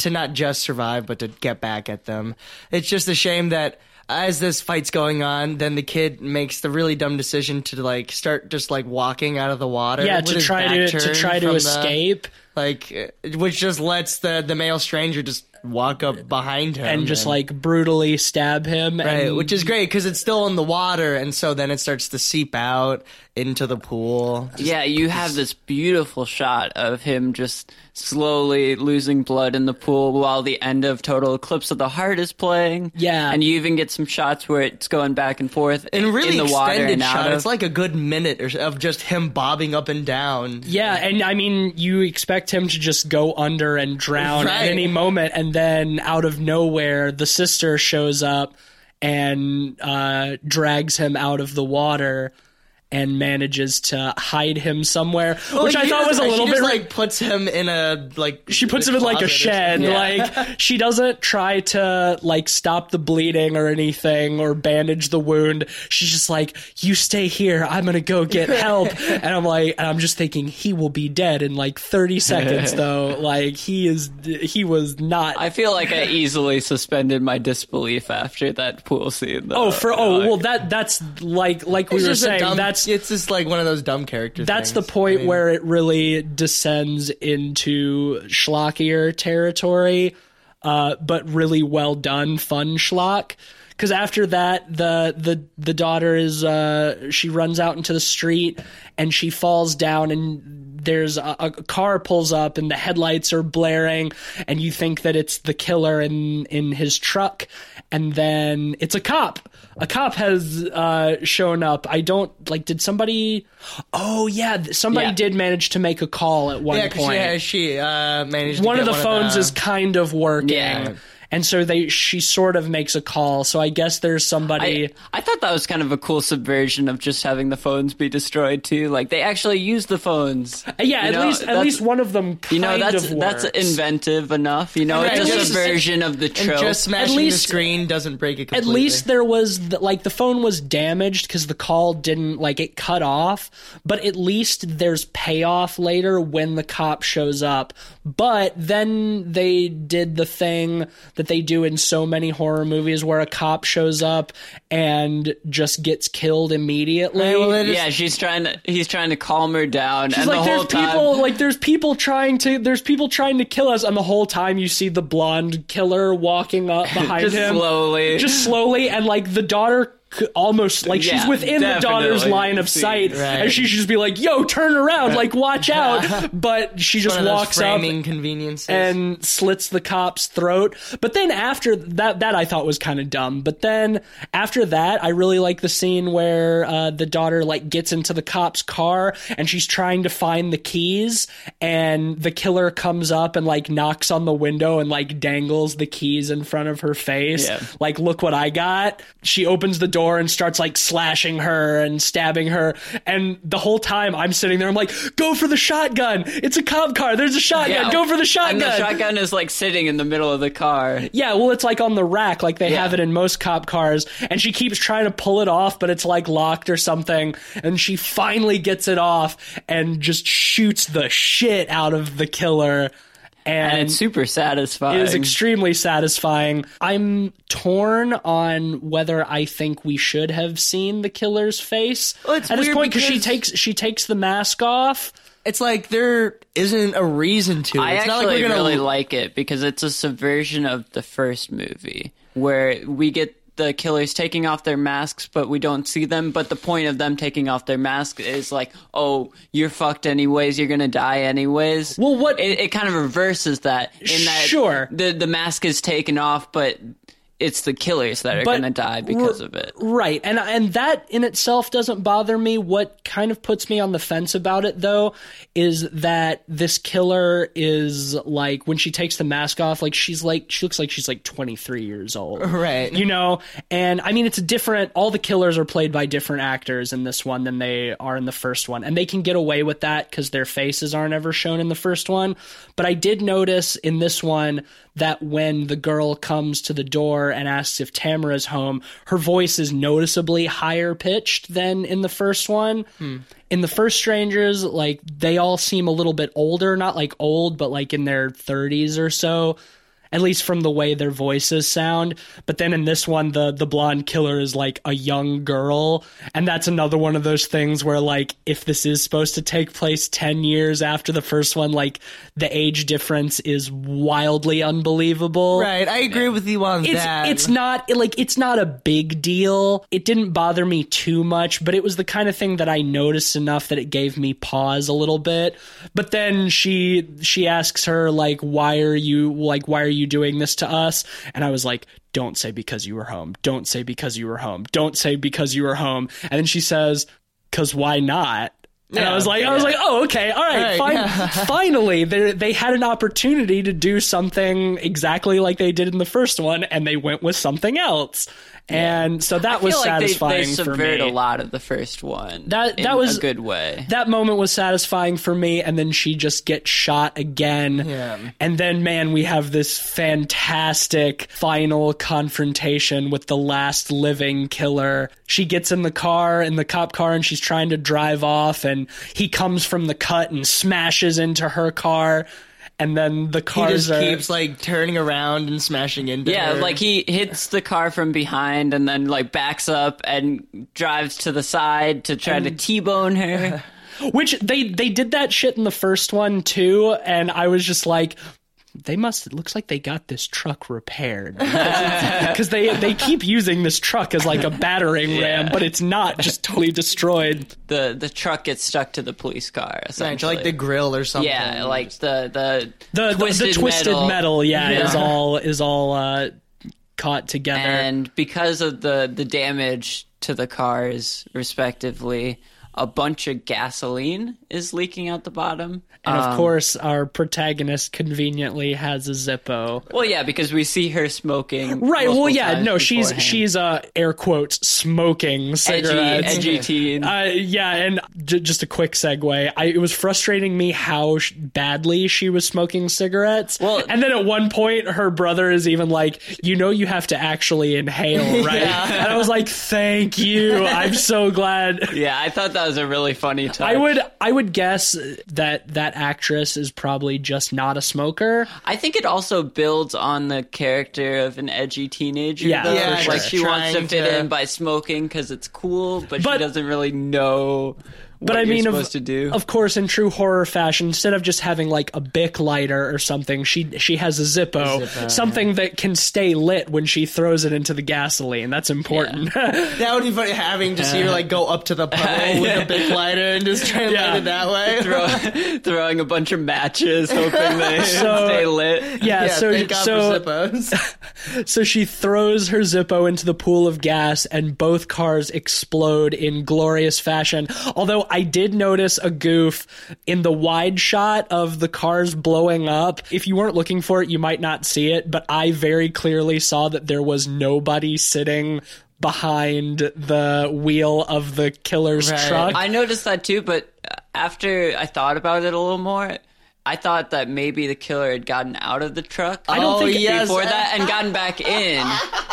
to not just survive, but to get back at them. It's just a shame that as this fight's going on, then the kid makes the really dumb decision to like start just like walking out of the water. yeah, to try back to to try to from the- escape like, which just lets the the male stranger just walk up behind him and just like brutally stab him. Right, and which is great because it's still in the water, and so then it starts to seep out into the pool. Yeah, you have this beautiful shot of him just slowly losing blood in the pool while the end of Total Eclipse of the Heart is playing. Yeah. and you even get some shots where it's going back and forth And really in the water extended and out shot. of. It's like a good minute or so of just him bobbing up and down. Yeah, and I mean, you expect him to just go under and drown at any moment, and then out of nowhere, the sister shows up and uh, drags him out of the water and manages to hide him somewhere, which Like, I thought was a little she bit just, ri- like puts him in a like. she puts him in like a shed something. like *laughs* she doesn't try to like stop the bleeding or anything or bandage the wound she's just like you stay here i'm gonna go get help *laughs* and i'm like and i'm just thinking he will be dead in like 30 seconds *laughs* though like he is he was not I feel like I easily suspended my disbelief after that pool scene. Though. oh for oh well that that's like like we It's were saying dumb, that's it's just like one of those dumb characters. that's the point I mean, where it really descends into schlockier territory, uh, but really well done, fun schlock. Because after that, the the the daughter is uh, she runs out into the street and she falls down and there's a, a car pulls up and the headlights are blaring and you think that it's the killer in in his truck and then it's a cop a cop has uh, shown up i don't like did somebody oh yeah somebody Yeah. did manage to make a call at one Yeah, point Yeah, she uh, managed. to one of the phones the, is kind of working Yeah. And so they she sort of makes a call. So I guess there's somebody. I, I thought that was kind of a cool subversion of just having the phones be destroyed too. Like they actually use the phones. Uh, yeah, You at know, least at least one of them. Kind You know, that's of that's inventive enough. You know, And it's at a least- subversion of the And trope. just smashing least- the screen doesn't break it At least there was the, like the phone was damaged because the call didn't like it cut off. But at least there's payoff later when the cop shows up. But then they did the thing that they do in so many horror movies where a cop shows up and just gets killed immediately. Right, well, it is- yeah, she's trying to. He's trying to calm her down, She's and like the there's whole time, people like there's people trying to there's people trying to kill us and the whole time you see the blonde killer walking up *laughs* behind just him slowly, just slowly and like the daughter c- almost like she's Yeah, within the daughter's line of See, sight right. and she should just be like yo turn around like watch out but she just One of those walks up framing conveniences. and slits the cop's throat. But then after that, that I thought was kind of dumb. But then after that, I really like the scene where uh, the daughter like gets into the cop's car and she's trying to find the keys, and the killer comes up and like knocks on the window and like dangles the keys in front of her face. Yeah. Like, look what I got. She opens the door and starts like slashing her and stabbing her. And the whole time I'm sitting there, I'm like, go for the shotgun. It's a cop car. There's a shotgun. Go for the shotgun. And the shotgun is like sitting in the middle of the car. Yeah, well, it's like on the rack, like they Yeah. have it in most cop cars, and she keeps trying to pull it off, but it's like locked or something, and she finally gets it off and just shoots the shit out of the killer. And, And it's super satisfying. it is extremely satisfying. I'm torn on whether I think we should have seen the killer's face Well, it's at this point because she takes she takes the mask off. it's like there isn't a reason to. I it's actually not like we're gonna really like it because it's a subversion of the first movie where we get the killers taking off their masks, but we don't see them. But the point of them taking off their mask is like, oh, you're fucked anyways. You're gonna die anyways. Well, what- it, it kind of reverses that in that Sure. the the mask is taken off, but it's the killers that are gonna die because r- of it. Right. And and that in itself doesn't bother me. What kind of puts me on the fence about it though is that this killer is like when she takes the mask off like she's like she looks like she's like 23 years old. Right. You know, and I mean it's a different all the killers are played by different actors in this one than they are in the first one. And they can get away with that cuz their faces aren't ever shown in the first one. But I did notice in this one that when the girl comes to the door and asks if Tamara's home, her voice is noticeably higher pitched than in the first one. Hmm. In the first Strangers, like they all seem a little bit older, not like old, but like in their 30s or so. At least from the way their voices sound, but then in this one, the the blonde killer is like a young girl, and that's another one of those things where like if this is supposed to take place ten years after the first one, like the age difference is wildly unbelievable Right, I agree with you on it's that. it's not like it's not a big deal. It didn't bother me too much, but it was the kind of thing that I noticed enough that it gave me pause a little bit. But then she she asks her like why are you like why are you doing this to us? And I was like don't say because you were home. Don't say because you were home. Don't say because you were home. And then she says cuz why not? And I was like, I was like, oh, okay, all right, Right. fine. *laughs* Finally, they they had an opportunity to do something exactly like they did in the first one, and they went with something else, and so that was like satisfying they for subvert me. a lot of the first one. That- in that was- a good way. That moment was satisfying for me, and then she just gets shot again. Yeah. And then, man, we have this fantastic final confrontation with the last living killer. She gets in the car, in the cop car, and she's trying to drive off, and he comes from the cut and smashes into her car. And then the he cars just are. keeps like turning around and smashing into Yeah, her. like he hits the car from behind and then like backs up and drives to the side to try to T-bone her. *laughs* Which they they did that shit in the first one too, and I was just like, they must. It looks like they got this truck repaired *laughs* because they they keep using this truck as like a battering ram, but it's not just totally destroyed. the the truck gets stuck to the police car. Right, Essentially, like the grill or something. yeah, like the the The the twisted, the twisted metal, metal. yeah, is all is all uh, caught together. and because of the the damage to the cars respectively a bunch of gasoline is leaking out the bottom. And of Um, course, our protagonist conveniently has a Zippo. well, yeah, because we see her smoking. Right. Well, yeah. No, she's beforehand. she's uh air quotes smoking cigarettes. edgy edgy teen. Uh, yeah, and j- just a quick segue. I, it was frustrating me how sh- badly she was smoking cigarettes. Well- and then at one point, her brother is even like, "You know, you have to actually inhale, *laughs* right?" And I was like, "Thank you. I'm so glad." *laughs* yeah, I thought that was a really funny touch. I would I would guess that that actress is probably just not a smoker. I think it also builds on the character of an edgy teenager. Yeah, though. Yeah, like sure. she wants to fit to- in by smoking because it's cool, but, But- she doesn't really know. What But I mean, supposed of, to do. of course, in true horror fashion, instead of just having like a Bic lighter or something, she she has a Zippo, Zippo, something that can stay lit when she throws it into the gasoline. That's important. *laughs* That would be funny having to see her like go up to the puddle *laughs* with a Bic lighter and just try and Yeah. light it that way. *laughs* Throw, throwing a bunch of matches, hoping they So- stay lit. yeah, Yeah, so thank God so for Zippos. so she throws her Zippo into the pool of gas, and both cars explode in glorious fashion. Although I did notice a goof in the wide shot of the cars blowing up. If you weren't looking for it, you might not see it, but I very clearly saw that there was nobody sitting behind the wheel of the killer's Right. truck. I noticed that too, but after I thought about it a little more, I thought that maybe the killer had gotten out of the truck. I don't think- yes. before that and gotten back *laughs* in.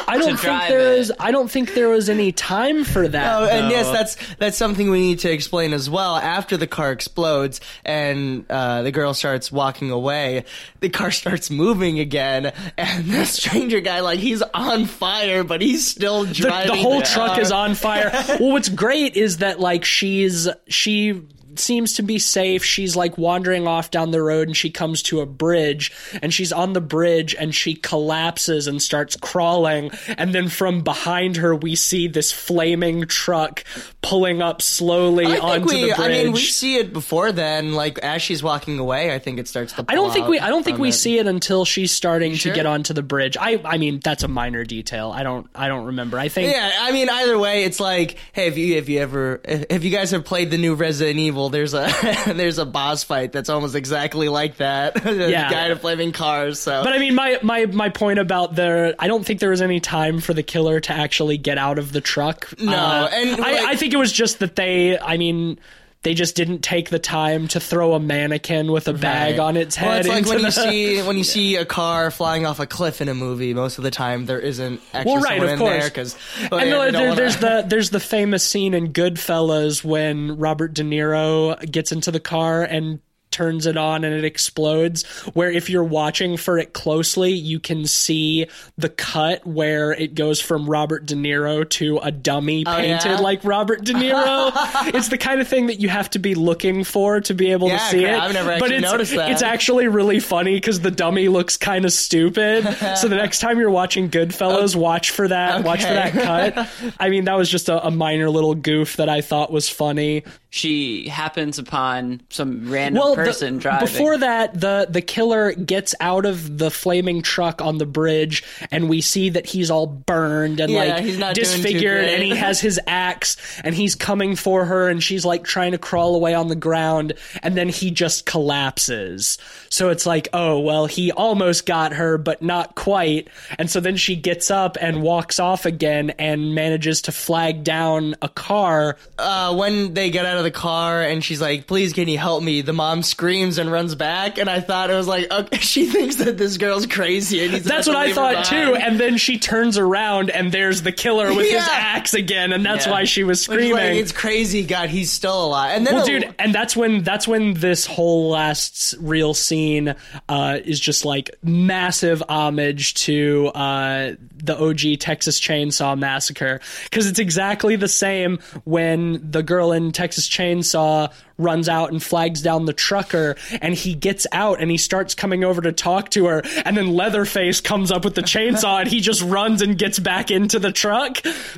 I don't think drive there it. is. I don't think there was any time for that. Oh, and yes, that's that's something we need to explain as well. After the car explodes and uh, the girl starts walking away, the car starts moving again, and the stranger guy, like he's on fire, but he's still the, driving. the whole the truck car. is on fire. *laughs* well, what's great is that like she's she seems to be safe. She's like wandering off down the road and she comes to a bridge and she's on the bridge and she collapses and starts crawling and then from behind her we see this flaming truck pulling up slowly I think onto we. the bridge. I mean, we see it before then. Like as she's walking away, I think it starts to. I don't pull think we. I don't think we it. see it until she's starting sure? to get onto the bridge. I. I mean, that's a minor detail. I don't. I don't remember. I think. Yeah, I mean, either way, it's like, hey, if you if you ever if you guys have played the new Resident Evil, there's a *laughs* there's a boss fight that's almost exactly like that. *laughs* Yeah. guy in flaming cars. So, But I mean, my, my, my point about the, I don't think there was any time for the killer to actually get out of the truck. Uh, No, and, like- I, I think it was just that they, I mean, they just didn't take the time to throw a mannequin with a bag Right. on its head. Well, it's like when you see *laughs* when you see a car flying off a cliff in a movie. Most of the time, there isn't actually Well, right, someone of in course. there because and there, there- there's the there's the famous scene in Goodfellas when Robert De Niro gets into the car and turns it on and it explodes where if you're watching for it closely you can see the cut where it goes from Robert De Niro to a dummy oh, painted yeah? like Robert De Niro *laughs* it's the kind of thing that you have to be looking for to be able Yeah, to see it I've never but actually it's, noticed that. it's actually really funny because the dummy looks kind of stupid *laughs* so the next time you're watching Goodfellas watch for that watch for that cut *laughs* I mean, that was just a, a minor little goof that I thought was funny. She happens upon some random Well, person the, driving. before that, the the killer gets out of the flaming truck on the bridge, and we see that he's all burned and Yeah, like he's not disfigured, and he has his axe, and he's coming for her, and she's like trying to crawl away on the ground, and then he just collapses. So it's like, oh well, he almost got her, but not quite, and so then she gets up and walks off again, and manages to flag down a car uh, when they get out of the car and she's like, "Please, can you help me?" The mom screams and runs back, and I thought it was like, okay, *laughs* she thinks that this girl's crazy, and he's That's what I thought too. And then she turns around and there's the killer with his axe again, and that's Yeah. why she was screaming. like, it's crazy. God, he's still alive. And then, well, dude, and that's when that's when this whole last real scene uh, is just like massive homage to uh, the OG Texas Chainsaw Massacre because it's exactly the same when the girl in Texas Chainsaw runs out and flags down the trucker and he gets out and he starts coming over to talk to her and then Leatherface comes up with the chainsaw and he just runs and gets back into the truck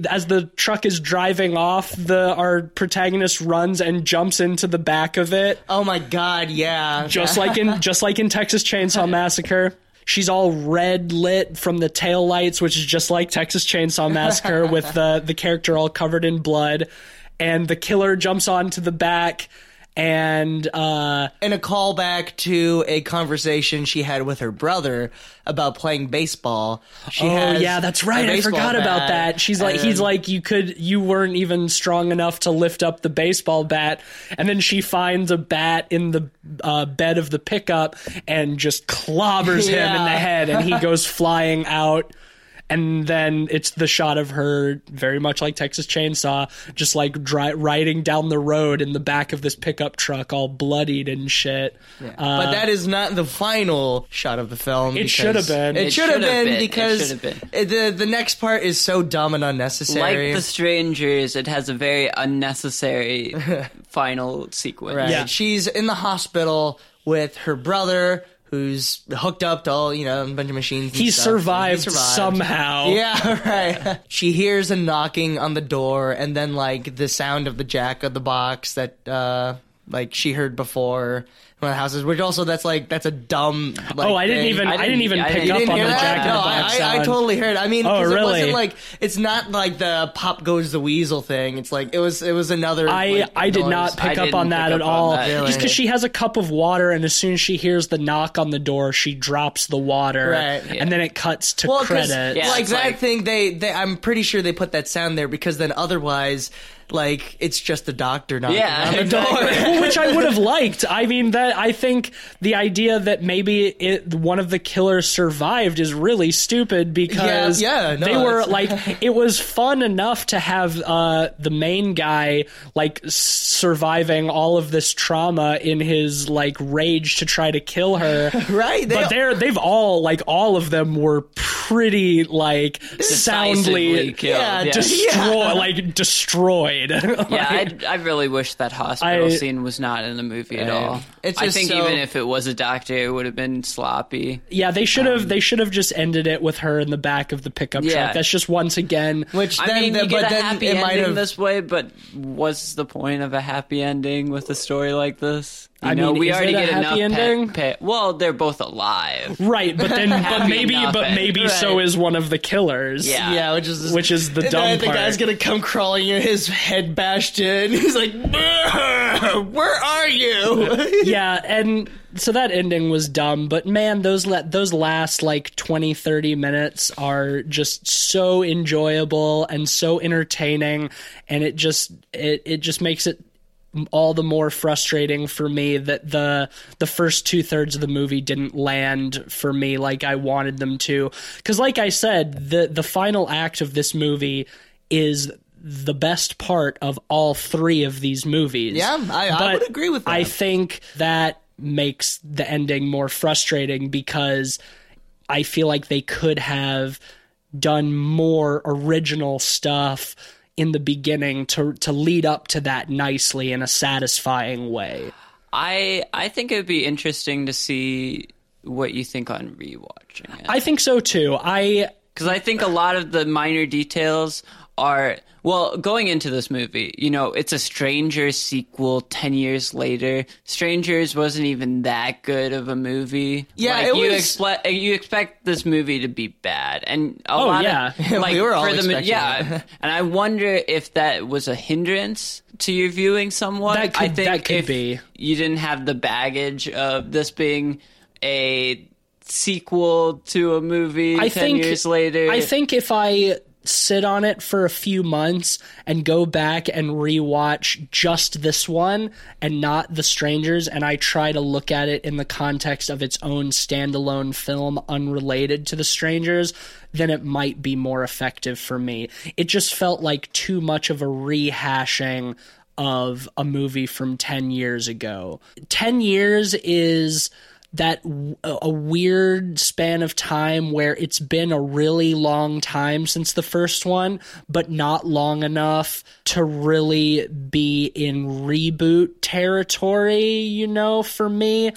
as the truck is driving off the our protagonist runs and jumps into the back of it oh my god, yeah, just like in just like in Texas Chainsaw Massacre. She's all red lit from the tail lights, which is just like Texas Chainsaw Massacre with the the character all covered in blood. and the killer jumps onto the back and uh and a callback to a conversation she had with her brother about playing baseball. She oh yeah that's right. I forgot about that. She's like he's like you could you weren't even strong enough to lift up the baseball bat. And then she finds a bat in the uh, bed of the pickup and just clobbers him in the head and he *laughs* goes flying out and then it's the shot of her very much like Texas Chainsaw just like dri- riding down the road in the back of this pickup truck all bloodied and shit Uh, but that is not the final shot of the film. It should have been. It, It should have been, been. Because should have been. it- the the next part is so dumb and unnecessary. Like the strangers, it has a very unnecessary *laughs* final sequence. Right. Yeah. She's in the hospital with her brother, who's hooked up to all you know a bunch of machines. he survived, He survived. somehow *laughs* Yeah, right. *laughs* she hears a knocking on the door, and then like the sound of the jack of the box that uh like she heard before one of the houses. Which also that's like that's a dumb. Like, oh I didn't thing. even I I didn't, didn't- even I pick didn't- up on the that? Jack in no, the Box I, I totally heard. I mean, Oh, 'cause it really? wasn't like it's not like the pop goes the weasel thing. It's like it was it was another. I, like, I did noise. not pick I up on that pick at on all. that. Really? Just because she has a cup of water, and as soon as she hears the knock on the door, she drops the water, Right. and then it cuts to Well, 'cause, credits. Yeah, like it's that like- thing, they, they I'm pretty sure they put that sound there because then otherwise, like it's just the doctor knocking Yeah, on the *laughs* exactly. door. Which I would have *laughs* liked. I mean, that I think the idea that maybe it, one of the killers survived is really stupid because Yeah, yeah, no, they were it's- like *laughs* it was fun enough to have uh, the main guy like surviving all of this trauma in his like rage to try to kill her. right? They, But they're they've all like all of them were pretty like soundly killed. Yeah, Yeah, just- destroy *laughs* like. Yeah, I, I really wish that hospital I- scene was not in the movie at all. It's I think so- even if it was a doctor, it would have been sloppy. Yeah, they should have. Um, they should have just ended it with her in the back of the pickup Yeah. truck. That's just once again. which I then, mean, the, you but get a then happy might ending have. this way, but what's the point of a happy ending with a story like this? You I know, mean, we is already it a get happy enough pet- ending? pet- well, they're both alive. Right, but then, *laughs* but maybe, but end. maybe so is one of the killers. Yeah. yeah, which is Which is the and dumb then the guy's gonna come crawling in, his head bashed in. *laughs* He's like, "Where are you?" *laughs* yeah, and so that ending was dumb, but man, those let those last like 20 30 minutes are just so enjoyable and so entertaining and it just it it just makes it all the more frustrating for me that the the first two thirds of the movie didn't land for me like I wanted them to. Because, like I said, the the final act of this movie is the best part of all three of these movies. Yeah, I- I would agree with that. I think that makes the ending more frustrating because I feel like they could have done more original stuff in the beginning to to lead up to that nicely in a satisfying way. I I think it would be interesting to see what you think on rewatching it. I think so too. I because I think a lot of the minor details are well going into this movie. You know, it's a Strangers sequel ten years later. Strangers wasn't even that good of a movie. Yeah, like, it you was- expect you expect this movie to be bad, and a Oh, lot yeah. *laughs* of like We were all for the yeah. *laughs* and I wonder if that was a hindrance to your viewing somewhat. That could- I think that could be. You didn't have the baggage of this being a sequel to a movie I 10 think years later. I think if I sit on it for a few months and go back and rewatch just this one and not The Strangers and I try to look at it in the context of its own standalone film unrelated to The Strangers, then it might be more effective for me. It just felt like too much of a rehashing of a movie from 10 years ago. 10 years is that w- a weird span of time where it's been a really long time since the first one, but not long enough to really be in reboot territory, you know, for me.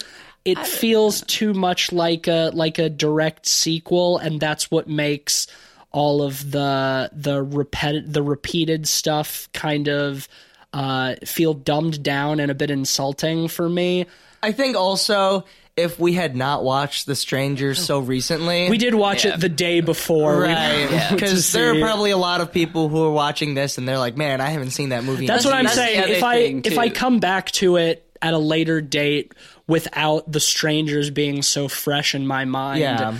It feels too much like a like a direct sequel and that's what makes all of the the repet- the repeated stuff kind of uh, feel dumbed down and a bit insulting for me. I think also if we had not watched The Strangers so recently. We did watch Yeah. it the day before. Right, *laughs* because to there are probably a lot of people who are watching this and they're like, "Man, I haven't seen that movie." in That's what I'm That's saying. If I if I come back to it at a later date without the strangers being so fresh in my mind, Yeah,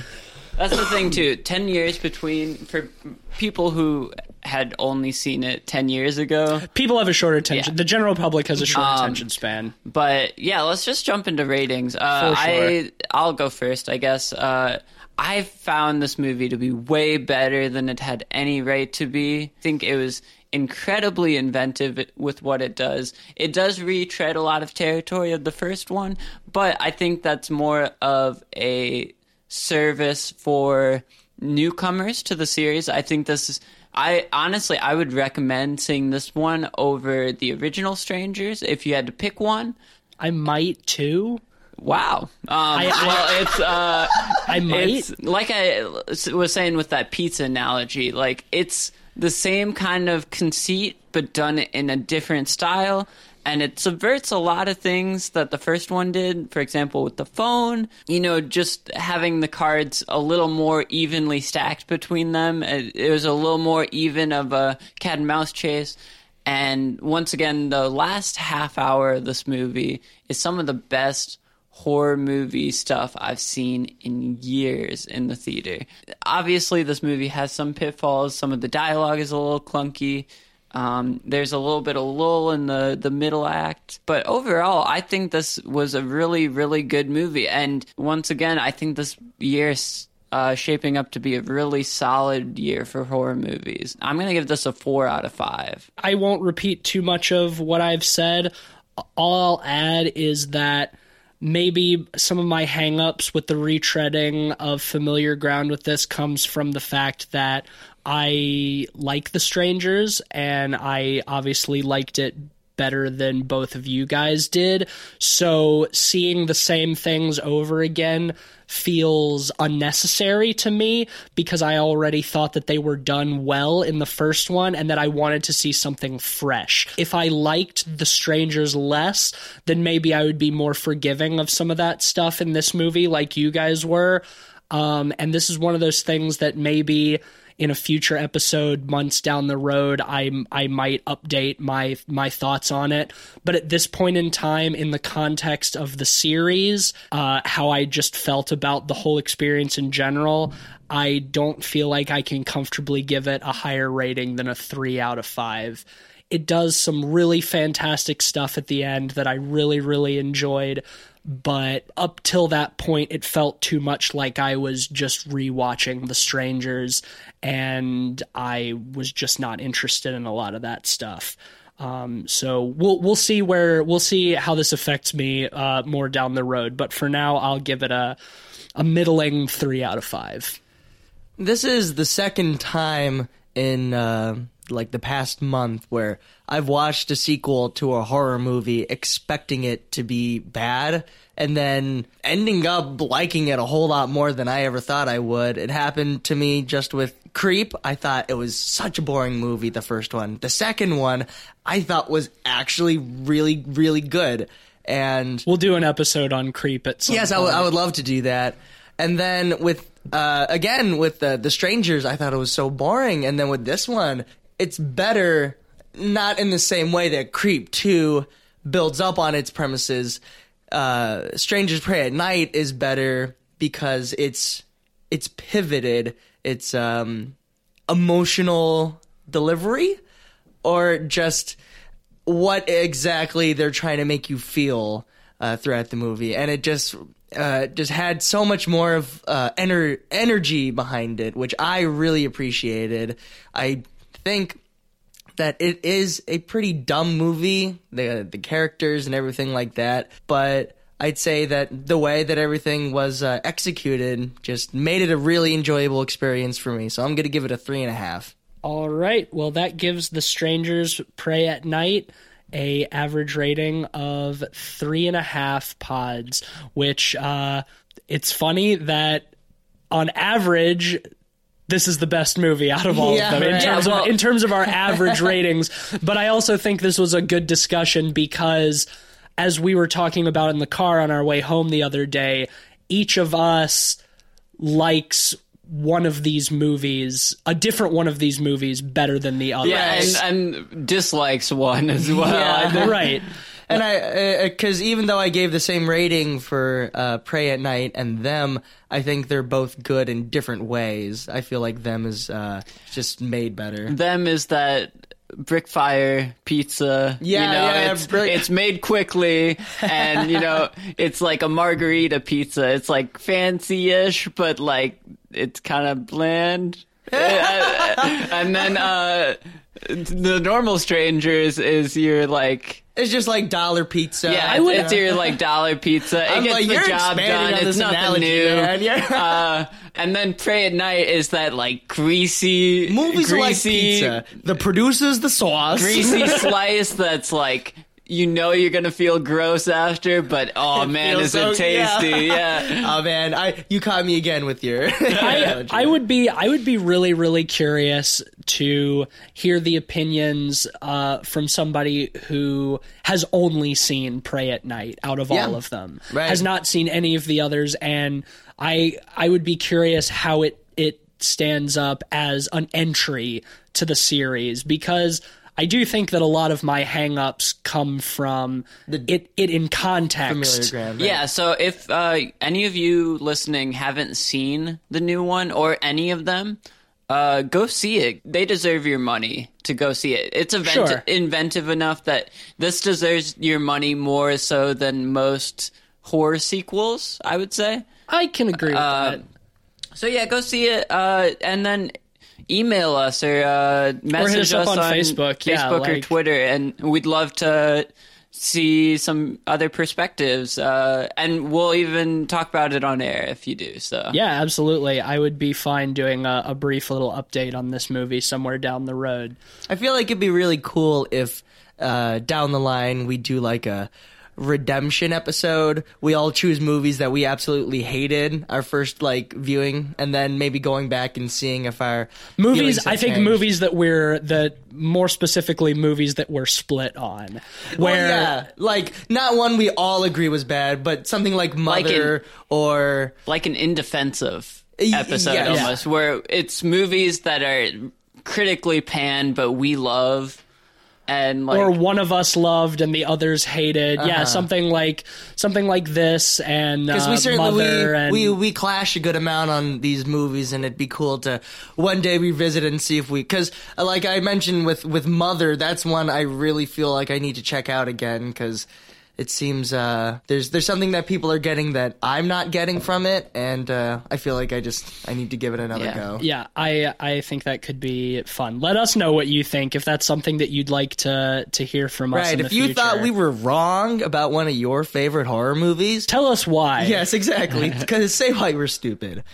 That's the thing too. Ten years between for people who had only seen it ten years ago. people have a short attention. Yeah. The general public has a short Um, attention span. But yeah, let's just jump into ratings. Uh, sure. I I'll go first, I guess. Uh, I found this movie to be way better than it had any right to be. I think it was incredibly inventive with what it does. It does retread a lot of territory of the first one, but I think that's more of a service for newcomers to the series. I think this is. I honestly, I would recommend seeing this one over the original Strangers if you had to pick one. I might too. Wow. Um, well, it's uh, *laughs* I might. it's like I was saying with that pizza analogy. Like it's the same kind of conceit, but done in a different style. And it subverts a lot of things that the first one did. For example, with the phone, you know, just having the cards a little more evenly stacked between them. It, was a little more even of a cat and mouse chase. And once again, the last half hour of this movie is some of the best horror movie stuff I've seen in years in the theater. Obviously, this movie has some pitfalls. Some of the dialogue is a little clunky. Um, there's a little bit of lull in the, the middle act. But overall, I think this was a really, really good movie. And once again, I think this year's uh, shaping up to be a really solid year for horror movies. I'm going to give this a four out of five. I won't repeat too much of what I've said. All I'll add is that maybe some of my hangups with the retreading of familiar ground with this comes from the fact that I like The Strangers and I obviously liked it better than both of you guys did. So seeing the same things over again feels unnecessary to me because I already thought that they were done well in the first one and that I wanted to see something fresh. If I liked The Strangers less, then maybe I would be more forgiving of some of that stuff in this movie like you guys were. Um, and this is one of those things that maybe in a future episode months down the road I I might update my my thoughts on it. But at this point in time in the context of the series uh, how I just felt about the whole experience in general I don't feel like I can comfortably give it a higher rating than a 3 out of 5 it does some really fantastic stuff at the end that I really really enjoyed but up till that point it felt too much like I was just rewatching The Strangers and I was just not interested in a lot of that stuff. Um, so we'll we'll see where we'll see how this affects me uh, more down the road. But for now, I'll give it a a middling three out of five. this is the second time in uh, like the past month where I've watched a sequel to a horror movie expecting it to be bad and then ending up liking it a whole lot more than I ever thought I would. It happened to me just with Creep. I thought it was such a boring movie, the first one. The second one I thought was actually really, really good. And We'll do an episode on Creep at some Yes, I would- I would love to do that. And then with uh, again with the the strangers, I thought it was so boring. And then with this one, it's better, not in the same way that Creep Two builds up on its premises. Uh, Strangers Prey at Night is better because it's it's pivoted. It's um, emotional delivery, or just what exactly they're trying to make you feel uh, throughout the movie, and it just uh, just had so much more of uh, ener- energy behind it, which I really appreciated. I think that it is a pretty dumb movie, the the characters and everything like that, but. I'd say that the way that everything was uh, executed just made it a really enjoyable experience for me. So I'm going to give it a three and a half. All right. Well, that gives The Strangers Prey at Night a average rating of three and a half pods, which uh, it's funny that on average. This is the best movie out of all Yeah, of them in right. terms Yeah, well- of in terms of our *laughs* average ratings. But I also think this was a good discussion because as we were talking about in the car on our way home the other day, each of us likes one of these movies, a different one of these movies, better than the other. Yeah, and, and dislikes one as *laughs* well. Yeah. right. And I, because even though I gave the same rating for uh, Prey at Night and them, I think they're both good in different ways. I feel like them is uh, just made better. Them is that brick fire pizza. Yeah, you know, yeah, it's, brick- it's made quickly, and you know, *laughs* it's like a margarita pizza. It's like fancy-ish, but like it's kind of bland. *laughs* and then uh, the normal strangers is your like It's just like dollar pizza. yeah, I it's, would- it's your like dollar pizza. It I'm gets like, the job done. It's nothing new. *laughs* Uh, and then prey at night is that like greasy Movies are like greasy, pizza. The producer's the sauce. greasy *laughs* slice that's like you know you're gonna feel gross after, but oh man, feels is so- it tasty? Yeah. *laughs* oh man, I you caught me again with your. *laughs* I. I would be I would be really really curious to hear the opinions uh, from somebody who has only seen Prey at Night out of Yeah. all of them, Right. has not seen any of the others, and I I would be curious how it it stands up as an entry to the series because. I do think that a lot of my hangups come from it, it in context. Familiar Graham, right? Yeah, so if uh, any of you listening haven't seen the new one or any of them, uh, go see it. They deserve your money to go see it. It's event- Sure. inventive enough that this deserves your money more so than most horror sequels, I would say. I can agree with that. So yeah, go see it, uh, and then email us or uh, message us us on Facebook, yeah, or like- Twitter, and we'd love to see some other perspectives, uh, and we'll even talk about it on air if you do. So Yeah, absolutely. I would be fine doing a, a brief little update on this movie somewhere down the road. I feel like it'd be really cool if uh, down the line we do like a redemption episode. We all choose movies that we absolutely hated our first like viewing, and then maybe going back and seeing if our Movies, I think changed. movies that we're that more specifically movies that we're split on, Well, where yeah, like not one we all agree was bad, but something like Mother or like an indefensive Y- episode yeah. almost, where it's movies that are critically panned, but we love. And like, or one of us loved and the others hated. Yeah, something like something like this and because uh, we certainly Mother we, and we we clash a good amount on these movies, and it'd be cool to one day revisit and see if we because like I mentioned with with Mother, that's one I really feel like I need to check out again because. It seems uh, there's there's something that people are getting that I'm not getting from it, and uh, I feel like I just I need to give it another Yeah. go. Yeah, I I think that could be fun. Let us know what you think if that's something that you'd like to to hear from us. Right. If you future. thought we were wrong about one of your favorite horror movies, tell us why. yes, exactly. *laughs* Because say why we're stupid.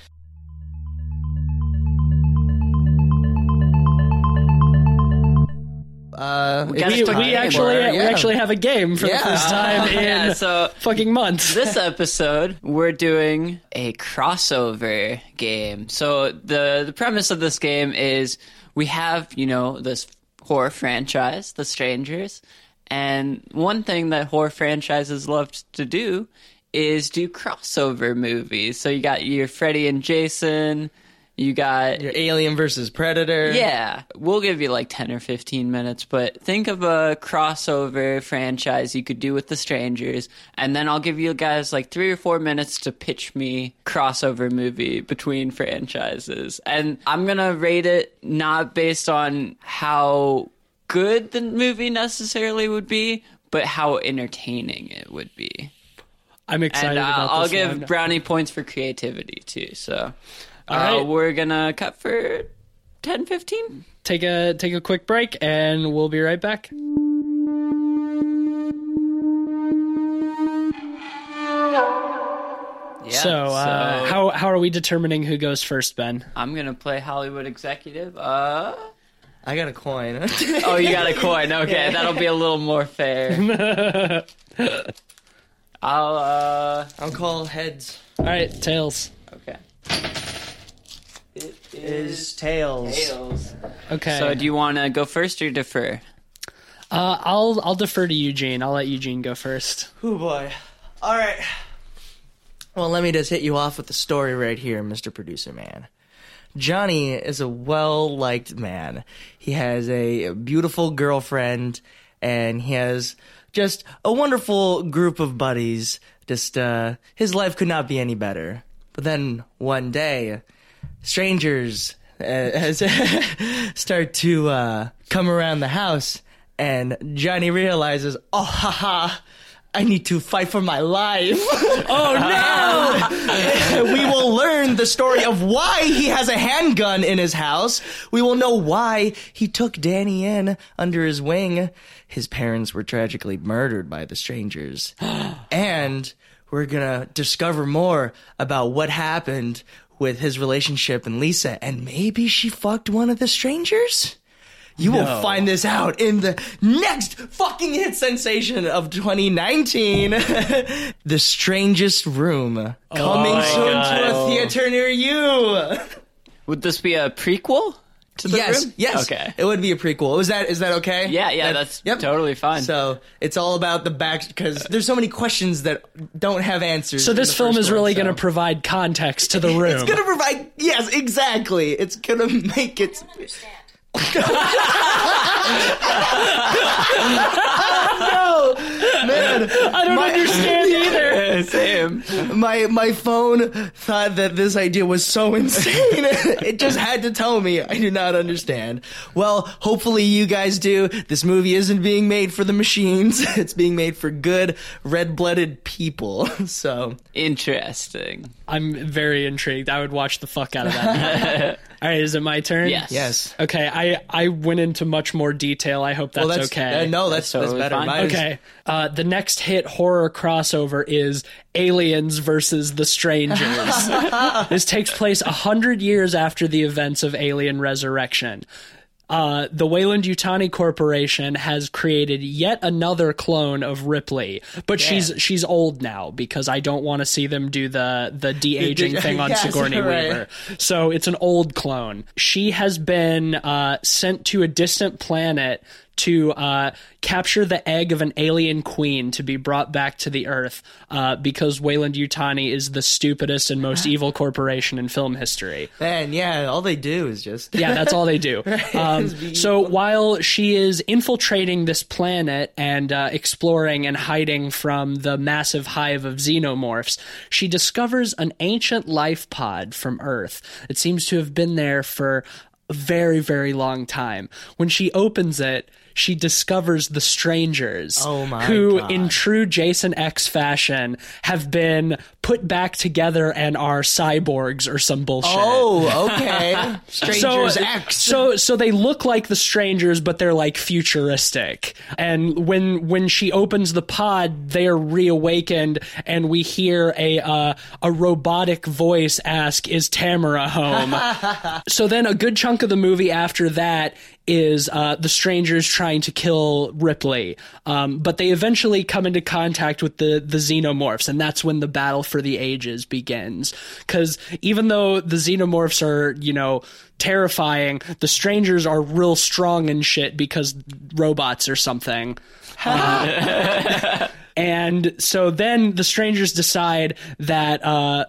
Uh, we, we game actually for- we actually have a game for Yeah. the first time *laughs* in yeah, so fucking months. this *laughs* episode we're doing a crossover game. So the the premise of this game is we have, you know, this horror franchise, The Strangers, and one thing that horror franchises love to do is do crossover movies. So you got your Freddy and Jason, you got your Alien versus Predator. yeah, we'll give you like 10 or 15 minutes, but think of a crossover franchise you could do with the strangers, and then I'll give you guys like three or four minutes to pitch me crossover movie between franchises. And I'm gonna rate it not based on how good the movie necessarily would be, but how entertaining it would be. I'm excited And uh, about I'll give one. brownie points for creativity too. So All uh, we're gonna cut for 10, 15? take a take a quick break and we'll be right back. Yeah, so, uh, so how how are we determining who goes first, Ben? I'm gonna play Hollywood executive. Uh, I got a coin. *laughs* oh, you got a coin. *laughs* Okay, that'll be a little more fair. *laughs* I'll. uh I'll call heads. All right, tails. Okay. It Is tails. tails. Okay. So, do you want to go first or defer? Uh, I'll I'll defer to Eugene. I'll let Eugene go first. Oh boy. All right. Well, let me just hit you off with the story right here, Mr. Producer Man. Johnny is a well liked man. He has a beautiful girlfriend and he has just a wonderful group of buddies. Just, uh, his life could not be any better. But then one day, strangers uh, *laughs* start to uh, come around the house and Johnny realizes, oh, haha, I need to fight for my life. *laughs* oh no! *laughs* we will learn the story of why he has a handgun in his house. We will know why he took Danny in under his wing. His parents were tragically murdered by the strangers. *gasps* and we're gonna discover more about what happened with his relationship and Lisa, and maybe she fucked one of the strangers? You will find this out in the next fucking hit sensation of 2019, *laughs* The Strangest Room, oh coming my soon God. to a theater near you. Would this be a prequel to the yes, room? yes, Okay. it would be a prequel. Is that is that okay? Yeah, yeah, That- that's totally fine. So it's all about the back because there's so many questions that don't have answers. So this film is one, really so. going to provide context to the *laughs* room. It's gonna provide yes, exactly. It's gonna make it. understand. no, man. I don't understand *laughs* *laughs* either. Same. my my phone thought that this idea was so *laughs* insane. it just had to tell me I do not understand. Well, hopefully you guys do. This movie isn't being made for the machines. *laughs* It's being made for good red-blooded people. *laughs* So, Interesting. I'm very intrigued. I would watch the fuck out of that. All right, is it my turn? Yes. yes. Okay, I I went into much more detail. I hope that's, well, that's okay. uh, no, that's That's that's, better. fine. Mine Okay. Uh, the next hit horror crossover is Aliens versus the Strangers. *laughs* this takes place a hundred years after the events of Alien Resurrection. Uh, the Weyland Yutani Corporation has created yet another clone of Ripley, but she's she's old now because I don't want to see them do the the de aging *laughs* thing on Yes, Sigourney right. Weaver. So it's an old clone. She has been uh, sent to a distant planet to uh, capture the egg of an alien queen to be brought back to the Earth uh, because Weyland Yutani is the stupidest and most *laughs* evil corporation in film history. Man, yeah, all they do is just Yeah, that's all they do. *laughs* Um, so while she is infiltrating this planet and uh, exploring and hiding from the massive hive of xenomorphs, she discovers an ancient life pod from Earth. It seems to have been there for a very, very long time. When she opens it, she discovers the strangers Oh my who God. in true Jason X fashion have been put back together and are cyborgs or some bullshit. Oh, *laughs* okay. Strangers so, X. So so they look like the strangers, but they're like futuristic. And when when she opens the pod, they are reawakened, and we hear a uh, a robotic voice ask, "Is Tamara home?" *laughs* so then a good chunk of the movie after that is uh, the strangers trying to kill Ripley, um, but they eventually come into contact with the the xenomorphs, and that's when the battle for the ages begins. Because even though the xenomorphs are, you know, terrifying, the strangers are real strong and shit because robots or something. *laughs* And so then the strangers decide that uh,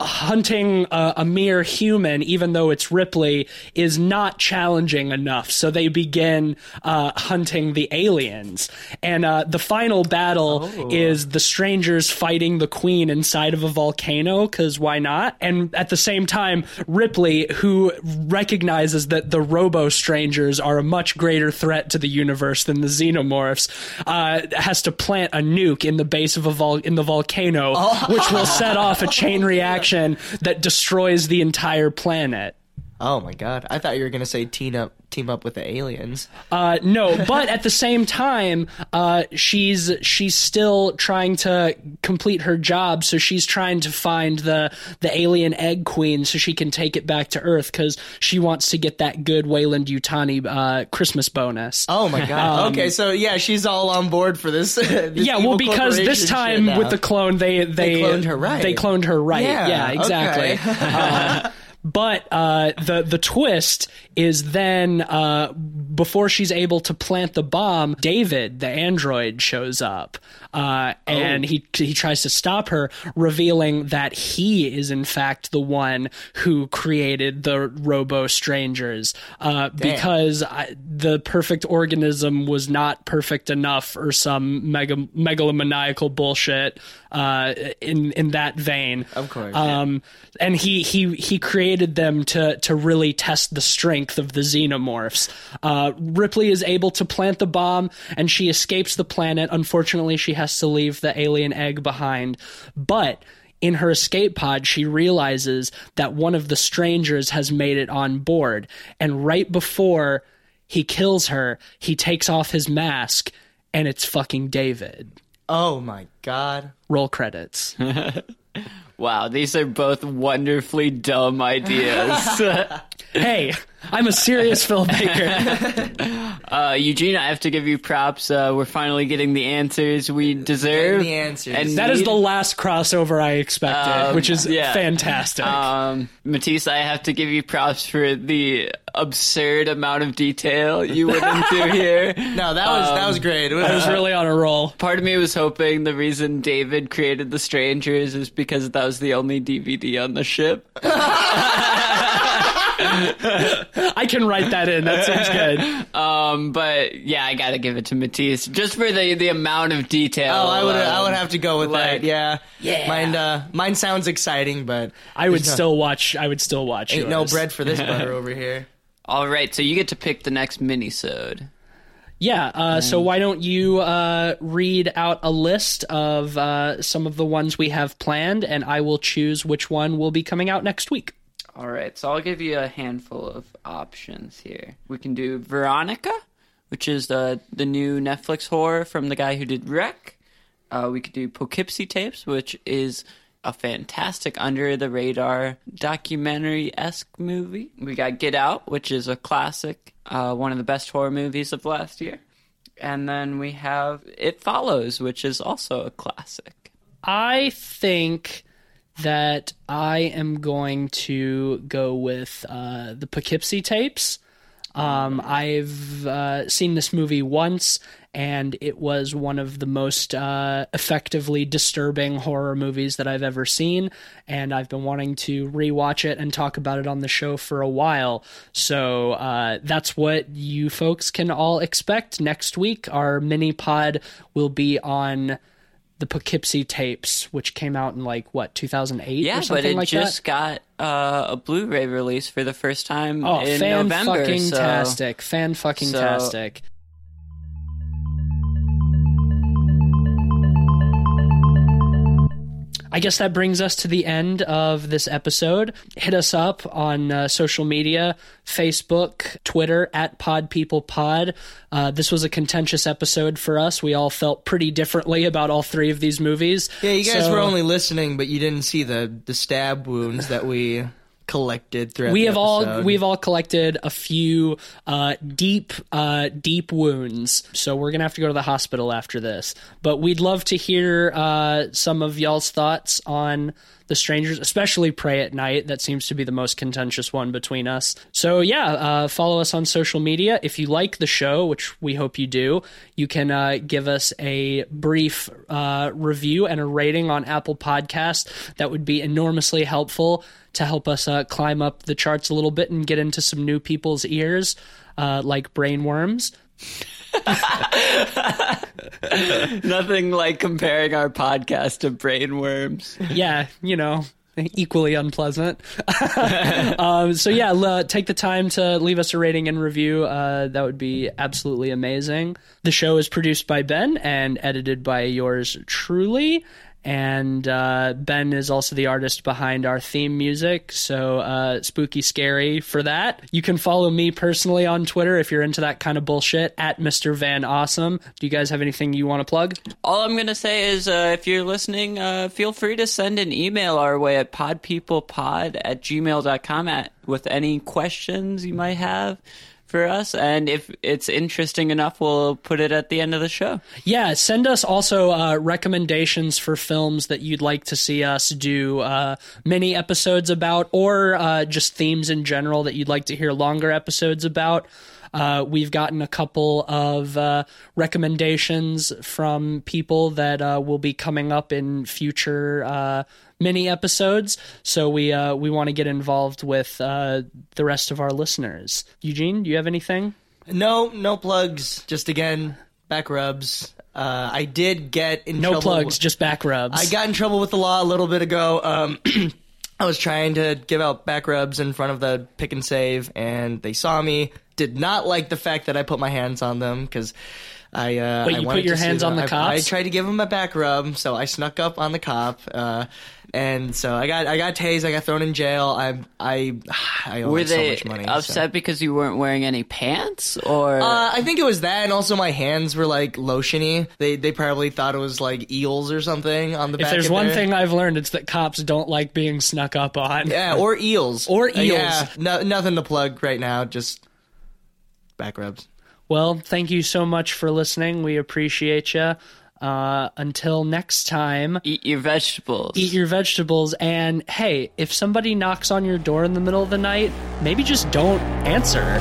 hunting a, a mere human, even though it's Ripley, is not challenging enough. So they begin uh, hunting the aliens. And uh, the final battle is the strangers fighting the queen inside of a volcano, because why not? And at the same time, Ripley, who recognizes that the robo strangers are a much greater threat to the universe than the xenomorphs, uh, has to plant a nuke in the base of a vol- in the volcano, which will set off a chain *laughs* reaction that destroys the entire planet. Oh my god! I thought you were gonna say up, team up with the aliens. Uh, no, but at the same time, uh, she's she's still trying to complete her job. So she's trying to find the the alien egg queen so she can take it back to Earth because she wants to get that good Weyland Yutani uh, Christmas bonus. Oh my god! okay, so yeah, she's all on board for this. *laughs* this Um, yeah, well, because this time with the clone, they they, cloned her right. They cloned her right. Yeah, Yeah, exactly. okay. *laughs* But uh, the the twist is then uh, before she's able to plant the bomb, David, the android, shows up. Uh, and he he tries to stop her, revealing that he is in fact the one who created the robo strangers. Uh, because I, the perfect organism was not perfect enough, or some mega, megalomaniacal bullshit. Uh, in in that vein, Of course, yeah. Um, and he he he created them to to really test the strength of the xenomorphs. Uh, Ripley is able to plant the bomb, and she escapes the planet. Unfortunately, she has to leave the alien egg behind, but. In her escape pod, she realizes that one of the strangers has made it on board. And right before he kills her, he takes off his mask, and it's fucking David. Oh my god. Roll credits. *laughs* Wow, these are both wonderfully dumb ideas. *laughs* hey, I'm a serious filmmaker. *laughs* uh, Eugene, I have to give you props. Uh, we're finally getting the answers we deserve. the answers. And That is need. the last crossover I expected, Um, which is yeah. fantastic. Um, Matisse, I have to give you props for the absurd amount of detail you went *laughs* into here. no, that was that was great. It was, I was really on a roll. Part of me was hoping the reason David created The Strangers is because that was the only DVD on the ship. *laughs* I can write that in. That sounds good. Um, but yeah, I gotta give it to Matisse just for the the amount of detail. Oh, I would I um, would have to go with like- that. Yeah. Yeah. Mine uh mine sounds exciting, but I would no- still watch. I would still watch. ain't no bread for this butter over *laughs* here. All right, so you get to pick the next minisode. Yeah. Uh, so why don't you uh, read out a list of uh, some of the ones we have planned, and I will choose which one will be coming out next week. All right, so I'll give you a handful of options here. We can do Veronica, which is the the new Netflix horror from the guy who did REC. Uh, we could do Poughkeepsie Tapes, which is a fantastic under the radar documentary esque movie. We got Get Out, which is a classic, uh, one of the best horror movies of last year. And then we have It Follows, which is also a classic. I think that I am going to go with uh, the Poughkeepsie tapes. Um, I've uh, seen this movie once, and it was one of the most uh, effectively disturbing horror movies that I've ever seen. And I've been wanting to rewatch it and talk about it on the show for a while. So uh, that's what you folks can all expect next week. Our mini pod will be on the Poughkeepsie tapes, which came out in like what 2008 Yeah, or but something it like just got uh, a Blu-ray release for the first time. Oh, in fan November. fucking so- Fan fucking tastic! I guess that brings us to the end of this episode. Hit us up on uh, social media Facebook, Twitter, at Pod People Pod. Uh, this was a contentious episode for us. We all felt pretty differently about all three of these movies. Yeah, you guys So- were only listening, but you didn't see the the stab wounds that we collected throughout. we have all we've all collected a few uh, deep uh, deep wounds so we're gonna have to go to the hospital after this but we'd love to hear uh, some of y'all's thoughts on the strangers especially prey at night that seems to be the most contentious one between us. So yeah uh, follow us on social media. If you like the show which we hope you do you can uh, give us a brief uh, review and a rating on apple podcast. That would be enormously helpful to help us uh, climb up the charts a little bit and get into some new people's ears, uh, like brainworms. *laughs* Nothing like comparing our podcast to brainworms. Yeah, you know, equally unpleasant. *laughs* um, so yeah, l- take the time to leave us a rating and review. Uh, that would be absolutely amazing. The show is produced by Ben and edited by yours truly. And uh, Ben is also the artist behind our theme music, so uh, spooky scary for that. You can follow me personally on Twitter if you're into that kind of bullshit at Mr. Van Awesome. Do you guys have anything you want to plug? All I'm gonna say is, uh, if you're listening, uh, feel free to send an email our way at podpeoplepod at gmail.com at, with any questions you might have for us. And if it's interesting enough, we'll put it at the end of the show. Yeah, send us also uh, recommendations for films that you'd like to see us do uh, mini episodes about, or uh, just themes in general that you'd like to hear longer episodes about. Uh, we've gotten a couple of uh, recommendations from people that uh, will be coming up in future uh, mini episodes. So we uh, we want to get involved with uh, the rest of our listeners. Eugene, do you have anything? No, no plugs. Just again, back rubs. Uh, I did get in trouble. No plugs, just back rubs. I got in trouble with the law a little bit ago. Um, *clears throat* I was trying to give out back rubs in front of the Pick 'n Save, and they saw me. Did not like the fact that I put my hands on them because I. Uh, Wait, I you wanted put your hands on the I- cops? I tried to give him a back rub, so I snuck up on the cop, uh, and so I got I got tased. I got thrown in jail. I I I owe Were like so they much money. so. upset because you weren't wearing any pants, or Uh, I think it was that, and also my hands were like lotiony. They they probably thought it was like eels or something on the back. if there's of one their- thing I've learned, it's that cops don't like being snuck up on. yeah, or eels, Or Uh, yeah, eels. no, nothing to plug right now. Just back rubs. Well, thank you so much for listening. We appreciate you. Uh, until next time, eat your vegetables. eat your vegetables. And hey, if somebody knocks on your door in the middle of the night, maybe just don't answer.